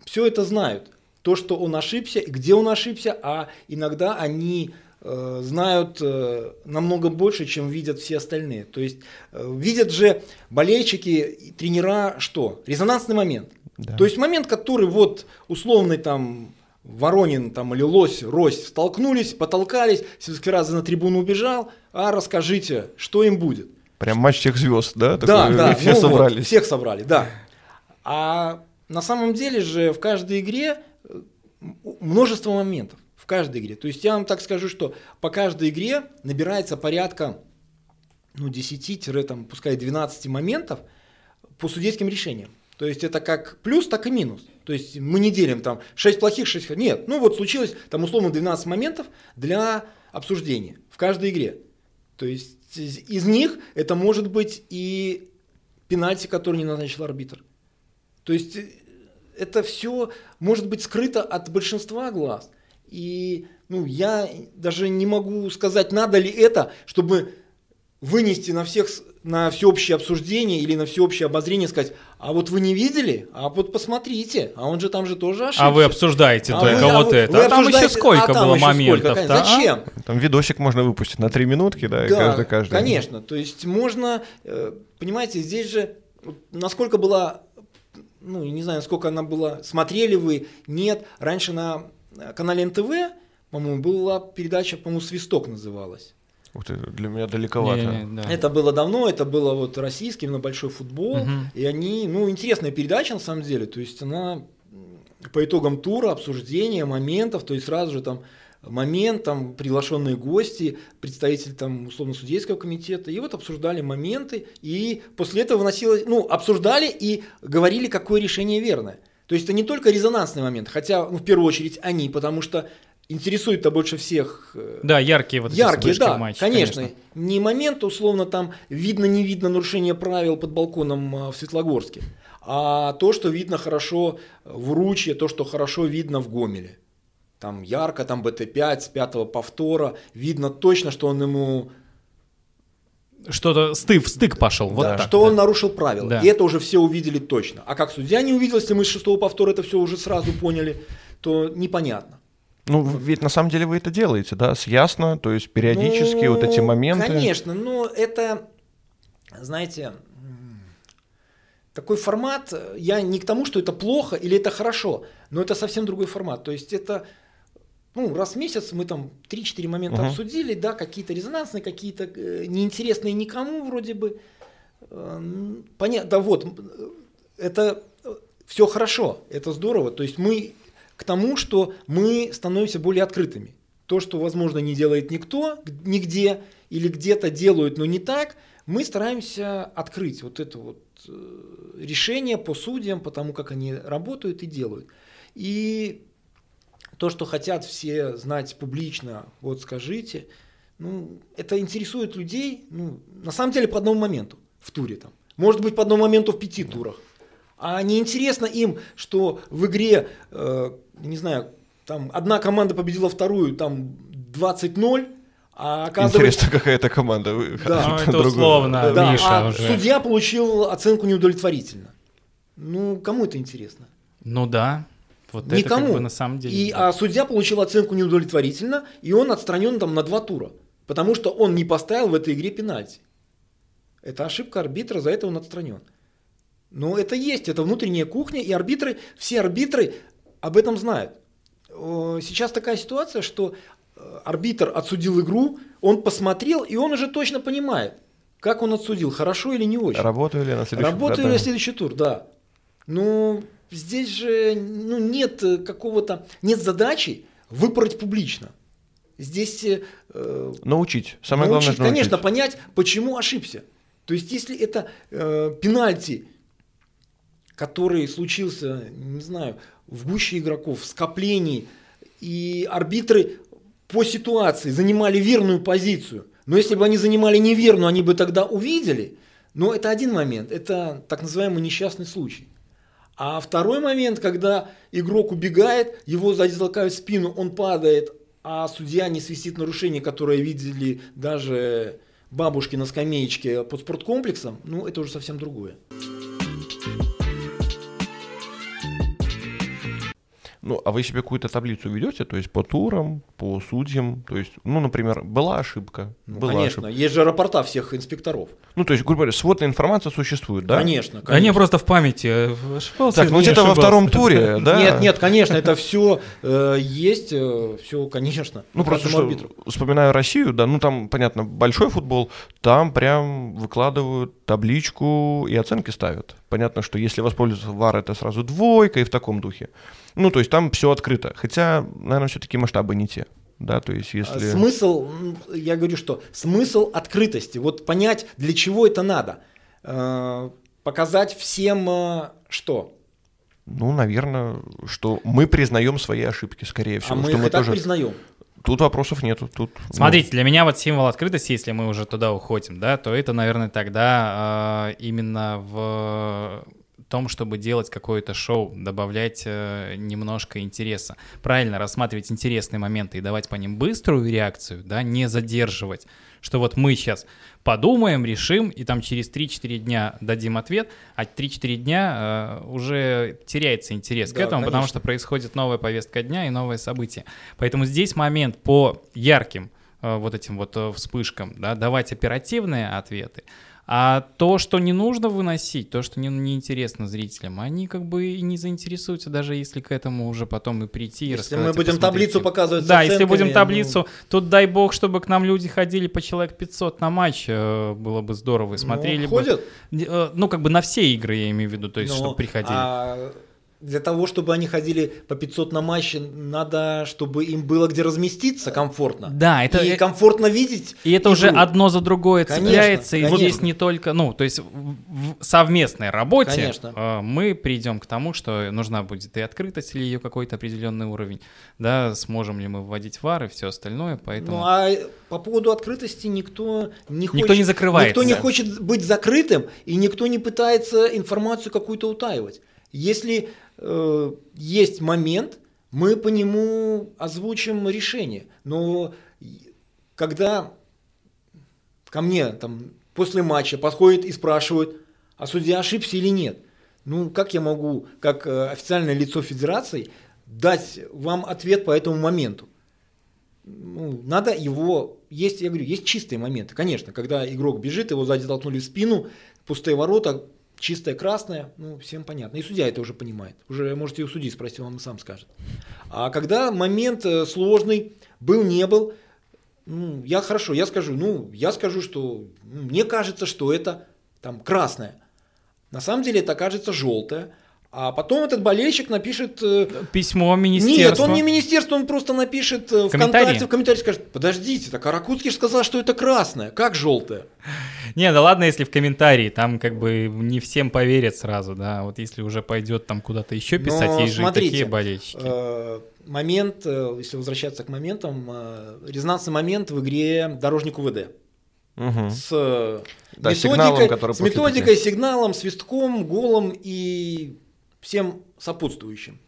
Speaker 1: все это знают. То, что он ошибся, где он ошибся, а иногда они Э, знают э, намного больше, чем видят все остальные. То есть видят же болельщики, тренера что? Резонансный момент. Да. То есть момент, который вот условный там Воронин там, или Лось, Рось столкнулись, потолкались, Севскираза на трибуну убежал, а расскажите, что им будет.
Speaker 3: Прям матч всех звезд, да?
Speaker 1: Да, Такой, да. Все ну, собрались. Вот, всех собрали, да. А на самом деле же в каждой игре множество моментов каждой игре. То есть я вам так скажу, что по каждой игре набирается порядка ну, 10, там, пускай 12 моментов по судейским решениям. То есть это как плюс, так и минус. То есть мы не делим там 6 плохих, 6 Нет, ну вот случилось там условно 12 моментов для обсуждения в каждой игре. То есть из них это может быть и пенальти, который не назначил арбитр. То есть э, это все может быть скрыто от большинства глаз. И ну, я даже не могу сказать, надо ли это, чтобы вынести на всех на всеобщее обсуждение или на всеобщее обозрение, сказать, а вот вы не видели, а вот посмотрите, а он же там же тоже ошибся.
Speaker 2: А вы обсуждаете
Speaker 1: А
Speaker 2: только
Speaker 1: вы- а
Speaker 2: вот
Speaker 1: вы-
Speaker 2: это.
Speaker 1: вы
Speaker 2: а там еще сколько
Speaker 1: а там
Speaker 2: было
Speaker 1: еще сколько,
Speaker 2: моментов
Speaker 1: конечно. Зачем?
Speaker 3: Там видосик можно выпустить на три минутки, да, и
Speaker 1: Да,
Speaker 3: каждый, каждый.
Speaker 1: конечно. То есть можно, э, понимаете, здесь же насколько была, ну, я не знаю, сколько она была, смотрели вы, нет. Раньше на э, канале НТВ, по-моему, была передача, по-моему, «Свисток» называлась.
Speaker 3: Ух ты, для меня далековато.
Speaker 2: Не-не, да.
Speaker 1: Это было давно, это было вот российский, именно большой футбол.
Speaker 2: Мгм.
Speaker 1: И они, ну, интересная передача на самом деле. То есть она по итогам тура, обсуждения моментов, то есть сразу же там момент, там приглашенные гости, представитель там условно-судейского комитета, и вот обсуждали моменты, и после этого выносилось, ну, обсуждали и говорили, какое решение верное. То есть это не только резонансный момент, хотя, ну, в первую очередь они, потому что интересует-то больше всех э,
Speaker 2: Да, яркие вот
Speaker 1: Яркие, да,
Speaker 2: в матче,
Speaker 1: конечно. Не момент, условно, там видно-не видно нарушение правил под балконом а, в Светлогорске, а то, что видно хорошо в Уручье, то, что хорошо видно в Гомеле. Там ярко, там БТ-5 с пятого повтора, видно точно, что он ему,
Speaker 2: Что-то стык, стык пошел. Вот
Speaker 1: да,
Speaker 2: так,
Speaker 1: что
Speaker 2: да.
Speaker 1: он нарушил правила.
Speaker 2: Да.
Speaker 1: И это уже все увидели точно. А как судья не увидел, если мы с шестого повтора это все уже сразу поняли, то непонятно.
Speaker 3: Ну, ведь на самом деле вы это делаете, да, с ясно, то есть периодически вот эти
Speaker 1: Ну,
Speaker 3: моменты.
Speaker 1: Конечно, но это, знаете, такой формат, э, я не к тому, что это плохо или это хорошо, но это совсем другой формат. То есть это, ну, раз в месяц мы там 3-4 момента
Speaker 3: Мгм.
Speaker 1: обсудили, да, какие-то резонансные, какие-то э, неинтересные никому вроде бы. Понятно, да вот, э, это все хорошо, это здорово. То есть мы к тому, что мы становимся более открытыми. То, что, возможно, не делает никто нигде или где-то делают, но не так, мы стараемся открыть вот это вот э, решение по судьям, по тому, как они работают и делают. И то, что хотят все знать публично, вот скажите, ну, это интересует людей, ну, на самом деле, по одному моменту в туре там. Может быть, по одному моменту в пяти турах. А не интересно им, что в игре, э, не знаю, там одна команда победила вторую, там 20-0, а оказывается...
Speaker 3: Интересно, какая это команда.
Speaker 1: Да.
Speaker 2: Ну, это
Speaker 3: другую.
Speaker 2: условно.
Speaker 1: Да,
Speaker 2: Миша
Speaker 1: а
Speaker 2: уже.
Speaker 1: судья получил оценку неудовлетворительно. Ну, кому это интересно?
Speaker 2: Ну да. Вот это
Speaker 1: Никому.
Speaker 2: как бы на самом деле.
Speaker 1: И,
Speaker 2: да.
Speaker 1: а судья получил оценку неудовлетворительно, и он отстранен там на два тура. Потому что он не поставил в этой игре пенальти. Это ошибка арбитра, за это он отстранен. Но это есть, это внутренняя кухня, и арбитры, все арбитры об этом знают. Э, Сейчас такая ситуация, что э, арбитр отсудил игру, он посмотрел, и он уже точно понимает, как он отсудил, хорошо или не очень.
Speaker 3: Работаю ли на следующем
Speaker 1: Работаю
Speaker 3: да,
Speaker 1: ли
Speaker 3: да.
Speaker 1: следующий тур, да. Ну, здесь же ну, нет э, какого-то, нет задачи выпороть публично. Здесь э, э,
Speaker 3: Научить. Самое
Speaker 1: научить,
Speaker 3: главное,
Speaker 1: конечно,
Speaker 3: научить.
Speaker 1: понять, почему ошибся. То есть, если это э, пенальти, который случился, не знаю, в гуще игроков, в скоплении, и арбитры по ситуации занимали верную позицию, но если бы они занимали неверную, они бы тогда увидели, но это один момент, это так называемый несчастный случай. А второй момент, когда игрок убегает, его сзади толкают в спину, он падает, а судья не свистит нарушение, которое видели даже бабушки на скамеечке под спорткомплексом, ну это уже совсем другое.
Speaker 3: Ну, а вы себе какую-то таблицу ведете, то есть по турам, по судьям, то есть, ну, например, была ошибка,
Speaker 1: Ну,
Speaker 3: была
Speaker 1: конечно,
Speaker 3: ошибка.
Speaker 1: есть же рапорта всех инспекторов.
Speaker 3: Ну, то есть, грубо говоря, сводная информация существует, да?
Speaker 1: Конечно, конечно.
Speaker 2: просто в памяти. э, ошибался,
Speaker 3: Так, ну где-то во втором туре, да?
Speaker 1: Нет, нет, конечно, это все есть, все, конечно.
Speaker 3: Ну, просто что, вспоминаю Россию, да, ну, там, понятно, большой футбол, там прям выкладывают табличку и оценки ставят. Понятно, что если воспользоваться ВАР, это сразу двойка и в таком духе. Ну, то есть там все открыто. Хотя, наверное, все-таки масштабы не те. Да, то есть
Speaker 1: А
Speaker 3: если...
Speaker 1: Смысл, я говорю, что смысл открытости, вот понять, для чего это надо. Э, Показать всем, э, что.
Speaker 3: Ну, наверное, что мы признаем свои ошибки, скорее всего.
Speaker 1: а мы
Speaker 3: что
Speaker 1: их
Speaker 3: мы
Speaker 1: и так
Speaker 3: тоже...
Speaker 1: признаем.
Speaker 3: Тут вопросов нету. Тут, ну,
Speaker 2: Смотрите, для меня вот символ открытости, если мы уже туда уходим, да, то это, наверное, тогда э, именно в том, чтобы делать какое-то шоу, добавлять э, немножко интереса. Правильно рассматривать интересные моменты и давать по ним быструю реакцию, да, не задерживать. Что вот мы сейчас подумаем, решим, и там через 3-4 дня дадим ответ, а 3-4 дня э, уже теряется интерес
Speaker 1: Да,
Speaker 2: к этому,
Speaker 1: конечно.
Speaker 2: потому что происходит новая повестка дня и новые события. Поэтому здесь момент по ярким э, вот этим вот э, вспышкам, да, давать оперативные ответы, а то, что не нужно выносить, то, что не, неинтересно зрителям, они как бы и не заинтересуются, даже если к этому уже потом и прийти и
Speaker 1: Если мы будем таблицу показывать
Speaker 2: Да, если
Speaker 1: оценками,
Speaker 2: будем
Speaker 1: ну,
Speaker 2: таблицу, тут дай бог, чтобы к нам люди ходили по человек 500 на матч, э, было бы здорово, и смотрели
Speaker 1: ну,
Speaker 2: бы.
Speaker 1: ходят.
Speaker 2: Э, Ну, как бы на все игры, я имею в виду, то есть,
Speaker 1: Но,
Speaker 2: чтобы приходили.
Speaker 1: а для того, чтобы они ходили по 500 на матч, надо, чтобы им было где разместиться комфортно.
Speaker 2: Да, это-
Speaker 1: И комфортно видеть.
Speaker 2: И это уже
Speaker 1: игру.
Speaker 2: одно за другое
Speaker 1: Конечно,
Speaker 2: цепляется, и
Speaker 1: конечно.
Speaker 2: здесь не только, ну, то есть в в совместной работе
Speaker 1: Конечно.
Speaker 2: э, мы придем к тому, что нужна будет и открытость или ее какой-то определенный уровень, да, сможем ли мы вводить вар и все остальное, поэтому...
Speaker 1: Ну, а по поводу открытости никто не хочет...
Speaker 2: Никто не закрывается.
Speaker 1: Никто не хочет быть закрытым, и никто не пытается информацию какую-то утаивать. Если э, есть момент, мы по нему озвучим решение. Но когда ко мне там после матча подходят и спрашивают, а судья ошибся или нет, ну как я могу, как э, официальное лицо федерации, дать вам ответ по этому моменту? ну, надо его... Есть, я говорю, есть чистые моменты. Конечно, когда игрок бежит, его сзади толкнули в спину, пустые ворота, чистое красное, ну, всем понятно. И судья это уже понимает. Уже можете у судьи спросить, он сам скажет. А когда момент э, сложный, был, не был, ну, я хорошо, я скажу, ну, я скажу, что ну, мне кажется, что это там красное. На самом деле это кажется желтое. А потом этот болельщик напишет э,
Speaker 2: Письмо
Speaker 1: нет,
Speaker 2: министерства.
Speaker 1: он не министерство, он просто напишет э,
Speaker 2: Комментарии.
Speaker 1: ВКонтакте, в комментарии скажет, подождите, так Аракутский же сказал, что это красное, как желтое?
Speaker 2: Не, да ладно, если в комментарии, там как бы не всем поверят сразу, да, вот если уже пойдет там куда-то еще писать,
Speaker 1: Но
Speaker 2: есть же
Speaker 1: смотрите,
Speaker 2: такие болельщики.
Speaker 1: Э, момент, если возвращаться к моментам, э, резонансный момент в игре Дорожник УВД.
Speaker 3: Мгм.
Speaker 1: С
Speaker 3: Да,
Speaker 1: методикой,
Speaker 3: сигналом,
Speaker 1: с методикой, сигналом, свистком, голом и всем сопутствующим.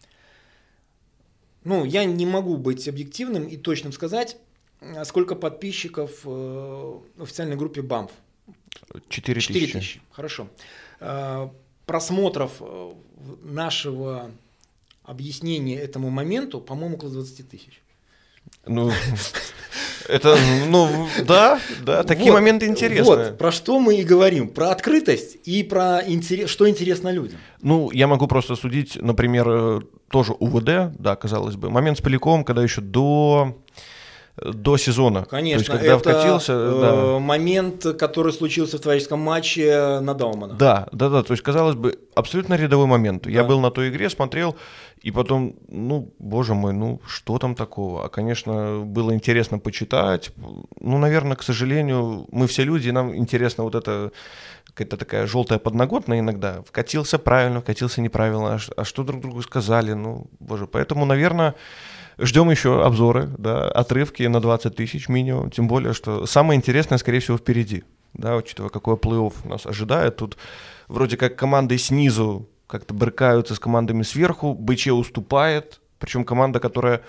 Speaker 1: Ну, я не могу быть объективным и точным сказать, а сколько подписчиков э, в официальной группе БАМФ.
Speaker 3: 4
Speaker 1: 4
Speaker 3: тысячи.
Speaker 1: тысячи. Хорошо. Э, Просмотров э, нашего объяснения этому моменту, по-моему, около 20 тысяч.
Speaker 3: Ну, это, ну, да, да, такие
Speaker 1: Вот,
Speaker 3: моменты интересные.
Speaker 1: Вот, про что мы и говорим. Про открытость и про интерес, что интересно людям.
Speaker 3: Ну, я могу просто судить, например, э, тоже УВД, да, казалось бы, момент с Поляком, когда еще до, до сезона.
Speaker 1: Конечно,
Speaker 3: То есть, когда
Speaker 1: это
Speaker 3: вкатился,
Speaker 1: э,
Speaker 3: да.
Speaker 1: момент, который случился в товарищеском матче на Даумана.
Speaker 3: Да, да, да. То есть, казалось бы, абсолютно рядовой момент. Я
Speaker 1: Да.
Speaker 3: был на той игре, смотрел, и потом, ну, боже мой, ну, что там такого? А, конечно, было интересно почитать. Ну, наверное, к сожалению, мы все люди, и нам интересно вот это какая-то такая желтая подноготная иногда. Вкатился правильно, вкатился неправильно, а, а что друг другу сказали? Ну, боже, поэтому, наверное, ждем еще обзоры, да, отрывки на 20 тысяч минимум, тем более, что самое интересное, скорее всего, впереди, да, учитывая, какой плей-офф нас ожидает. Тут вроде как команды снизу как-то брыкаются с командами сверху, БЧ уступает, причем команда, которая,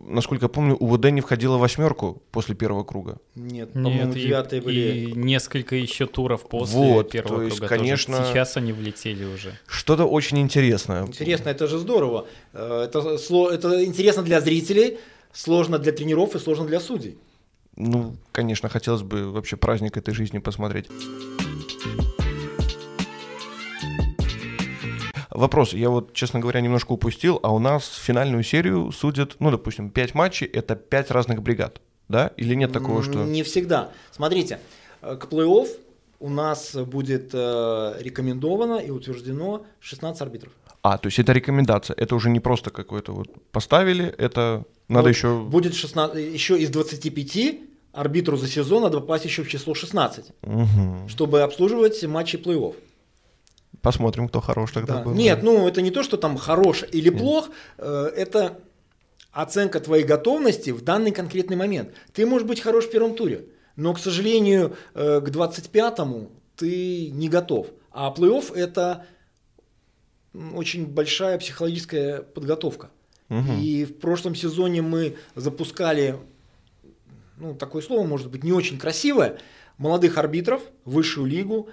Speaker 3: насколько я помню, УВД не входила в восьмерку после первого круга.
Speaker 1: Нет, по-моему, девятые были.
Speaker 2: и несколько еще туров после
Speaker 3: Вот,
Speaker 2: первого
Speaker 3: то есть,
Speaker 2: круга тоже.
Speaker 3: конечно-
Speaker 2: Сейчас они влетели уже.
Speaker 3: Что-то очень интересное.
Speaker 1: Интересно, это же здорово. Э, Это, сло- это интересно для зрителей, сложно для тренеров и сложно для судей.
Speaker 3: Ну, конечно, хотелось бы вообще праздник этой жизни посмотреть. Вопрос, я вот, честно говоря, немножко упустил, а у нас финальную серию судят, ну, допустим, 5 матчей, это 5 разных бригад, да? Или нет такого, что...
Speaker 1: Не всегда. Смотрите, э, к плей-офф у нас будет э, рекомендовано и утверждено 16 арбитров.
Speaker 3: А, то есть это рекомендация, это уже не просто какое-то вот поставили, это надо
Speaker 1: Вот
Speaker 3: еще...
Speaker 1: Будет 16, еще из 25 арбитру за сезон надо попасть еще в число 16,
Speaker 3: Мгм.
Speaker 1: чтобы обслуживать матчи плей-офф.
Speaker 3: Посмотрим, кто хорош тогда
Speaker 1: Да.
Speaker 3: был.
Speaker 1: Нет, ну это не то, что там хорош или плох, э, это оценка твоей готовности в данный конкретный момент. Ты можешь быть хорош в первом туре, но, к сожалению, э, к 25-му ты не готов. А плей-офф это очень большая психологическая подготовка.
Speaker 3: Угу.
Speaker 1: И в прошлом сезоне мы запускали, ну, такое слово может быть не очень красивое, молодых арбитров высшую лигу.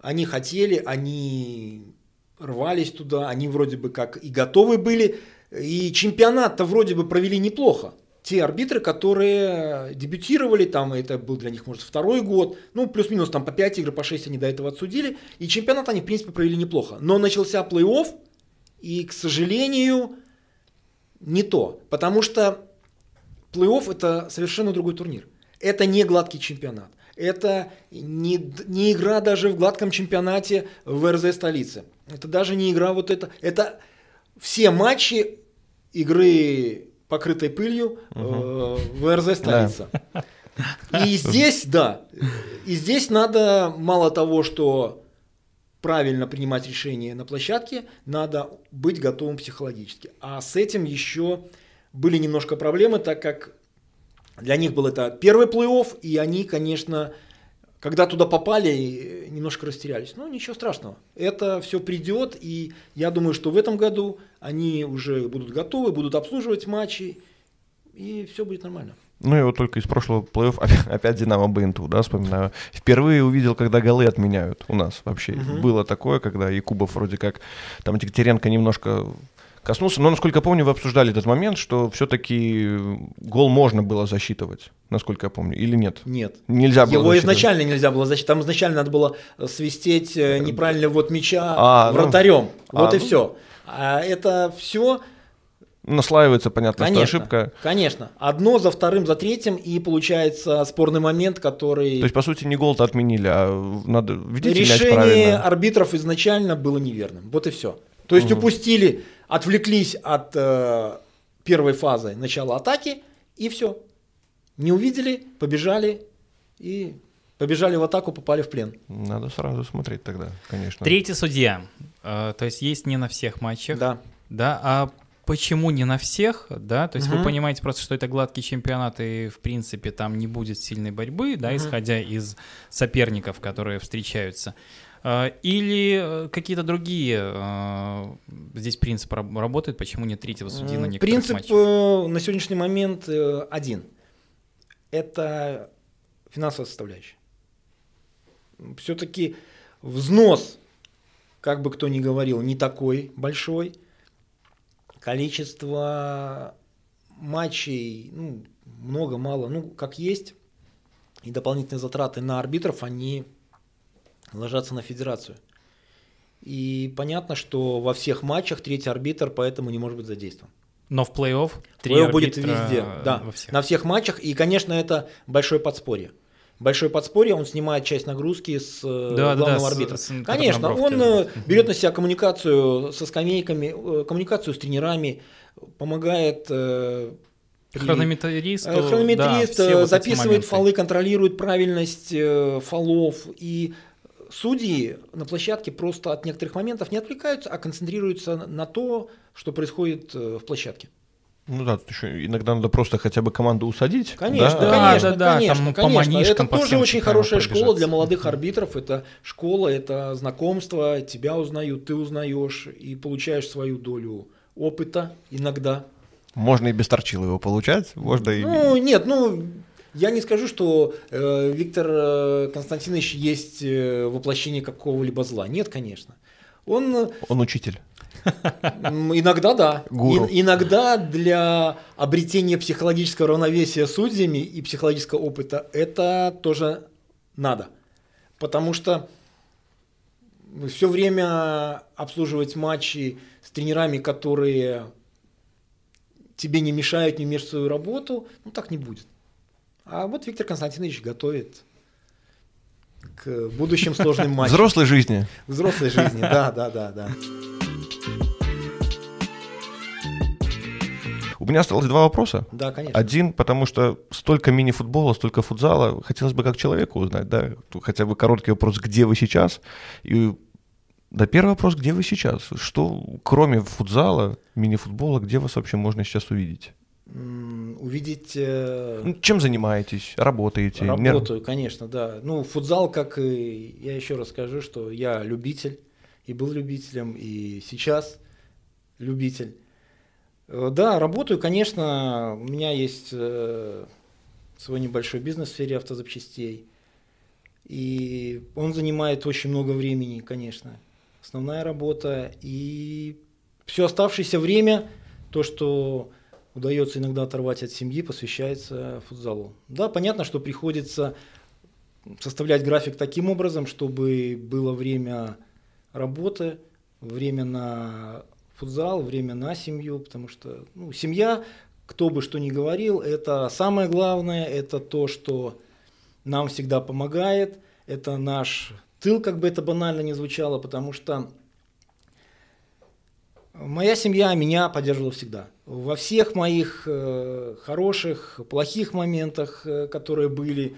Speaker 1: Они хотели, они рвались туда, они вроде бы как и готовы были. И чемпионат-то вроде бы провели неплохо. Те арбитры, которые дебютировали, там это был для них, может, второй год, ну, плюс-минус там по 5 игр, по 6 они до этого отсудили, и чемпионат они, в принципе, провели неплохо. Но начался плей-офф, и, к сожалению, не то. Потому что плей-офф это совершенно другой турнир. Это не гладкий чемпионат. Это не, не игра даже в гладком чемпионате в РЗ столице. Это даже не игра вот это. Это все матчи игры покрытой пылью э, в РЗ столица. И здесь, да, и здесь надо мало того, что правильно принимать решения на площадке, надо быть готовым психологически. А с этим еще были немножко проблемы, так как для них был это первый плей-офф, и они, конечно, когда туда попали, немножко растерялись. Ну, ничего страшного. Это все придет, и я думаю, что в этом году они уже будут готовы, будут обслуживать матчи, и все будет нормально.
Speaker 3: Ну и вот только из прошлого плей-офф опять, Динамо БНТУ, да, вспоминаю. Впервые увидел, когда голы отменяют у нас вообще. Угу. Было такое, когда Якубов вроде как, там Дегтяренко немножко коснулся. Но, насколько я помню, вы обсуждали этот момент, что все-таки гол можно было засчитывать, насколько я помню, или нет?
Speaker 1: Нет.
Speaker 3: Nельзя было
Speaker 1: Его изначально нельзя было засчитывать. Там изначально надо было свистеть э, неправильный вот мяча а, вратарем. Ну, вот а, и ну... все. А это все
Speaker 3: наслаивается, понятно, конечно, что ошибка.
Speaker 1: Конечно. Одно за вторым, за третьим, и получается спорный момент, который...
Speaker 3: То есть, по сути, не гол-то отменили, а надо
Speaker 1: видите Решение арбитров изначально было неверным. Вот и все. То есть, угу. упустили, отвлеклись от э, первой фазы начала атаки, и все. Не увидели, побежали, и побежали в атаку, попали в плен.
Speaker 3: Надо сразу смотреть тогда, конечно.
Speaker 2: Третий судья. Э, то есть, есть не на всех матчах.
Speaker 1: Да.
Speaker 2: Да, а почему не на всех, да, то есть угу. вы понимаете просто, что это гладкий чемпионат, и, в принципе, там не будет сильной борьбы, да, угу. исходя из соперников, которые встречаются. А, или э, какие-то другие э, здесь принципы работают, почему нет третьего судьи на некоторых
Speaker 1: Принцип
Speaker 2: матчах?
Speaker 1: Э, на сегодняшний момент один. Это финансовая составляющая. Все-таки взнос, как бы кто ни говорил, не такой большой – количество матчей, ну, много, мало, ну, как есть, и дополнительные затраты на арбитров, они ложатся на федерацию. И понятно, что во всех матчах третий арбитр поэтому не может быть задействован.
Speaker 2: Но в плей-офф
Speaker 1: три плей будет везде, да, всех. на всех матчах. И, конечно, это большое подспорье большое подспорье, он снимает часть нагрузки с э, да, главного да, арбитра. С, с, Конечно, он да. Э, берет на себя коммуникацию со скамейками, э, коммуникацию с тренерами, помогает
Speaker 2: Хронометрист,
Speaker 1: хронометрист да, записывает фолы, контролирует правильность фолов и судьи на площадке просто от некоторых моментов не отвлекаются, а концентрируются на то, что происходит в площадке.
Speaker 3: Ну да, тут еще иногда надо просто хотя бы команду усадить.
Speaker 1: Конечно, да? конечно, да, да, конечно, там конечно. По манишкам, это по тоже очень хорошая школа для молодых арбитров. Это школа, это знакомство, тебя узнают, ты узнаешь и получаешь свою долю опыта иногда.
Speaker 3: Можно и без торчила его получать, можно и...
Speaker 1: Ну, нет, ну, я не скажу, что э, Виктор э, Константинович есть э, воплощение какого-либо зла. Нет, конечно. Он, э,
Speaker 3: Он учитель.
Speaker 1: Иногда да. Гуру. И, иногда для обретения психологического равновесия судьями и психологического опыта это тоже надо. Потому что все время обслуживать матчи с тренерами, которые тебе не мешают, не мешают свою работу, ну так не будет. А вот Виктор Константинович готовит к будущим сложным матчам.
Speaker 3: Взрослой жизни.
Speaker 1: Взрослой жизни, да, да, да, да.
Speaker 3: У меня осталось два вопроса.
Speaker 1: Да, конечно.
Speaker 3: Один, потому что столько мини-футбола, столько футзала. Хотелось бы как человека узнать, да, хотя бы короткий вопрос, где вы сейчас? И да, первый вопрос, где вы сейчас? Что, кроме футзала, мини-футбола, где вас вообще можно сейчас увидеть?
Speaker 1: Увидеть... Э...
Speaker 3: Ну, чем занимаетесь? Работаете?
Speaker 1: Работаю, Нер... конечно, да. Ну, футзал, как и... Я еще раз скажу, что я любитель. и был любителем, и сейчас любитель. Э, да, работаю, конечно, у меня есть э, свой небольшой бизнес в сфере автозапчастей. И он занимает очень много времени, конечно. Основная работа. И все оставшееся время, то, что удается иногда оторвать от семьи, посвящается футзалу. Да, понятно, что приходится составлять график таким образом, чтобы было время работы, время на футзал, время на семью, потому что ну, семья, кто бы что ни говорил, это самое главное, это то, что нам всегда помогает, это наш тыл, как бы это банально не звучало, потому что моя семья меня поддерживала всегда. Во всех моих э, хороших, плохих моментах, э, которые были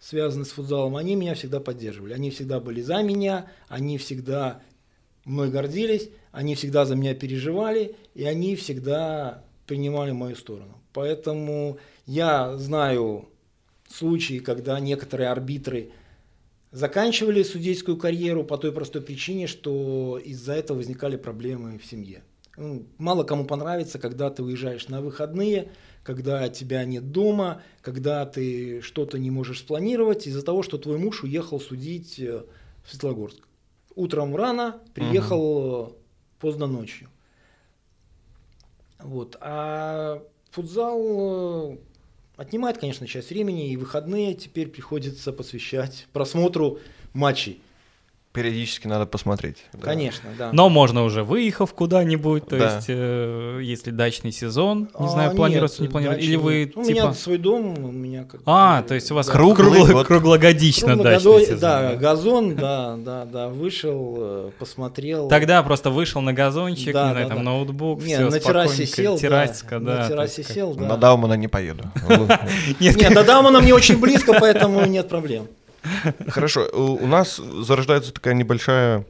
Speaker 1: связаны с футзалом, они меня всегда поддерживали. Они всегда были за меня, они всегда мной гордились, они всегда за меня переживали, и они всегда принимали мою сторону. Поэтому я знаю случаи, когда некоторые арбитры заканчивали судейскую карьеру по той простой причине, что из-за этого возникали проблемы в семье. Ну, мало кому понравится, когда ты уезжаешь на выходные, когда тебя нет дома, когда ты что-то не можешь спланировать из-за того, что твой муж уехал судить э, в Светлогорск. Утром рано приехал угу. поздно ночью. Вот. А футзал э, отнимает, конечно, часть времени, и выходные теперь приходится посвящать просмотру матчей
Speaker 3: периодически надо посмотреть.
Speaker 1: Да. Конечно, да.
Speaker 2: Но можно уже выехав куда-нибудь, то да. есть э, если дачный сезон, не а, знаю, планируется, не планируется, или вы
Speaker 1: У типа... меня свой дом, у меня как
Speaker 2: А, то есть у вас да. круглый, круглый круглогодично дачный сезон.
Speaker 1: Да, да, газон, да, да, да, вышел, э, посмотрел.
Speaker 2: Тогда просто вышел на газончик, да, не знаю, да, там да. ноутбук,
Speaker 1: все, на террасе сел,
Speaker 2: террасика,
Speaker 1: да, на террасе сел, да.
Speaker 3: На Даумана не поеду.
Speaker 1: Нет, до Даумана мне очень близко, поэтому нет проблем.
Speaker 3: Хорошо, у нас зарождается такая небольшая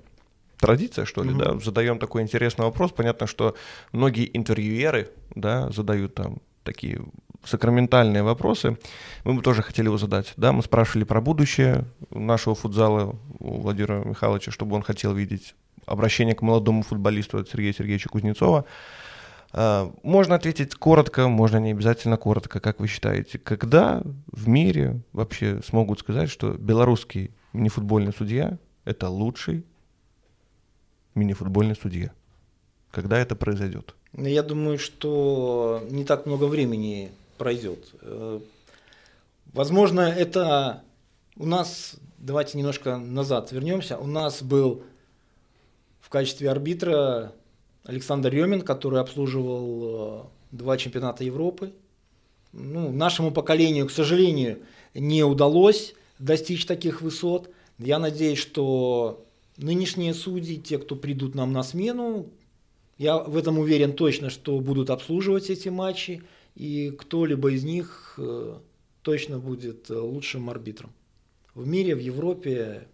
Speaker 3: традиция, что ли, mm-hmm. да, задаем такой интересный вопрос. Понятно, что многие интервьюеры, да, задают там такие сакраментальные вопросы. Мы бы тоже хотели его задать. Да, мы спрашивали про будущее нашего футзала у Владимира Михайловича, чтобы он хотел видеть обращение к молодому футболисту от Сергея Сергеевича Кузнецова. Можно ответить коротко, можно не обязательно коротко, как вы считаете. Когда в мире вообще смогут сказать, что белорусский мини-футбольный судья – это лучший мини-футбольный судья? Когда это произойдет?
Speaker 1: Ну, я думаю, что не так много времени пройдет. Э, возможно, это у нас, давайте немножко назад вернемся, у нас был в качестве арбитра Александр Ремин, который обслуживал э, два чемпионата Европы. Ну, нашему поколению, к сожалению, не удалось достичь таких высот. Я надеюсь, что нынешние судьи, те, кто придут нам на смену, я в этом уверен точно, что будут обслуживать эти матчи, и кто-либо из них э, точно будет э, лучшим арбитром. В мире, в Европе,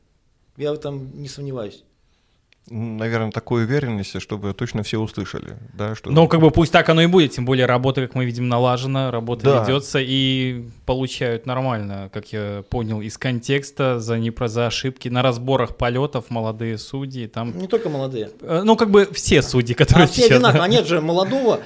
Speaker 1: я в этом не сомневаюсь
Speaker 3: наверное, такой уверенности, чтобы точно все услышали. Да,
Speaker 2: что... Ну, как бы пусть так оно и будет, тем более работа, как мы видим, налажена, работа да. ведется и получают нормально, как я понял, из контекста за, не про, за ошибки на разборах полетов молодые судьи. Там...
Speaker 1: Не только молодые.
Speaker 2: Э, ну, как бы все судьи, которые а
Speaker 1: все сейчас... одинаково, нет же молодого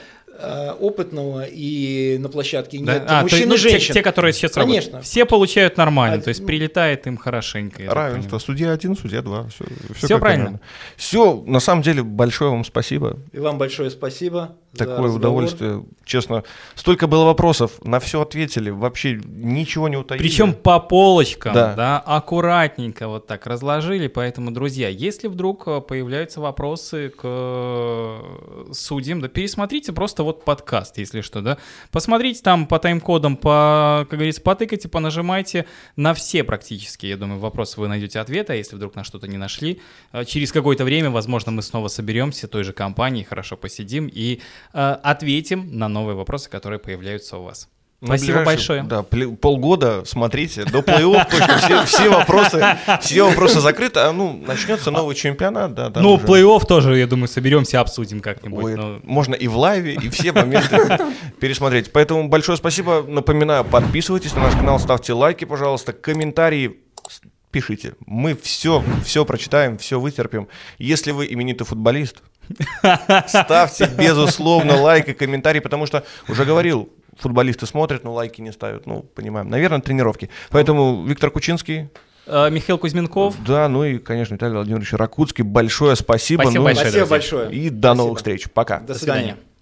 Speaker 1: опытного и на площадке нет
Speaker 2: да. а, мужчин то, и женщин. Те, те, которые сейчас Конечно. работают. Все получают нормально, а, то есть прилетает им хорошенько.
Speaker 3: Равенство. Судья один, судья два. Все, все, все правильно. Все, на самом деле, большое вам спасибо.
Speaker 1: И вам большое спасибо.
Speaker 3: Такое удовольствие. Честно, столько было вопросов, на все ответили, вообще ничего не утаили.
Speaker 2: Причем по полочкам, да. да, аккуратненько вот так разложили. Поэтому, друзья, если вдруг э, появляются вопросы к э, судьям, да пересмотрите просто вот подкаст, если что, да. Посмотрите там по тайм-кодам, по, как говорится, потыкайте, понажимайте на все практически, я думаю, вопросы вы найдете ответы, а если вдруг на что-то не нашли, э, через какое-то время, возможно, мы снова соберемся той же компании, хорошо посидим и ответим на новые вопросы, которые появляются у вас. Спасибо большое.
Speaker 3: Да, полгода смотрите, до плей-офф все, все, вопросы, все вопросы закрыты, а ну, начнется новый чемпионат, да.
Speaker 2: Ну, уже... плей-офф тоже, я думаю, соберемся, обсудим как-нибудь. Ой,
Speaker 3: но... Можно и в лайве, и все моменты пересмотреть. Поэтому большое спасибо, напоминаю, подписывайтесь на наш канал, ставьте лайки, пожалуйста, комментарии пишите. Мы все, все прочитаем, все вытерпим. Если вы именитый футболист, ставьте, безусловно, лайк и комментарий, потому что, уже говорил, футболисты смотрят, но лайки не ставят. Ну, понимаем. Наверное, тренировки. Поэтому Виктор Кучинский.
Speaker 2: Э, Михаил Кузьменков.
Speaker 3: Да, ну и, конечно, Виталий Владимирович Ракутский. Большое спасибо.
Speaker 2: Спасибо
Speaker 3: ну,
Speaker 2: большое.
Speaker 1: Спасибо большое.
Speaker 3: И до
Speaker 1: Спасибо.
Speaker 3: новых встреч. Пока.
Speaker 1: До
Speaker 2: До свидания.
Speaker 1: свидания.